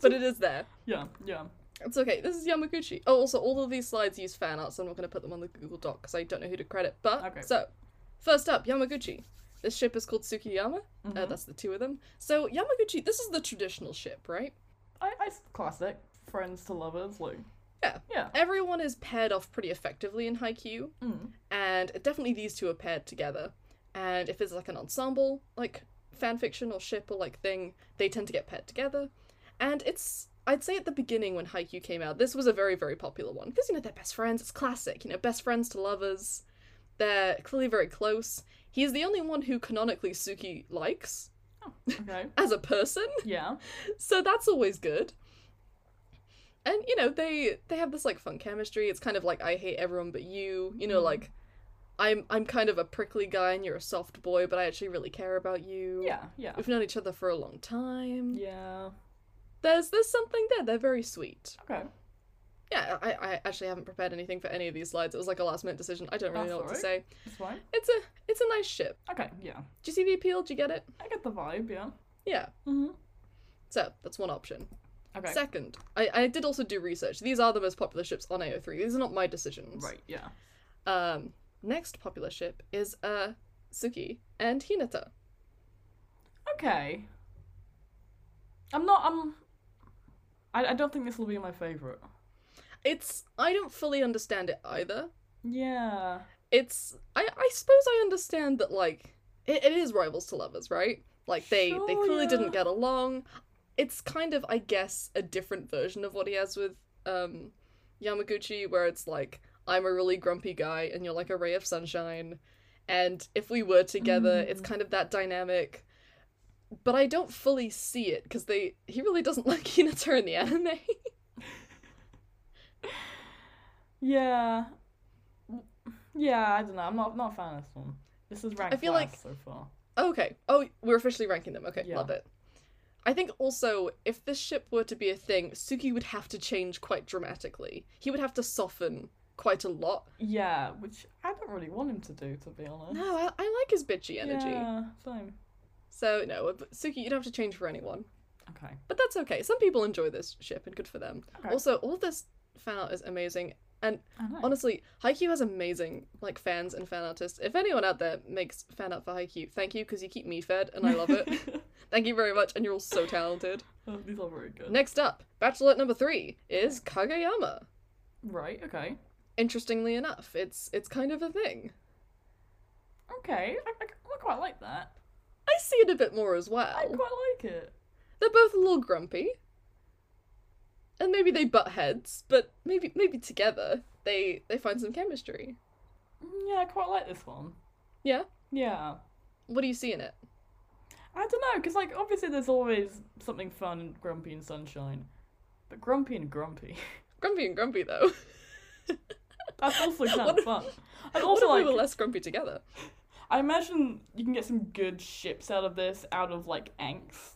But it is there. yeah, yeah. It's okay. This is Yamaguchi. Oh, also, all of these slides use fan art, so I'm not going to put them on the Google Doc because I don't know who to credit. But, Okay. so, first up, Yamaguchi. This ship is called Tsukiyama. Uh, Mhm. that's the two of them. So, Yamaguchi, this is the traditional ship, right? I, I classic friends to lovers like Yeah. yeah. Everyone is paired off pretty effectively in Haikyuu, Mm. and definitely these two are paired together. And if it's like an ensemble, like fanfiction or ship or like thing, they tend to get paired together. And it's, I'd say at the beginning when Haikyuu came out, this was a very, very popular one. Because, you know, they're best friends, it's classic, you know, best friends to lovers. They're clearly very close. He's the only one who canonically Tsukki likes Okay. as a person. Yeah. so that's always good and you know they they have this like fun chemistry it's kind of like i hate everyone but you you know Mhm. like i'm i'm kind of a prickly guy and you're a soft boy but i actually really care about you Yeah. Yeah. we've known each other for a long time Yeah. there's there's something there they're very sweet Okay. Yeah i i actually haven't prepared anything for any of these slides it was like a last minute decision i don't really That's know what to say That's fine. it's a it's a nice ship Okay. Yeah. do you see the appeal do you get it I get the vibe. Yeah. yeah Mm-hmm. so that's one option Okay. Second, I, I did also do research. These are the most popular ships on AO3. These are not my decisions. right. Yeah. Um, next popular ship is uh Tsukki and Hinata. Okay. I'm not. I'm. I, I don't think this will be my favorite. It's I don't fully understand it either. Yeah. It's I I suppose I understand that like it, it is rivals to lovers, right? Like they they clearly yeah. didn't get along. It's kind of I guess a different version of what he has with um Yamaguchi where it's like I'm a really grumpy guy and you're like a ray of sunshine and if we were together it's Mm. kind of that dynamic but I don't fully see it because they he really doesn't like Hinata in the anime. Yeah. Yeah, I don't know. I'm not not a fan of this one. This is ranked feel last like- so far. okay. Oh, we're officially ranking them. Okay, Yeah. love it. I think also if this ship were to be a thing, Tsukki would have to change quite dramatically. He would have to soften quite a lot. Yeah, which I don't really want him to do, to be honest. No, I, I like his bitchy energy. Yeah, same. So no, Tsukki, you don't have to change for anyone. Okay. But that's okay. Some people enjoy this ship, and good for them. Okay. Also, all this fan art is amazing. And honestly, Haikyuu has amazing like fans and fan artists. If anyone out there makes fan art for Haikyuu, thank you because you keep me fed, and I love it. thank you very much, and you're all so talented. Oh, These are very good. Next up, Bachelorette number three is Kageyama. Right. Okay. Interestingly enough, it's it's kind of a thing. Okay. I, I, I quite like that. I see it a bit more as well. I quite like it. They're both a little grumpy. And maybe they butt heads, but maybe maybe together they they find some chemistry. Mm, Yeah, I quite like this one. Yeah? Yeah. What do you see in it? I don't know, because like obviously there's always something fun and grumpy and sunshine, but grumpy and grumpy. Grumpy and grumpy though. That's also kind What of fun. And what also if we were less grumpy together? I imagine you can get some good ships out of this, out of like angst,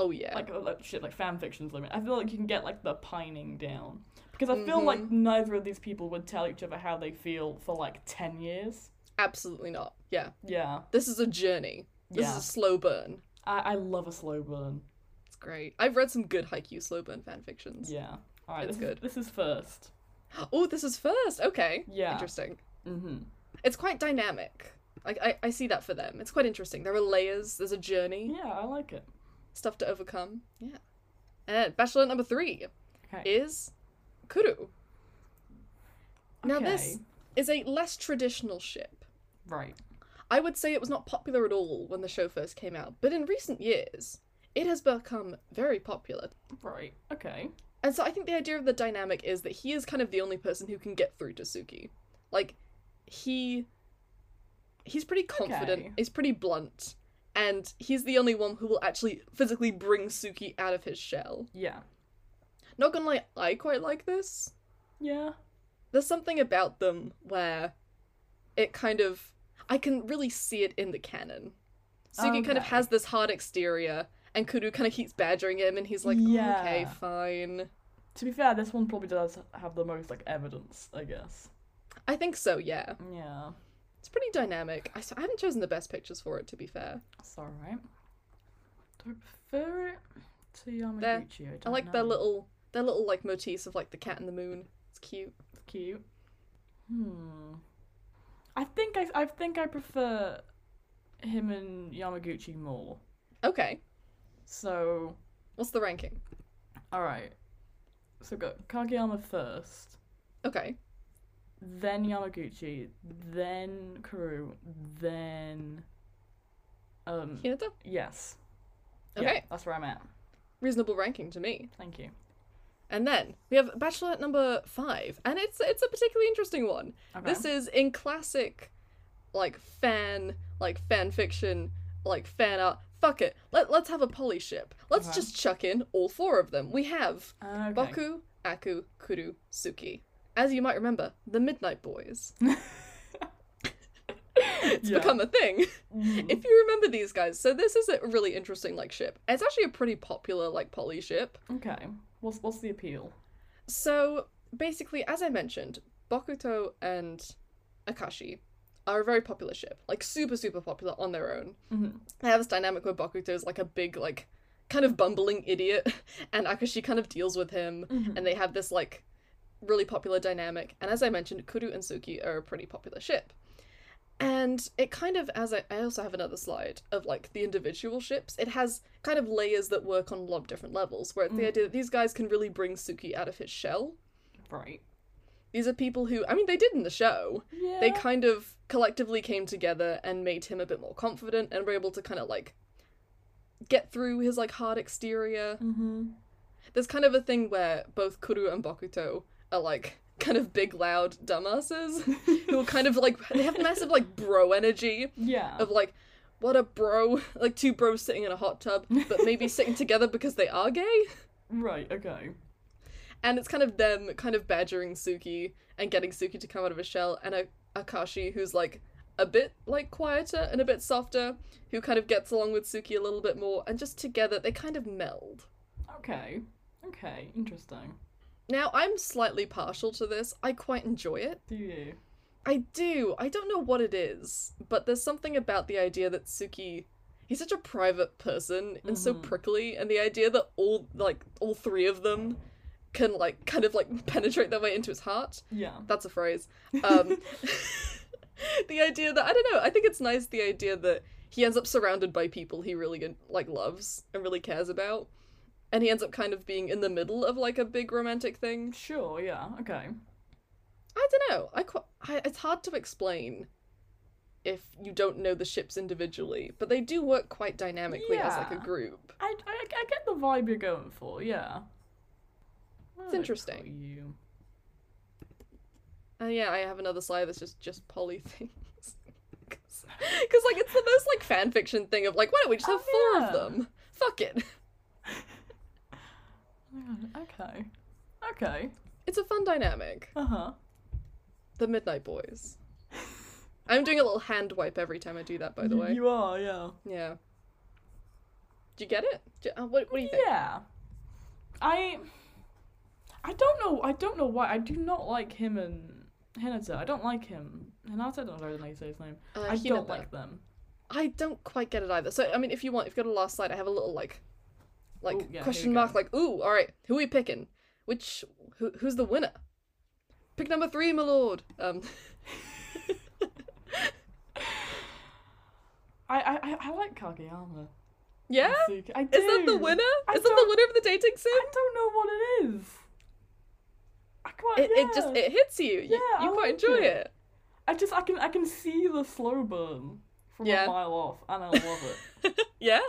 Oh yeah. like, uh, like shit, like fan fictions. Mean, I feel like you can get like the pining down because I feel like Mhm. neither of these people would tell each other how they feel for like ten years. Absolutely not. Yeah. Yeah, This is a journey. This yeah. is a slow burn. I I love a slow burn. It's great. I've read some good Haikyuu slow burn fan fictions. Yeah. All right, It's this good. Is, this is first. Oh, this is first. Okay. Yeah. Interesting. Mm-hmm. It's quite dynamic. Like I, I see that for them. It's quite interesting. There are layers, there's a journey, Yeah, I like it. Stuff to overcome. Yeah. And Bachelor number three Okay. is Kuro. Now this is a less traditional ship. Right. I would say it was not popular at all when the show first came out, but in recent years, it has become very popular. Right. Okay. And so I think the idea of the dynamic is that he is kind of the only person who can get through to Tsukki. Like, he. He's pretty confident, Okay. he's pretty blunt, and he's the only one who will actually physically bring Tsukki out of his shell. Yeah. Not gonna lie, I quite like this. Yeah. There's something about them where it kind of. I can really see it in the canon. Tsukki kind of has this hard exterior, and Kuro kind of keeps badgering him, and he's like, "Oh, okay, fine. To be fair, this one probably does have the most like evidence, I guess. I think so, yeah. Yeah. It's pretty dynamic. I, I haven't chosen the best pictures for it, to be fair. That's alright. Do I prefer it to Yamaguchi? I, I like their little their little like motifs of like the cat and the moon. It's cute. It's cute. Hmm. I think I I think I prefer him and Yamaguchi more. Okay, So what's the ranking? all right. So go Kageyama first, Okay, then Yamaguchi, then Kuro, then um Hinata. yes. Okay, Yeah, that's where I'm at. reasonable ranking to me. Thank you. And then we have Bachelorette number five, and it's it's a particularly interesting one. Okay. This is in classic, like fan like fan fiction like fan art. Fuck it. Let let's have a poly ship. Let's Okay. just chuck in all four of them. We have okay. Boku, Aka, Kuro, Tsukki. As you might remember, the Midnight Boys. it's Yeah. become a thing. Mhm. If you remember these guys, so this is a really interesting like ship. It's actually a pretty popular like poly ship. Okay. What's what's the appeal? So basically, as I mentioned, Bokuto and Akashi are a very popular ship, like super super popular on their own. Mm-hmm. They have this dynamic where Bokuto is like a big like kind of bumbling idiot, and Akashi kind of deals with him, Mhm. and they have this like really popular dynamic. And as I mentioned, Kuro and Tsukki are a pretty popular ship. And it kind of, as I, I also have another slide of like the individual ships, it has kind of layers that work on a lot of different levels, where it's the Mm. idea that these guys can really bring Tsukki out of his shell. Right. These are people who, I mean, they did in the show. Yeah. They kind of collectively came together and made him a bit more confident and were able to kind of like get through his like hard exterior. Mm-hmm. There's kind of a thing where both Kuro and Bokuto are like kind of big, loud dumbasses who are kind of like they have massive like bro energy Yeah. of like, what a bro, like two bros sitting in a hot tub, but maybe sitting together because they are gay. Right. Okay. And it's kind of them kind of badgering Tsukki and getting Tsukki to come out of his shell, and a Akashi who's like a bit like quieter and a bit softer, who kind of gets along with Tsukki a little bit more, and just together they kind of meld. Okay. Okay. Interesting. Now, I'm slightly partial to this. I quite enjoy it. Do you? I do. I don't know what it is, but there's something about the idea that Tsukki he's such a private person and so Mhm. prickly and the idea that all like all three of them can like kind of like penetrate their way into his heart. Yeah. That's a phrase. Um the idea that I don't know, I think it's nice the idea that he ends up surrounded by people he really like loves and really cares about. And he ends up kind of being in the middle of like a big romantic thing. Sure. Yeah. Okay. I don't know. I, qu- I it's hard to explain if you don't know the ships individually, but they do work quite dynamically as like a group. I, I, I get the vibe you're going for. Yeah. It's interesting. You. And yeah, I have another slide that's just just poly things. Because like it's the most like fan fiction thing of like why don't we just have Oh, four yeah. of them? Fuck it. Okay. Okay. It's a fun dynamic. Uh huh. The Midnight Boys. I'm doing a little hand wipe every time I do that, by the way. You are. Yeah. Yeah. Do you get it? Do- uh, what, what do you think? Yeah. I. I don't know. I don't know why. I do not like him and Hinata. I don't like him. Hinata. I don't know how you say his name. Uh, I don't like them. I don't quite get it either. So I mean, if you want, if you go to the last slide, I have a little like, like Ooh, yeah, question mark, like, ooh, all right, who are we picking? Which who who's the winner? Pick number three, my lord. Um, I I I, like Kageyama. yeah. I is that the winner? I is that the winner of the dating sim? I don't know what it is. I quite. It, yeah. it just it hits you. You, Yeah, you I quite like enjoy it. it. I just I can I can see the slow burn from Yeah. a mile off, and I love it. Yeah.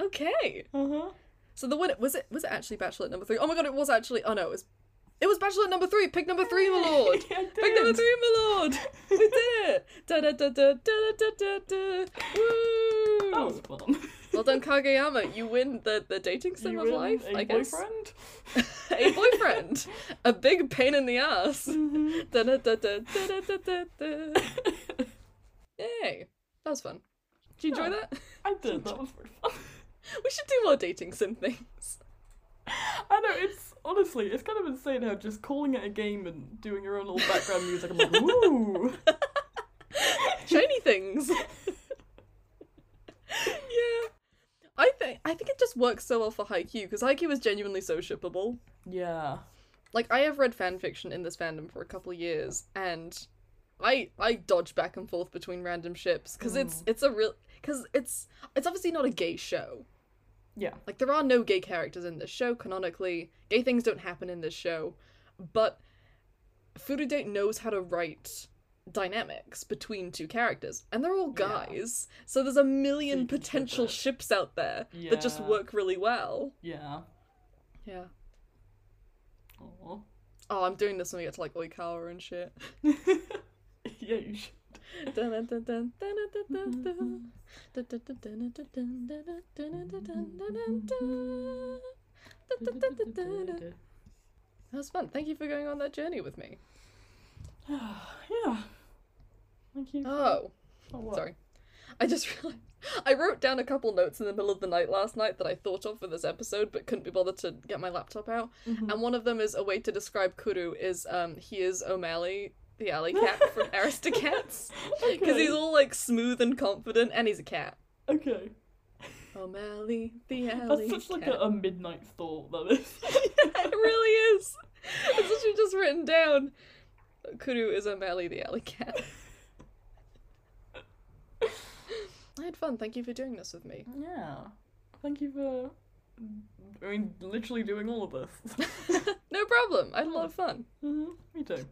Okay. uh huh. So the winner was it was it actually Bachelor number three? Oh my god, it was actually. Oh no, it was it was Bachelor number three. Pick number three, my lord. Pick number three, my lord. We did it. Da da da da da da da da. Woo! That was fun. Well done, Kageyama. You win the, the dating sim You of life, a I guess. boyfriend. a boyfriend. a big pain in the ass. Mhm. Da da da da da da da da. Yay. That was fun. Did you enjoy Yeah. that? I did. That was very fun. We should do more dating sim things. I know it's honestly it's kind of insane how just calling it a game and doing your own little background music. I'm like, ooh. Shiny things. yeah. I think I think it just works so well for Haikyuu because Haikyuu is genuinely so shippable. Yeah. Like I have read fan fiction in this fandom for a couple of years, and I I dodge back and forth between random ships because it's mm. it's a real because it's it's obviously not a gay show. Yeah. Like there are no gay characters in this show canonically. Gay things don't happen in this show, but Furudate knows how to write dynamics between two characters, and they're all Yeah. guys. So there's a million ship potential ships out there that just work really well. Yeah. Yeah. Aw. Oh, I'm doing this when we get to like Oikawa and shit. yeah, you should. That was fun. Thank you for going on that journey with me. yeah. Thank you. For... Oh. oh Sorry. I just realized I wrote down a couple notes in the middle of the night last night that I thought of for this episode but couldn't be bothered to get my laptop out. Mm-hmm. And one of them is a way to describe Kuro is um, he is O'Malley the alley cat from Aristocats, because Okay. he's all like smooth and confident, and he's a cat. Okay. O'Malley, the alley. That's such like a, a midnight thought, that is. yeah, it really is. It's literally just written down. Kuro is O'Malley, the alley cat. I had fun. Thank you for doing this with me. yeah. Thank you for. I mean, literally doing all of this. no problem. I had a lot of fun. hmm Me too.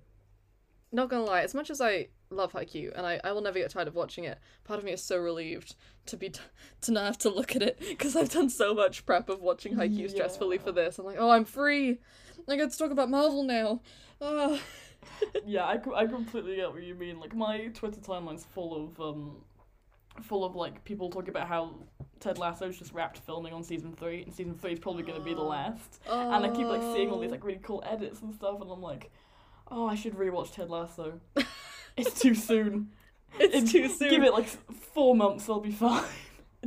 Not gonna lie, as much as I love Haikyuu and I, I will never get tired of watching it, part of me is so relieved to be t- to not have to look at it because I've done so much prep of watching Haikyuu stressfully for this. I'm like, oh, I'm free. I get to talk about Marvel now. Ah. Yeah, I, I completely get what you mean. Like, my Twitter timeline's full of, um, full of like people talking about how Ted Lasso's just wrapped filming on season three, and season three is probably going to be the last. And I keep like seeing all these Oh. like really cool edits and stuff, and I'm like, oh, I should rewatch Ted Lasso. it's too soon. It's It- too soon. Give it like four months, I'll be fine.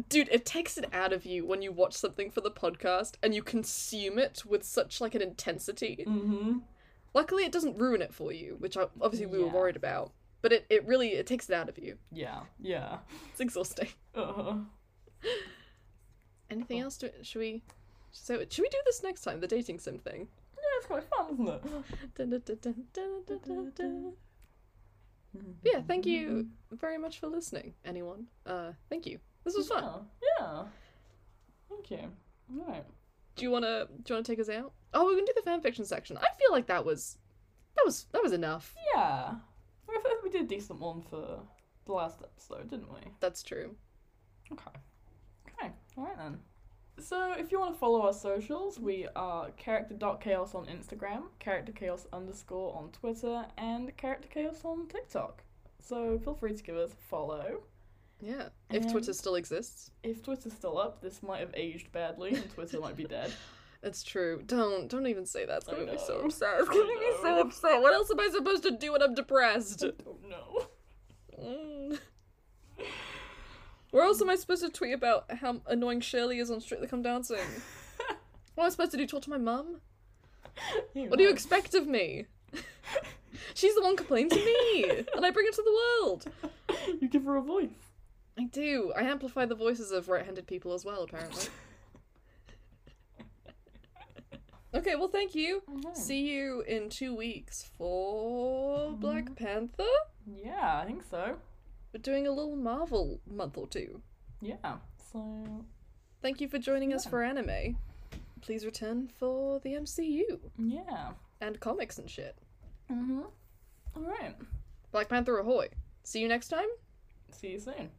Dude, it takes it out of you when you watch something for the podcast and you consume it with such like an intensity. Mm-hmm. Luckily, it doesn't ruin it for you, which I, obviously we were worried about. But it, it really it takes it out of you. Yeah, yeah. It's exhausting. Uh, Anything Cool. else? To, should we? So should we do this next time? The dating sim thing. Yeah, it's quite fun, isn't it? Yeah, thank you very much for listening, anyone. Uh, thank you. This was fun. Yeah, yeah. Thank you. Alright. Do you wanna do you wanna take us out? Oh, we're gonna do the fanfiction section. I feel like that was that was that was enough. Yeah. We did a decent one for the last episode, didn't we? That's true. Okay. Okay. Alright then. So if you want to follow our socials, we are character.chaos on Instagram, character chaos underscore on Twitter, and character chaos on TikTok. So feel free to give us a follow. Yeah. If And- Twitter still exists. If Twitter's still up, this might have aged badly and Twitter might be dead. It's true. Don't don't even say that. It's gonna be so upset. It's gonna me so upset. What else am I supposed to do when I'm depressed? I don't know. Mm. Where else am I supposed to tweet about how annoying Shirley is on Strictly Come Dancing? what am I supposed to do? Talk to my mum? What do you expect of me? She's the one complaining to me, and I bring it to the world. You give her a voice. I do. I amplify the voices of right-handed people as well, apparently. okay, well, thank you. Mm-hmm. See you in two weeks for Black mm-hmm. Panther. Yeah, I think so. We're doing a little Marvel month or two. Yeah. So Thank you for joining us for anime. Please return for the MCU yeah. and comics and shit. Mm-hmm. Alright. Black Panther ahoy. See you next time. See you soon.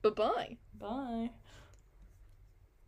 Bye bye. Bye.